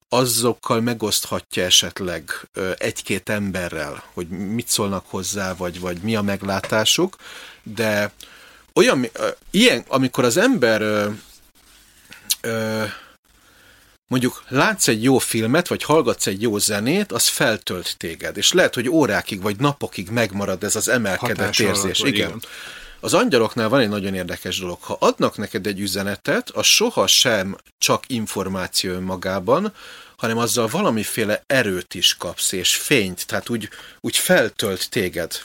azokkal megoszthatja esetleg egy-két emberrel, hogy mit szólnak hozzá, vagy, vagy mi a meglátásuk, de olyan, ilyen, amikor az ember ö, ö, mondjuk látsz egy jó filmet, vagy hallgatsz egy jó zenét, az feltölt téged, és lehet, hogy órákig vagy napokig megmarad ez az emelkedett Hatás érzés. Alatt, igen. igen. Az angyaloknál van egy nagyon érdekes dolog. Ha adnak neked egy üzenetet, az soha sem csak információ önmagában, hanem azzal valamiféle erőt is kapsz, és fényt, tehát úgy, úgy feltölt téged.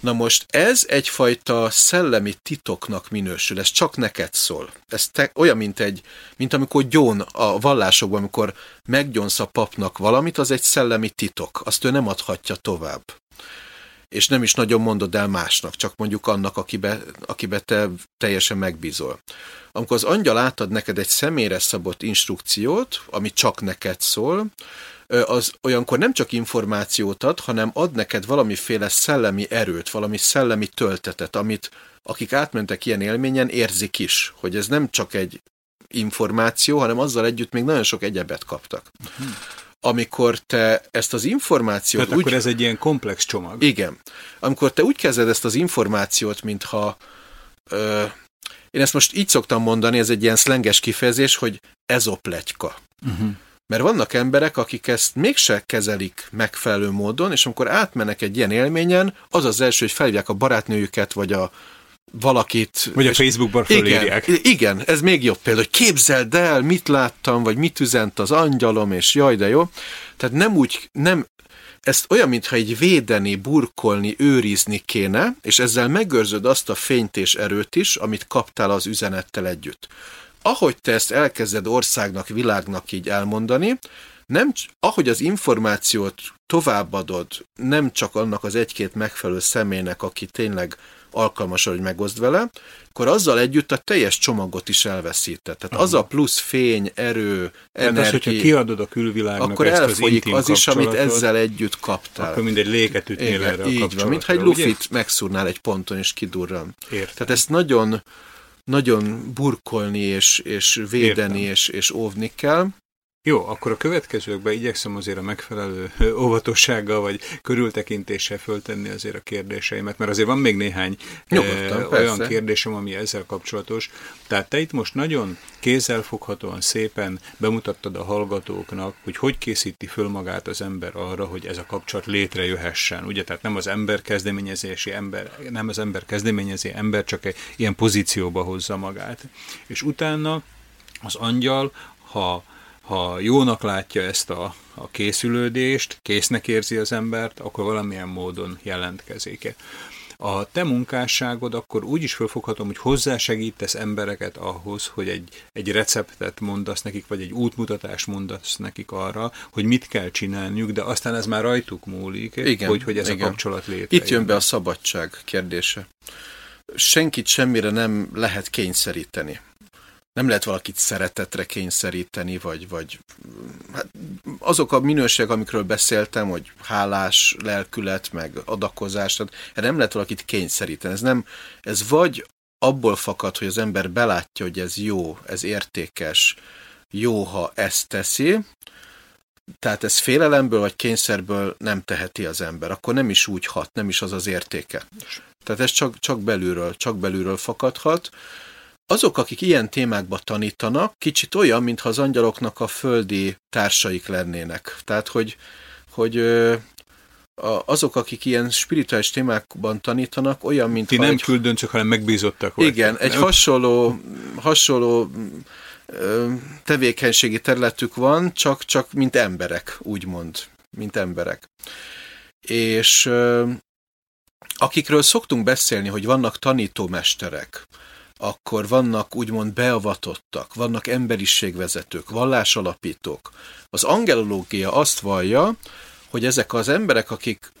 Na most ez egyfajta szellemi titoknak minősül, ez csak neked szól. Ez te, olyan, mint, egy, mint amikor gyón a vallásokban, amikor meggyonsz a papnak valamit, az egy szellemi titok, azt ő nem adhatja tovább. És nem is nagyon mondod el másnak, csak mondjuk annak, akibe, akibe te teljesen megbízol. Amikor az angyal átad neked egy személyre szabott instrukciót, ami csak neked szól, az olyankor nem csak információt ad, hanem ad neked valamiféle szellemi erőt, valami szellemi töltetet, amit akik átmentek ilyen élményen, érzik is, hogy ez nem csak egy információ, hanem azzal együtt még nagyon sok egyebet kaptak. Amikor te ezt az információt... Tehát úgy... akkor ez egy ilyen komplex csomag. Igen. Amikor te úgy kezded ezt az információt, mintha... Ö, én ezt most így szoktam mondani, ez egy ilyen szlenges kifejezés, hogy ezoplegyka. Uh-huh. Mert vannak emberek, akik ezt mégse kezelik megfelelő módon, és amikor átmennek egy ilyen élményen, az az első, hogy felhívják a barátnőjüket, vagy a valakit. Vagy a Facebookban fölírják. Igen, igen, ez még jobb példa, hogy képzeld el, mit láttam, vagy mit üzent az angyalom, és jaj, de jó. Tehát nem úgy, nem, ezt olyan, mintha egy védeni, burkolni, őrizni kéne, és ezzel megőrzöd azt a fényt és erőt is, amit kaptál az üzenettel együtt ahogy te ezt elkezded országnak, világnak így elmondani, nem, ahogy az információt továbbadod, nem csak annak az egy-két megfelelő személynek, aki tényleg alkalmas, hogy megoszd vele, akkor azzal együtt a teljes csomagot is elveszíted. Tehát Aha. az a plusz fény, erő, Tehát energia... az, hogyha kiadod a külvilágnak akkor ezt elfolyik az, az is, amit ezzel együtt kaptál. Akkor mindegy léket ütnél erre a Így van, mintha egy lufit megszúrnál egy ponton, és kidurran. Értem. Tehát ezt nagyon nagyon burkolni és, és védeni és, és óvni kell. Jó, akkor a következőkben igyekszem azért a megfelelő óvatossággal vagy körültekintéssel föltenni azért a kérdéseimet, mert azért van még néhány Nyugodtan, eh, olyan kérdésem, ami ezzel kapcsolatos. Tehát te itt most nagyon kézzelfoghatóan szépen bemutattad a hallgatóknak, hogy hogy készíti föl magát az ember arra, hogy ez a kapcsolat létrejöhessen. Ugye, tehát nem az ember kezdeményezési ember, nem az ember kezdeményezé ember, csak egy ilyen pozícióba hozza magát. És utána az angyal, ha ha jónak látja ezt a, a készülődést, késznek érzi az embert, akkor valamilyen módon jelentkezik. A te munkásságod akkor úgy is felfoghatom, hogy hozzásegítesz embereket ahhoz, hogy egy, egy receptet mondasz nekik, vagy egy útmutatást mondasz nekik arra, hogy mit kell csinálniuk, de aztán ez már rajtuk múlik, igen, hogy, hogy ez igen. a kapcsolat létrejön. Itt jön be a szabadság kérdése. Senkit semmire nem lehet kényszeríteni nem lehet valakit szeretetre kényszeríteni, vagy, vagy hát azok a minőségek, amikről beszéltem, hogy hálás lelkület, meg adakozás, tehát nem lehet valakit kényszeríteni. Ez, nem, ez vagy abból fakad, hogy az ember belátja, hogy ez jó, ez értékes, jó, ha ezt teszi, tehát ez félelemből vagy kényszerből nem teheti az ember, akkor nem is úgy hat, nem is az az értéke. Tehát ez csak, csak belülről, csak belülről fakadhat, azok, akik ilyen témákba tanítanak, kicsit olyan, mintha az angyaloknak a földi társaik lennének. Tehát, hogy, hogy azok, akik ilyen spirituális témákban tanítanak, olyan, mint... Ti nem egy, küldöncök, hanem megbízottak voltak. Igen, egy nem? hasonló, hasonló tevékenységi területük van, csak, csak mint emberek, úgymond, mint emberek. És akikről szoktunk beszélni, hogy vannak tanítómesterek, akkor vannak úgymond beavatottak, vannak emberiségvezetők, vallásalapítók. Az angelológia azt vallja, hogy ezek az emberek, akik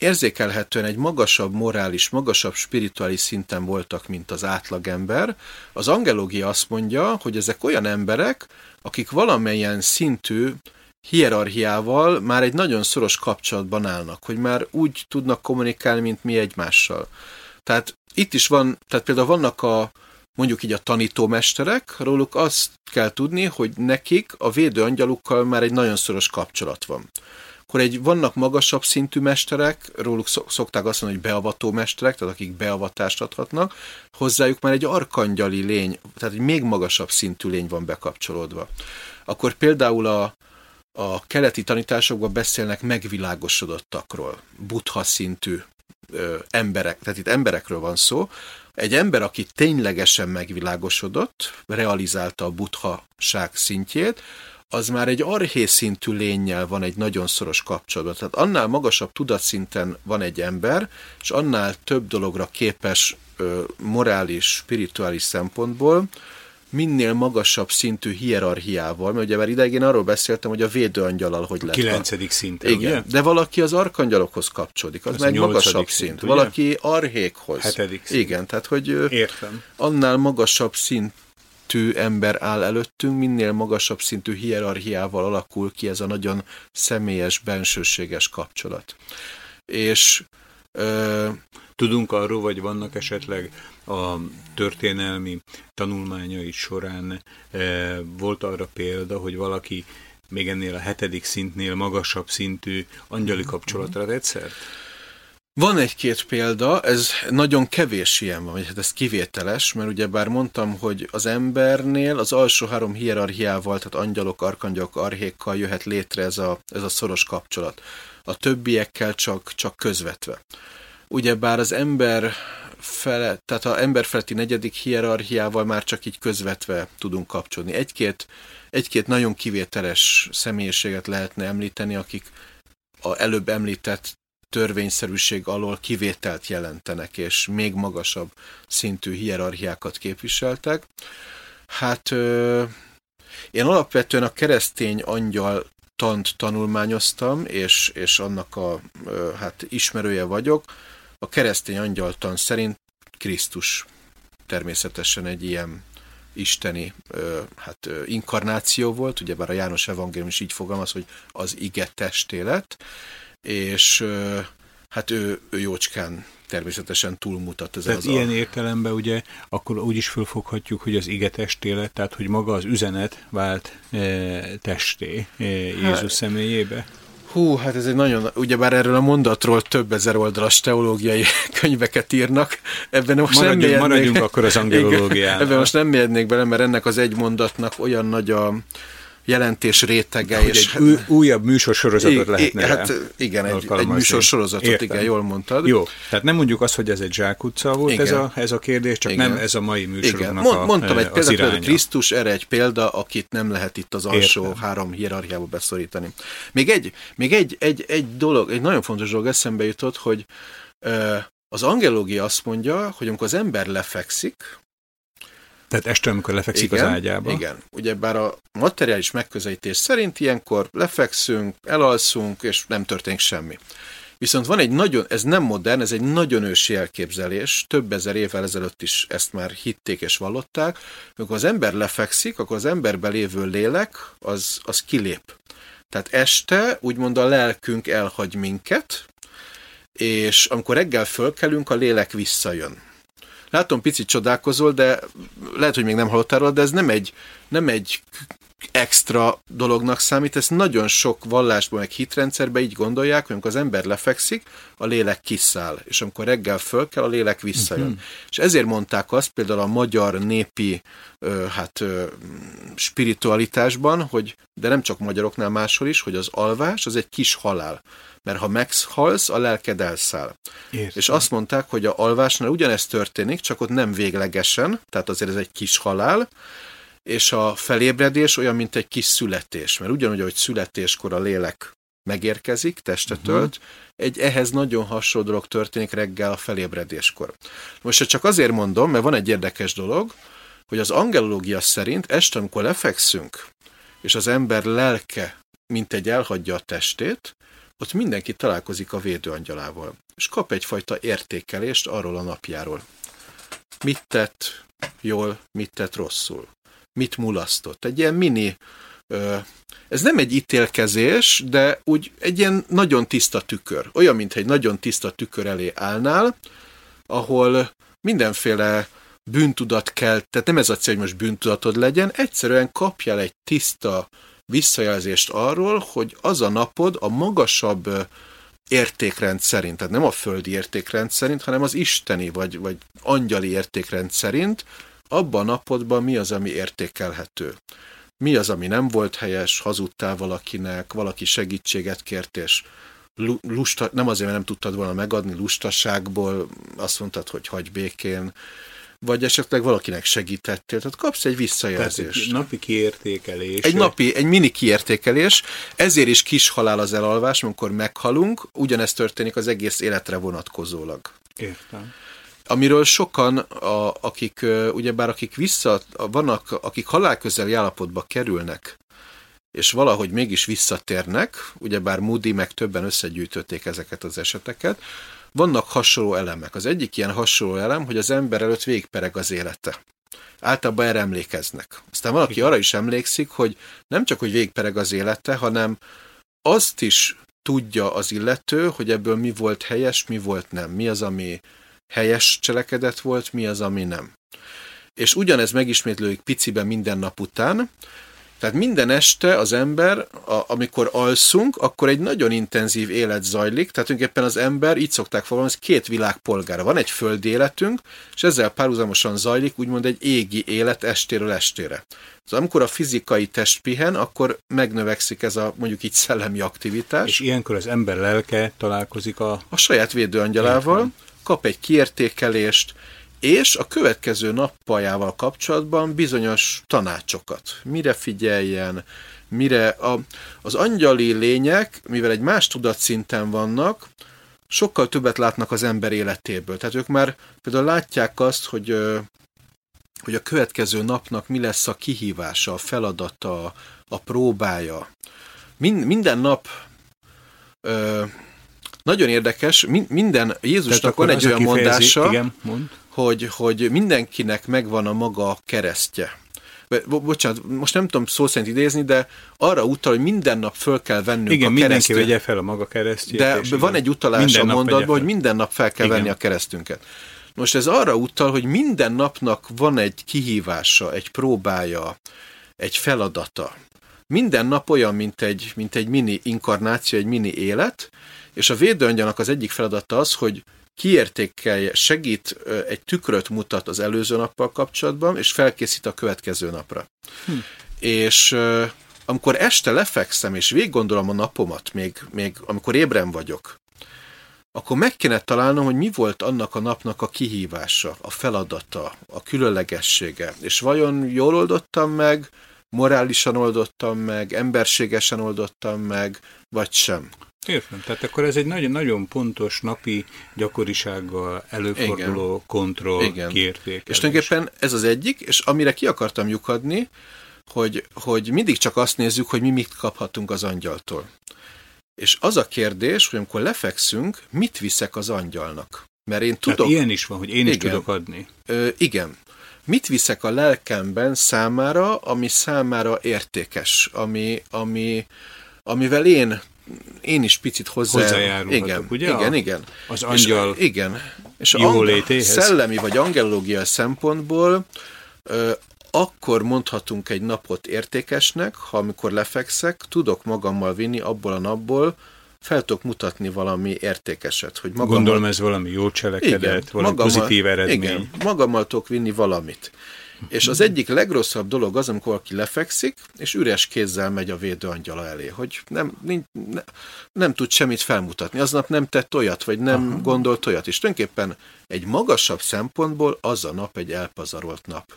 érzékelhetően egy magasabb morális, magasabb spirituális szinten voltak, mint az átlagember, az angelológia azt mondja, hogy ezek olyan emberek, akik valamilyen szintű hierarchiával már egy nagyon szoros kapcsolatban állnak, hogy már úgy tudnak kommunikálni, mint mi egymással. Tehát itt is van, tehát például vannak a mondjuk így a tanítómesterek, róluk azt kell tudni, hogy nekik a védő angyalukkal már egy nagyon szoros kapcsolat van. Akkor egy, vannak magasabb szintű mesterek, róluk szokták azt mondani, hogy beavató mesterek, tehát akik beavatást adhatnak, hozzájuk már egy arkangyali lény, tehát egy még magasabb szintű lény van bekapcsolódva. Akkor például a, a keleti tanításokban beszélnek megvilágosodottakról, buddha szintű ö, emberek, tehát itt emberekről van szó, egy ember, aki ténylegesen megvilágosodott, realizálta a buddhaság szintjét, az már egy arhé szintű lényel van egy nagyon szoros kapcsolatban. Tehát annál magasabb tudatszinten van egy ember, és annál több dologra képes ö, morális, spirituális szempontból, minél magasabb szintű hierarchiával, mert ugye már ideig én arról beszéltem, hogy a védőangyalal hogy lett. Kilencedik szint. Igen, ugye? de valaki az arkangyalokhoz kapcsolódik, az, az már egy magasabb szint. szint. Ugye? Valaki arhékhoz. Hetedik szint. Igen, tehát hogy Értem. annál magasabb szint szintű ember áll előttünk, minél magasabb szintű hierarchiával alakul ki ez a nagyon személyes, bensőséges kapcsolat. És Tudunk arról, vagy vannak esetleg a történelmi tanulmányai során volt arra példa, hogy valaki még ennél a hetedik szintnél magasabb szintű angyali kapcsolatra tett szert? Van egy-két példa, ez nagyon kevés ilyen van, vagy hát ez kivételes, mert ugye bár mondtam, hogy az embernél az alsó három hierarchiával, tehát angyalok, arkangyalok, arhékkal jöhet létre ez a, ez a szoros kapcsolat. A többiekkel csak, csak közvetve. Ugyebár az ember fele, tehát az ember feletti negyedik hierarchiával már csak így közvetve tudunk kapcsolni. Egy-két, egy-két nagyon kivételes személyiséget lehetne említeni, akik a előbb említett törvényszerűség alól kivételt jelentenek, és még magasabb szintű hierarchiákat képviseltek. Hát én alapvetően a keresztény angyal tant tanulmányoztam, és, és annak a hát ismerője vagyok. A keresztény angyaltan szerint Krisztus természetesen egy ilyen isteni hát, inkarnáció volt, ugyebár a János Evangélium is így fogalmaz, hogy az ige testélet, és hát ő, ő jócskán természetesen túlmutat ezen Tehát az ilyen a... értelemben ugye akkor úgy is fölfoghatjuk, hogy az ige testélet, tehát hogy maga az üzenet vált e, testé e, Jézus hát, személyébe? Hú, hát ez egy nagyon, ugyebár erről a mondatról több ezer oldalas teológiai könyveket írnak, ebben most maradjunk, nem maradjunk akkor az angelológiánál. Ebben most nem mérnék bele, mert ennek az egy mondatnak olyan nagy a, jelentés rétege. Hogy és egy hát, újabb műsorsorozatot lehetne Hát igen, egy, egy műsorsorozatot, Értem. igen, jól mondtad. Jó, tehát nem mondjuk azt, hogy ez egy zsákutca volt ez a, ez a kérdés, csak igen. nem ez a mai műsoroknak igen. Mondtam a, egy példát, például Krisztus, erre egy példa, akit nem lehet itt az alsó Értem. három hierarchiába beszorítani. Még egy, még egy, egy, egy dolog, egy nagyon fontos dolog eszembe jutott, hogy az angelógia azt mondja, hogy amikor az ember lefekszik, tehát este, amikor lefekszik igen, az ágyába. Igen, ugye bár a materiális megközelítés szerint ilyenkor lefekszünk, elalszunk, és nem történik semmi. Viszont van egy nagyon, ez nem modern, ez egy nagyon ősi elképzelés, több ezer évvel ezelőtt is ezt már hitték és vallották, amikor az ember lefekszik, akkor az emberben lévő lélek, az, az kilép. Tehát este úgymond a lelkünk elhagy minket, és amikor reggel fölkelünk, a lélek visszajön. Látom, picit csodálkozol, de lehet, hogy még nem hallottál róla, de ez nem egy, nem egy extra dolognak számít, ezt nagyon sok vallásban, meg hitrendszerben így gondolják, hogy amikor az ember lefekszik, a lélek kiszáll, és amikor reggel föl kell, a lélek visszajön. Uh-huh. És ezért mondták azt például a magyar népi hát spiritualitásban, hogy de nem csak magyaroknál máshol is, hogy az alvás az egy kis halál mert ha meghalsz, a lelked elszáll. Értem. És azt mondták, hogy a alvásnál ugyanezt történik, csak ott nem véglegesen, tehát azért ez egy kis halál, és a felébredés olyan, mint egy kis születés, mert ugyanúgy, hogy születéskor a lélek megérkezik, testet uh-huh. tölt, egy ehhez nagyon hasonló dolog történik reggel a felébredéskor. Most csak azért mondom, mert van egy érdekes dolog, hogy az angelológia szerint este, amikor lefekszünk, és az ember lelke, mint egy elhagyja a testét, ott mindenki találkozik a védőangyalával, és kap egyfajta értékelést arról a napjáról. Mit tett jól, mit tett rosszul, mit mulasztott. Egy ilyen mini, ez nem egy ítélkezés, de úgy egy ilyen nagyon tiszta tükör. Olyan, mintha egy nagyon tiszta tükör elé állnál, ahol mindenféle bűntudat kell, tehát nem ez a cél, hogy most bűntudatod legyen, egyszerűen kapjál egy tiszta visszajelzést arról, hogy az a napod a magasabb értékrend szerint, tehát nem a földi értékrend szerint, hanem az isteni vagy, vagy angyali értékrend szerint, abban a napodban mi az, ami értékelhető. Mi az, ami nem volt helyes, hazudtál valakinek, valaki segítséget kért, és lusta, nem azért, mert nem tudtad volna megadni lustaságból, azt mondtad, hogy hagy békén, vagy esetleg valakinek segítettél. Tehát kapsz egy visszajelzést. Tehát egy napi kiértékelés. Egy napi, egy mini kiértékelés. Ezért is kis halál az elalvás, amikor meghalunk. Ugyanezt történik az egész életre vonatkozólag. Értem amiről sokan, a, akik ugyebár akik vissza, vannak, akik halálközeli állapotba kerülnek, és valahogy mégis visszatérnek, ugyebár Moody meg többen összegyűjtötték ezeket az eseteket, vannak hasonló elemek. Az egyik ilyen hasonló elem, hogy az ember előtt végpereg az élete. Általában erre emlékeznek. Aztán valaki arra is emlékszik, hogy nem csak, hogy végpereg az élete, hanem azt is tudja az illető, hogy ebből mi volt helyes, mi volt nem. Mi az, ami helyes cselekedet volt, mi az, ami nem. És ugyanez megismétlődik piciben minden nap után, tehát minden este az ember, a, amikor alszunk, akkor egy nagyon intenzív élet zajlik, tehát tulajdonképpen az ember, így szokták fogalmazni, két világ polgára. Van egy földi életünk, és ezzel párhuzamosan zajlik úgymond egy égi élet estéről estére. Szóval amikor a fizikai test pihen, akkor megnövekszik ez a mondjuk így szellemi aktivitás. És ilyenkor az ember lelke találkozik a... A saját védőangyalával, Értem. Kap egy kiértékelést, és a következő nappajával kapcsolatban bizonyos tanácsokat. Mire figyeljen, mire a, az angyali lények, mivel egy más tudatszinten vannak, sokkal többet látnak az ember életéből. Tehát ők már például látják azt, hogy, hogy a következő napnak mi lesz a kihívása, a feladata, a próbája. Mind, minden nap nagyon érdekes, minden Jézusnak van egy olyan kifejezi, mondása, igen, mond hogy, hogy mindenkinek megvan a maga keresztje. Bo- bocsánat, most nem tudom szó szerint idézni, de arra utal, hogy minden nap föl kell vennünk Igen, a keresztét. mindenki vegye fel a maga keresztjét. De van egy utalás a mondatban, hogy minden nap fel kell Igen. venni a keresztünket. Most ez arra utal, hogy minden napnak van egy kihívása, egy próbája, egy feladata. Minden nap olyan, mint egy, mint egy mini inkarnáció, egy mini élet, és a védőangyalnak az egyik feladata az, hogy kiértékelje, segít, egy tükröt mutat az előző nappal kapcsolatban, és felkészít a következő napra. Hm. És amikor este lefekszem, és végig gondolom a napomat, még, még amikor ébren vagyok, akkor meg kéne találnom, hogy mi volt annak a napnak a kihívása, a feladata, a különlegessége, és vajon jól oldottam meg, morálisan oldottam meg, emberségesen oldottam meg, vagy sem. Értem, tehát akkor ez egy nagyon-nagyon pontos napi gyakorisággal előforduló Igen. kontroll Igen. kiértékelés. És tulajdonképpen ez az egyik, és amire ki akartam lyukadni, hogy, hogy mindig csak azt nézzük, hogy mi mit kaphatunk az angyaltól. És az a kérdés, hogy amikor lefekszünk, mit viszek az angyalnak? Mert én tudok... Tehát ilyen is van, hogy én igen, is tudok adni. Ö, igen. Mit viszek a lelkemben számára, ami számára értékes, ami, ami, amivel én én is picit hozzá... Hozzájárulhatok, igen, ugye? Igen, igen. Az angyal és, Igen. És a szellemi vagy angelológia szempontból ö, akkor mondhatunk egy napot értékesnek, ha amikor lefekszek, tudok magammal vinni abból a napból, fel tudok mutatni valami értékeset. Hogy magammal, Gondolom ez valami jó cselekedet, igen, valami magammal, pozitív eredmény. Igen, magammal tudok vinni valamit. És az egyik legrosszabb dolog az, amikor valaki lefekszik, és üres kézzel megy a védőangyala elé, hogy nem, nincs, ne, nem tud semmit felmutatni. Aznap nem tett olyat, vagy nem Aha. gondolt olyat. És tulajdonképpen egy magasabb szempontból az a nap egy elpazarolt nap.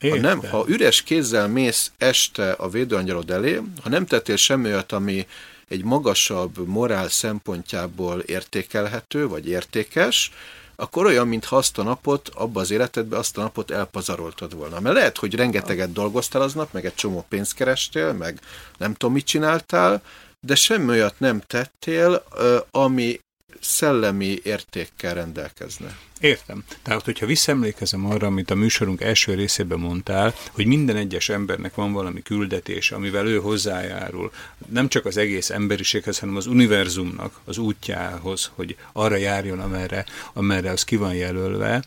Ha, nem, ha üres kézzel mész este a védőangyalod elé, ha nem tettél semmi olyat, ami egy magasabb morál szempontjából értékelhető, vagy értékes, akkor olyan, mintha azt a napot, abba az életedbe azt a napot elpazaroltad volna. Mert lehet, hogy rengeteget dolgoztál aznap, meg egy csomó pénzt kerestél, meg nem tudom, mit csináltál, de semmi olyat nem tettél, ami szellemi értékkel rendelkezne. Értem. Tehát, hogyha visszaemlékezem arra, amit a műsorunk első részében mondtál, hogy minden egyes embernek van valami küldetés, amivel ő hozzájárul, nem csak az egész emberiséghez, hanem az univerzumnak az útjához, hogy arra járjon, amerre, amerre az ki van jelölve,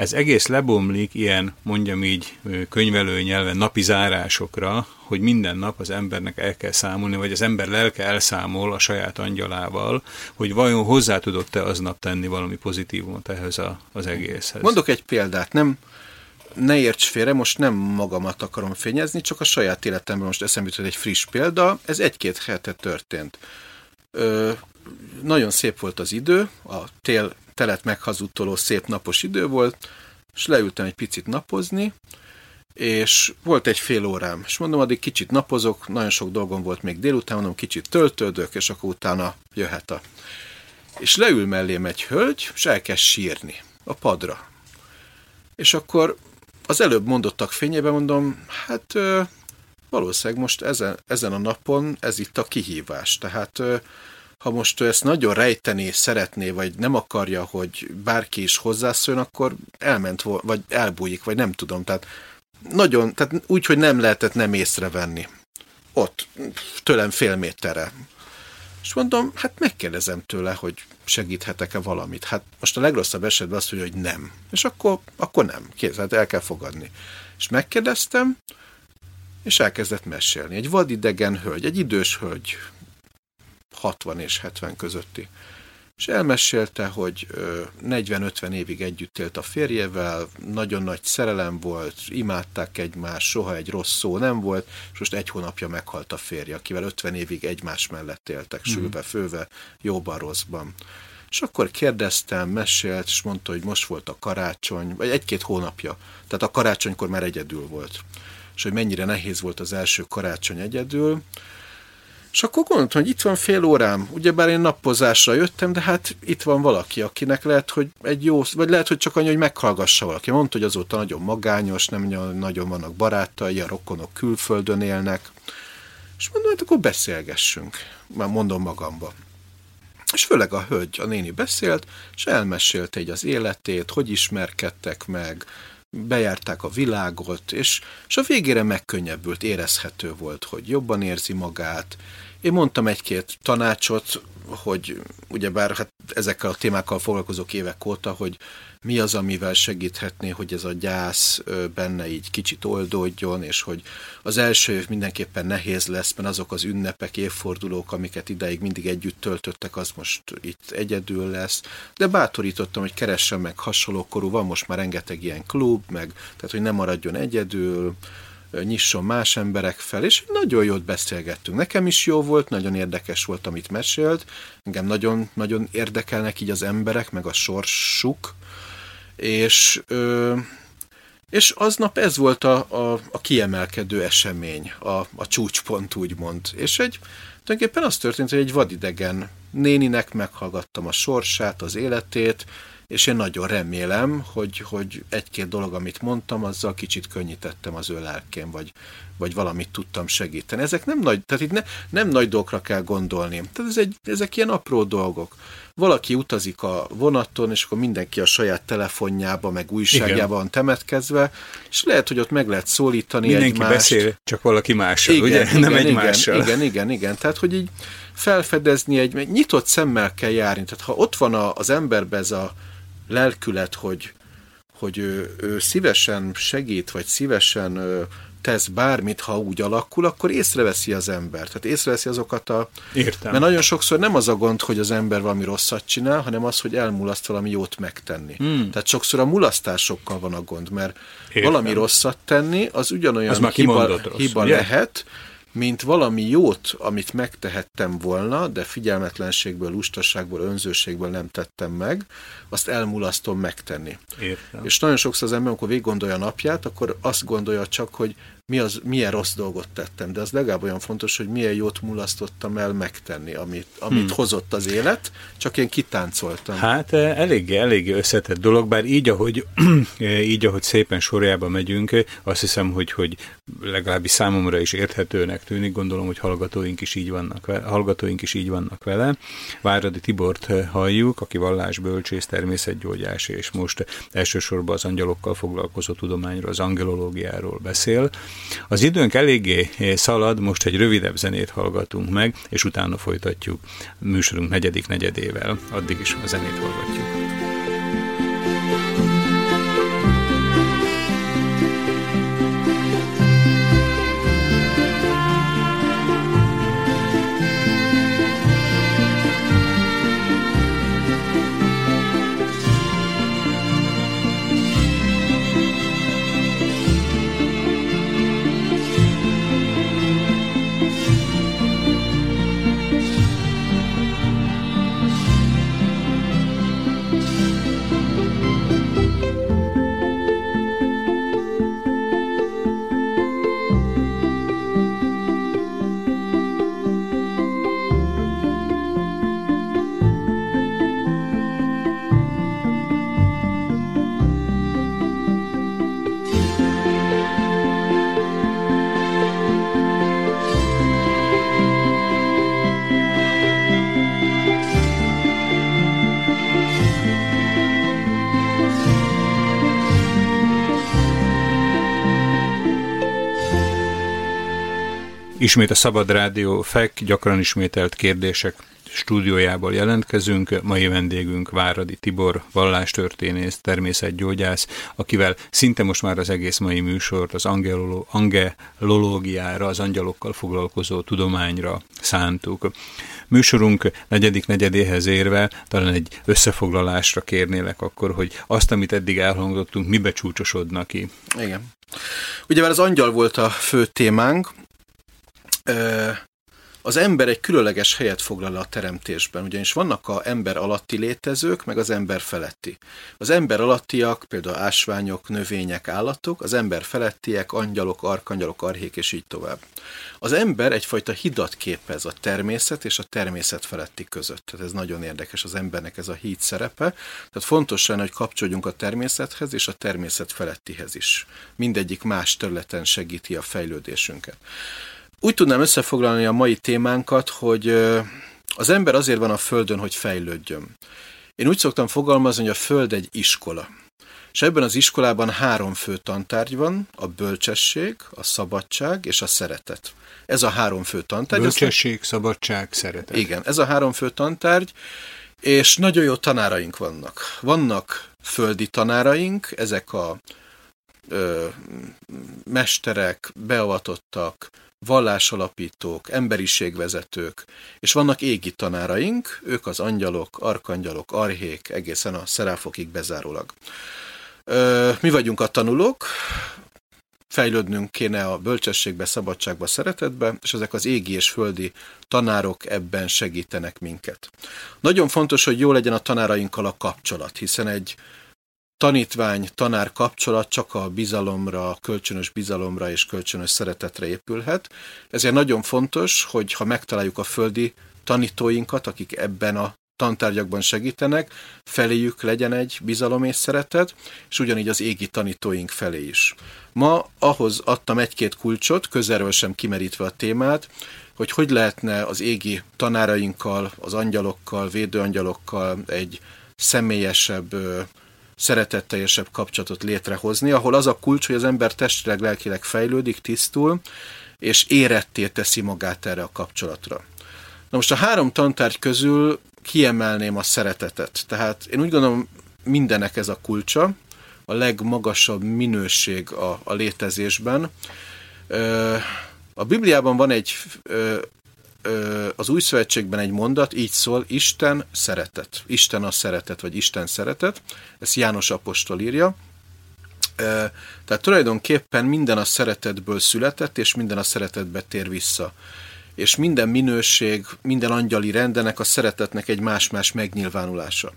ez egész lebomlik ilyen, mondjam így, könyvelő nyelven napi zárásokra, hogy minden nap az embernek el kell számolni, vagy az ember lelke elszámol a saját angyalával, hogy vajon hozzá tudott-e aznap tenni valami pozitívumot ehhez a, az egészhez. Mondok egy példát, nem ne érts félre, most nem magamat akarom fényezni, csak a saját életemben most eszembe jutott egy friss példa, ez egy-két hete történt. Ö, nagyon szép volt az idő, a tél telet meghazudtoló szép napos idő volt, és leültem egy picit napozni, és volt egy fél órám, és mondom, addig kicsit napozok, nagyon sok dolgom volt még délután, mondom, kicsit töltődök, és akkor utána jöhet a... És leül mellém egy hölgy, és elkezd sírni a padra. És akkor az előbb mondottak fényében mondom, hát valószínűleg most ezen, ezen a napon ez itt a kihívás. Tehát ha most ő ezt nagyon rejteni szeretné, vagy nem akarja, hogy bárki is hozzászóljon, akkor elment, vagy elbújik, vagy nem tudom. Tehát nagyon, tehát úgy, hogy nem lehetett nem észrevenni. Ott, tőlem fél méterre. És mondom, hát megkérdezem tőle, hogy segíthetek-e valamit. Hát most a legrosszabb esetben azt mondja, hogy nem. És akkor, akkor nem. Kész, hát el kell fogadni. És megkérdeztem, és elkezdett mesélni. Egy vadidegen hölgy, egy idős hölgy, 60 és 70 közötti. És elmesélte, hogy 40-50 évig együtt élt a férjevel, nagyon nagy szerelem volt, imádták egymást, soha egy rossz szó nem volt, és most egy hónapja meghalt a férje, akivel 50 évig egymás mellett éltek, mm. sülve, főve, jóban, rosszban. És akkor kérdeztem, mesélt, és mondta, hogy most volt a karácsony, vagy egy-két hónapja. Tehát a karácsonykor már egyedül volt. És hogy mennyire nehéz volt az első karácsony egyedül, és akkor gondoltam, hogy itt van fél órám, ugyebár én nappozásra jöttem, de hát itt van valaki, akinek lehet, hogy egy jó, vagy lehet, hogy csak annyi, hogy meghallgassa valaki. Mondta, hogy azóta nagyon magányos, nem nagyon vannak barátai, a rokonok külföldön élnek. És mondom, hát akkor beszélgessünk. Már mondom magamba. És főleg a hölgy, a néni beszélt, és elmesélte egy az életét, hogy ismerkedtek meg, bejárták a világot, és, és a végére megkönnyebbült, érezhető volt, hogy jobban érzi magát. Én mondtam egy-két tanácsot, hogy ugyebár hát ezekkel a témákkal foglalkozok évek óta, hogy mi az, amivel segíthetné, hogy ez a gyász benne így kicsit oldódjon, és hogy az első év mindenképpen nehéz lesz, mert azok az ünnepek, évfordulók, amiket ideig mindig együtt töltöttek, az most itt egyedül lesz. De bátorítottam, hogy keressen meg hasonló korú, van most már rengeteg ilyen klub, meg, tehát hogy ne maradjon egyedül, nyisson más emberek fel, és nagyon jót beszélgettünk. Nekem is jó volt, nagyon érdekes volt, amit mesélt. Engem nagyon, nagyon érdekelnek így az emberek, meg a sorsuk, és, ö, és aznap ez volt a, a, a kiemelkedő esemény, a, a csúcspont úgymond. És egy, tulajdonképpen az történt, hogy egy vadidegen néninek meghallgattam a sorsát, az életét, és én nagyon remélem, hogy, hogy egy-két dolog, amit mondtam, azzal kicsit könnyítettem az ő lelkén, vagy, vagy valamit tudtam segíteni. Ezek nem nagy, tehát itt ne, nem nagy dolgokra kell gondolni. Tehát ez egy, ezek ilyen apró dolgok. Valaki utazik a vonaton, és akkor mindenki a saját telefonjába, meg újságjában van temetkezve, és lehet, hogy ott meg lehet szólítani Mindenki egymást. beszél, csak valaki mással, igen, ugye? Igen, nem igen, egymással. Igen, igen, igen, igen. Tehát, hogy így felfedezni egy, egy nyitott szemmel kell járni. Tehát ha ott van a, az emberbe ez a lelkület, hogy, hogy ő, ő szívesen segít, vagy szívesen tesz bármit, ha úgy alakul, akkor észreveszi az ember. Tehát észreveszi azokat a... Értem. Mert nagyon sokszor nem az a gond, hogy az ember valami rosszat csinál, hanem az, hogy elmulaszt valami jót megtenni. Hmm. Tehát sokszor a mulasztásokkal van a gond, mert Értem. valami rosszat tenni, az ugyanolyan az hiba, rossz, hiba lehet, mint valami jót, amit megtehettem volna, de figyelmetlenségből, lustaságból, önzőségből nem tettem meg, azt elmulasztom megtenni. Értem. És nagyon sokszor az ember, amikor végig gondolja a napját, akkor azt gondolja csak, hogy mi az, milyen rossz dolgot tettem, de az legalább olyan fontos, hogy milyen jót mulasztottam el megtenni, amit, amit hmm. hozott az élet, csak én kitáncoltam. Hát eh, eléggé, eléggé összetett dolog, bár így, ahogy, eh, így, ahogy szépen sorjába megyünk, azt hiszem, hogy, hogy legalábbis számomra is érthetőnek tűnik, gondolom, hogy hallgatóink is így vannak vele, hallgatóink is így vannak vele. Váradi Tibort eh, halljuk, aki vallásbölcsész, természetgyógyás, és most elsősorban az angyalokkal foglalkozó tudományról, az angelológiáról beszél. Az időnk eléggé szalad, most egy rövidebb zenét hallgatunk meg, és utána folytatjuk műsorunk negyedik negyedével. Addig is a zenét hallgatjuk. Ismét a Szabad Rádió FEK gyakran ismételt kérdések stúdiójából jelentkezünk. Mai vendégünk Váradi Tibor, vallástörténész, természetgyógyász, akivel szinte most már az egész mai műsort az angelolo, angelológiára, az angyalokkal foglalkozó tudományra szántuk. Műsorunk negyedik negyedéhez érve talán egy összefoglalásra kérnélek akkor, hogy azt, amit eddig elhangzottunk, mibe csúcsosodna ki. Igen. Ugye már az angyal volt a fő témánk, az ember egy különleges helyet foglal a teremtésben, ugyanis vannak a ember alatti létezők, meg az ember feletti. Az ember alattiak, például ásványok, növények, állatok, az ember felettiek, angyalok, arkangyalok, arhék, és így tovább. Az ember egyfajta hidat képez a természet és a természet feletti között. Tehát ez nagyon érdekes, az embernek ez a híd szerepe. Tehát fontos lenne, hogy kapcsolódjunk a természethez és a természet felettihez is. Mindegyik más területen segíti a fejlődésünket. Úgy tudnám összefoglalni a mai témánkat, hogy az ember azért van a Földön, hogy fejlődjön. Én úgy szoktam fogalmazni, hogy a Föld egy iskola. És ebben az iskolában három fő tantárgy van, a bölcsesség, a szabadság és a szeretet. Ez a három fő tantárgy. Bölcsesség, aztán... szabadság, szeretet. Igen, ez a három fő tantárgy, és nagyon jó tanáraink vannak. Vannak földi tanáraink, ezek a ö, mesterek, beavatottak, vallásalapítók, emberiségvezetők, és vannak égi tanáraink, ők az angyalok, arkangyalok, arhék, egészen a szeráfokig bezárólag. Mi vagyunk a tanulók, fejlődnünk kéne a bölcsességbe, szabadságba, szeretetbe, és ezek az égi és földi tanárok ebben segítenek minket. Nagyon fontos, hogy jó legyen a tanárainkkal a kapcsolat, hiszen egy tanítvány-tanár kapcsolat csak a bizalomra, kölcsönös bizalomra és kölcsönös szeretetre épülhet. Ezért nagyon fontos, hogy ha megtaláljuk a földi tanítóinkat, akik ebben a tantárgyakban segítenek, feléjük legyen egy bizalom és szeretet, és ugyanígy az égi tanítóink felé is. Ma ahhoz adtam egy-két kulcsot, közelről sem kimerítve a témát, hogy hogy lehetne az égi tanárainkkal, az angyalokkal, védőangyalokkal egy személyesebb, szeretetteljesebb kapcsolatot létrehozni, ahol az a kulcs, hogy az ember testileg, lelkileg fejlődik, tisztul, és éretté teszi magát erre a kapcsolatra. Na most a három tantárgy közül kiemelném a szeretetet. Tehát én úgy gondolom, mindenek ez a kulcsa, a legmagasabb minőség a, a létezésben. A Bibliában van egy az új szövetségben egy mondat, így szól, Isten szeretet. Isten a szeretet, vagy Isten szeretet. Ezt János apostol írja. Tehát tulajdonképpen minden a szeretetből született, és minden a szeretetbe tér vissza. És minden minőség, minden angyali rendenek a szeretetnek egy más-más megnyilvánulása.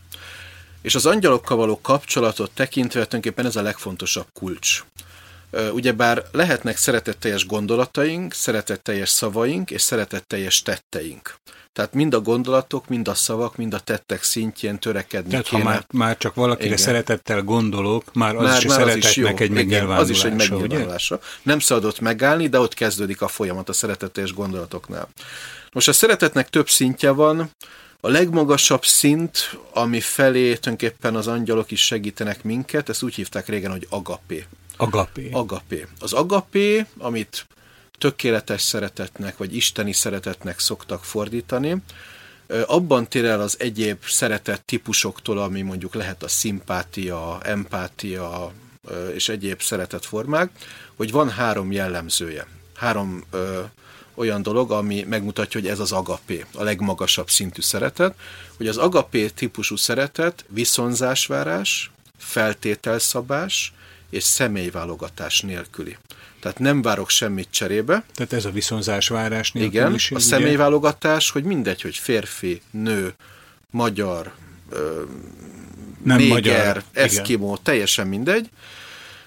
És az angyalokkal való kapcsolatot tekintve tulajdonképpen ez a legfontosabb kulcs. Ugyebár lehetnek szeretetteljes gondolataink, szeretetteljes szavaink és szeretetteljes tetteink. Tehát mind a gondolatok, mind a szavak, mind a tettek szintjén törekedni Tehát kéne. ha már, már csak valakire Igen. szeretettel gondolok, már az már, is már szeretetnek az is jó. egy megnyilvánulása. az is egy megnyilvánulása. Ugye? Nem szabad megállni, de ott kezdődik a folyamat a szeretetteljes gondolatoknál. Most a szeretetnek több szintje van, a legmagasabb szint, ami felé tulajdonképpen az angyalok is segítenek minket, ezt úgy hívták régen, hogy agapé. Agapé. Agapé. Az agapé, amit tökéletes szeretetnek, vagy isteni szeretetnek szoktak fordítani, abban tér el az egyéb szeretet típusoktól, ami mondjuk lehet a szimpátia, empátia és egyéb szeretetformák, hogy van három jellemzője. Három ö, olyan dolog, ami megmutatja, hogy ez az agapé, a legmagasabb szintű szeretet, hogy az agapé típusú szeretet viszonzásvárás, feltételszabás, és személyválogatás nélküli. Tehát nem várok semmit cserébe. Tehát ez a viszonzás várás nélkül Igen, is, a ugye? személyválogatás, hogy mindegy, hogy férfi, nő, magyar, nem néger, magyar, eszkimó, igen. teljesen mindegy.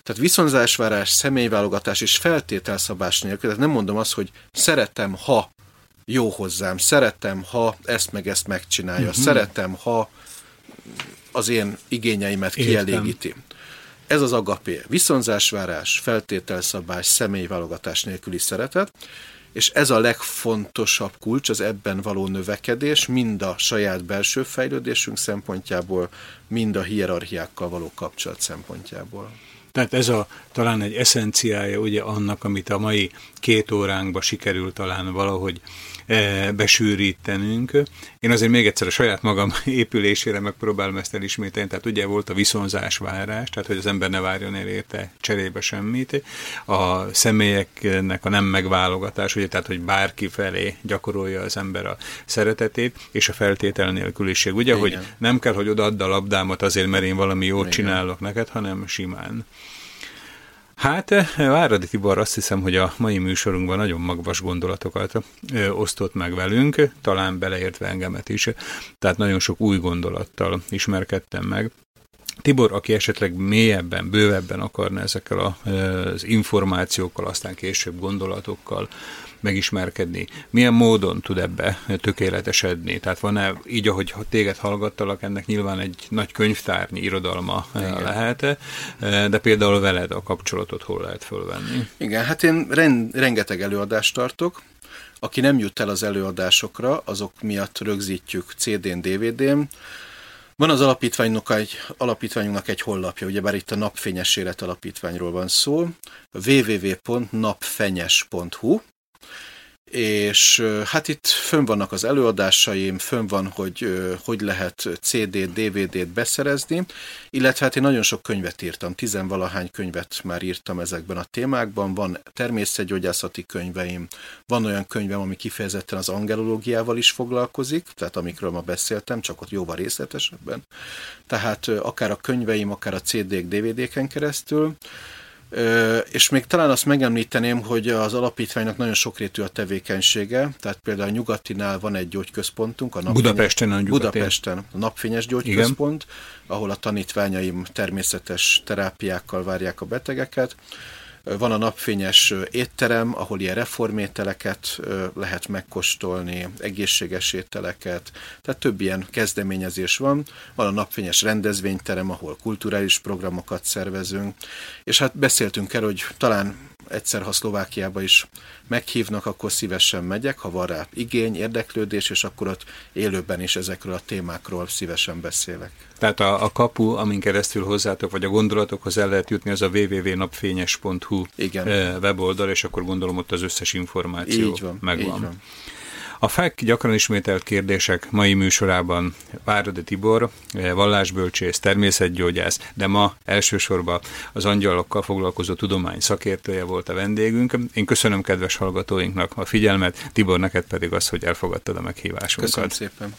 Tehát viszonzásvárás, személyválogatás és feltételszabás nélkül. Tehát nem mondom azt, hogy szeretem, ha jó hozzám, szeretem, ha ezt meg ezt megcsinálja, uh-huh. szeretem, ha az én igényeimet Értem. kielégíti. Ez az agapé. Viszonzásvárás, feltételszabás, személyválogatás nélküli szeretet, és ez a legfontosabb kulcs, az ebben való növekedés, mind a saját belső fejlődésünk szempontjából, mind a hierarchiákkal való kapcsolat szempontjából. Tehát ez a talán egy eszenciája ugye annak, amit a mai két óránkba sikerült talán valahogy besűrítenünk. Én azért még egyszer a saját magam épülésére megpróbálom ezt elismételni, tehát ugye volt a viszonzás várás, tehát hogy az ember ne várjon el érte cserébe semmit, a személyeknek a nem megválogatás, ugye, tehát hogy bárki felé gyakorolja az ember a szeretetét, és a feltétel nélküliség. Ugye, Igen. hogy nem kell, hogy odaadd a labdámat azért, mert én valami jót Igen. csinálok neked, hanem simán. Hát, Váradi Tibor azt hiszem, hogy a mai műsorunkban nagyon magvas gondolatokat osztott meg velünk, talán beleértve engemet is, tehát nagyon sok új gondolattal ismerkedtem meg. Tibor, aki esetleg mélyebben, bővebben akarna ezekkel az információkkal, aztán később gondolatokkal megismerkedni, milyen módon tud ebbe tökéletesedni? Tehát van-e, így ahogy téged hallgattalak, ennek nyilván egy nagy könyvtárnyi irodalma eh, Igen. lehet, eh, de például veled a kapcsolatot hol lehet fölvenni? Igen, hát én ren- rengeteg előadást tartok, aki nem jut el az előadásokra, azok miatt rögzítjük CD-n, DVD-n, van az alapítványunknak egy, alapítványunknak egy hollapja, ugyebár itt a Napfényes Élet Alapítványról van szó, www.napfenyes.hu, és hát itt fönn vannak az előadásaim, fönn van, hogy hogy lehet CD-t, DVD-t beszerezni, illetve hát én nagyon sok könyvet írtam, tizenvalahány könyvet már írtam ezekben a témákban, van természetgyógyászati könyveim, van olyan könyvem, ami kifejezetten az angelológiával is foglalkozik, tehát amikről ma beszéltem, csak ott jóval részletesebben. Tehát akár a könyveim, akár a CD-k, DVD-ken keresztül, és még talán azt megemlíteném, hogy az alapítványnak nagyon sokrétű a tevékenysége, tehát például a Nyugatinál van egy gyógyközpontunk. A napfényes, Budapesten a Budapesten a Napfényes Gyógyközpont, Igen. ahol a tanítványaim természetes terápiákkal várják a betegeket. Van a napfényes étterem, ahol ilyen reformételeket lehet megkóstolni, egészséges ételeket, tehát több ilyen kezdeményezés van. Van a napfényes rendezvényterem, ahol kulturális programokat szervezünk, és hát beszéltünk erről, hogy talán egyszer, ha Szlovákiába is meghívnak, akkor szívesen megyek, ha van rá igény, érdeklődés, és akkor ott élőben is ezekről a témákról szívesen beszélek. Tehát a, a kapu, amin keresztül hozzátok, vagy a gondolatokhoz el lehet jutni, az a www.napfényes.hu Igen. Eh, weboldal, és akkor gondolom ott az összes információ így van, megvan. Így van. A FEK gyakran ismételt kérdések mai műsorában Váradi Tibor, vallásbölcsész, természetgyógyász, de ma elsősorban az angyalokkal foglalkozó tudomány szakértője volt a vendégünk. Én köszönöm kedves hallgatóinknak a figyelmet, Tibor, neked pedig az, hogy elfogadtad a meghívásunkat. Köszönöm szépen.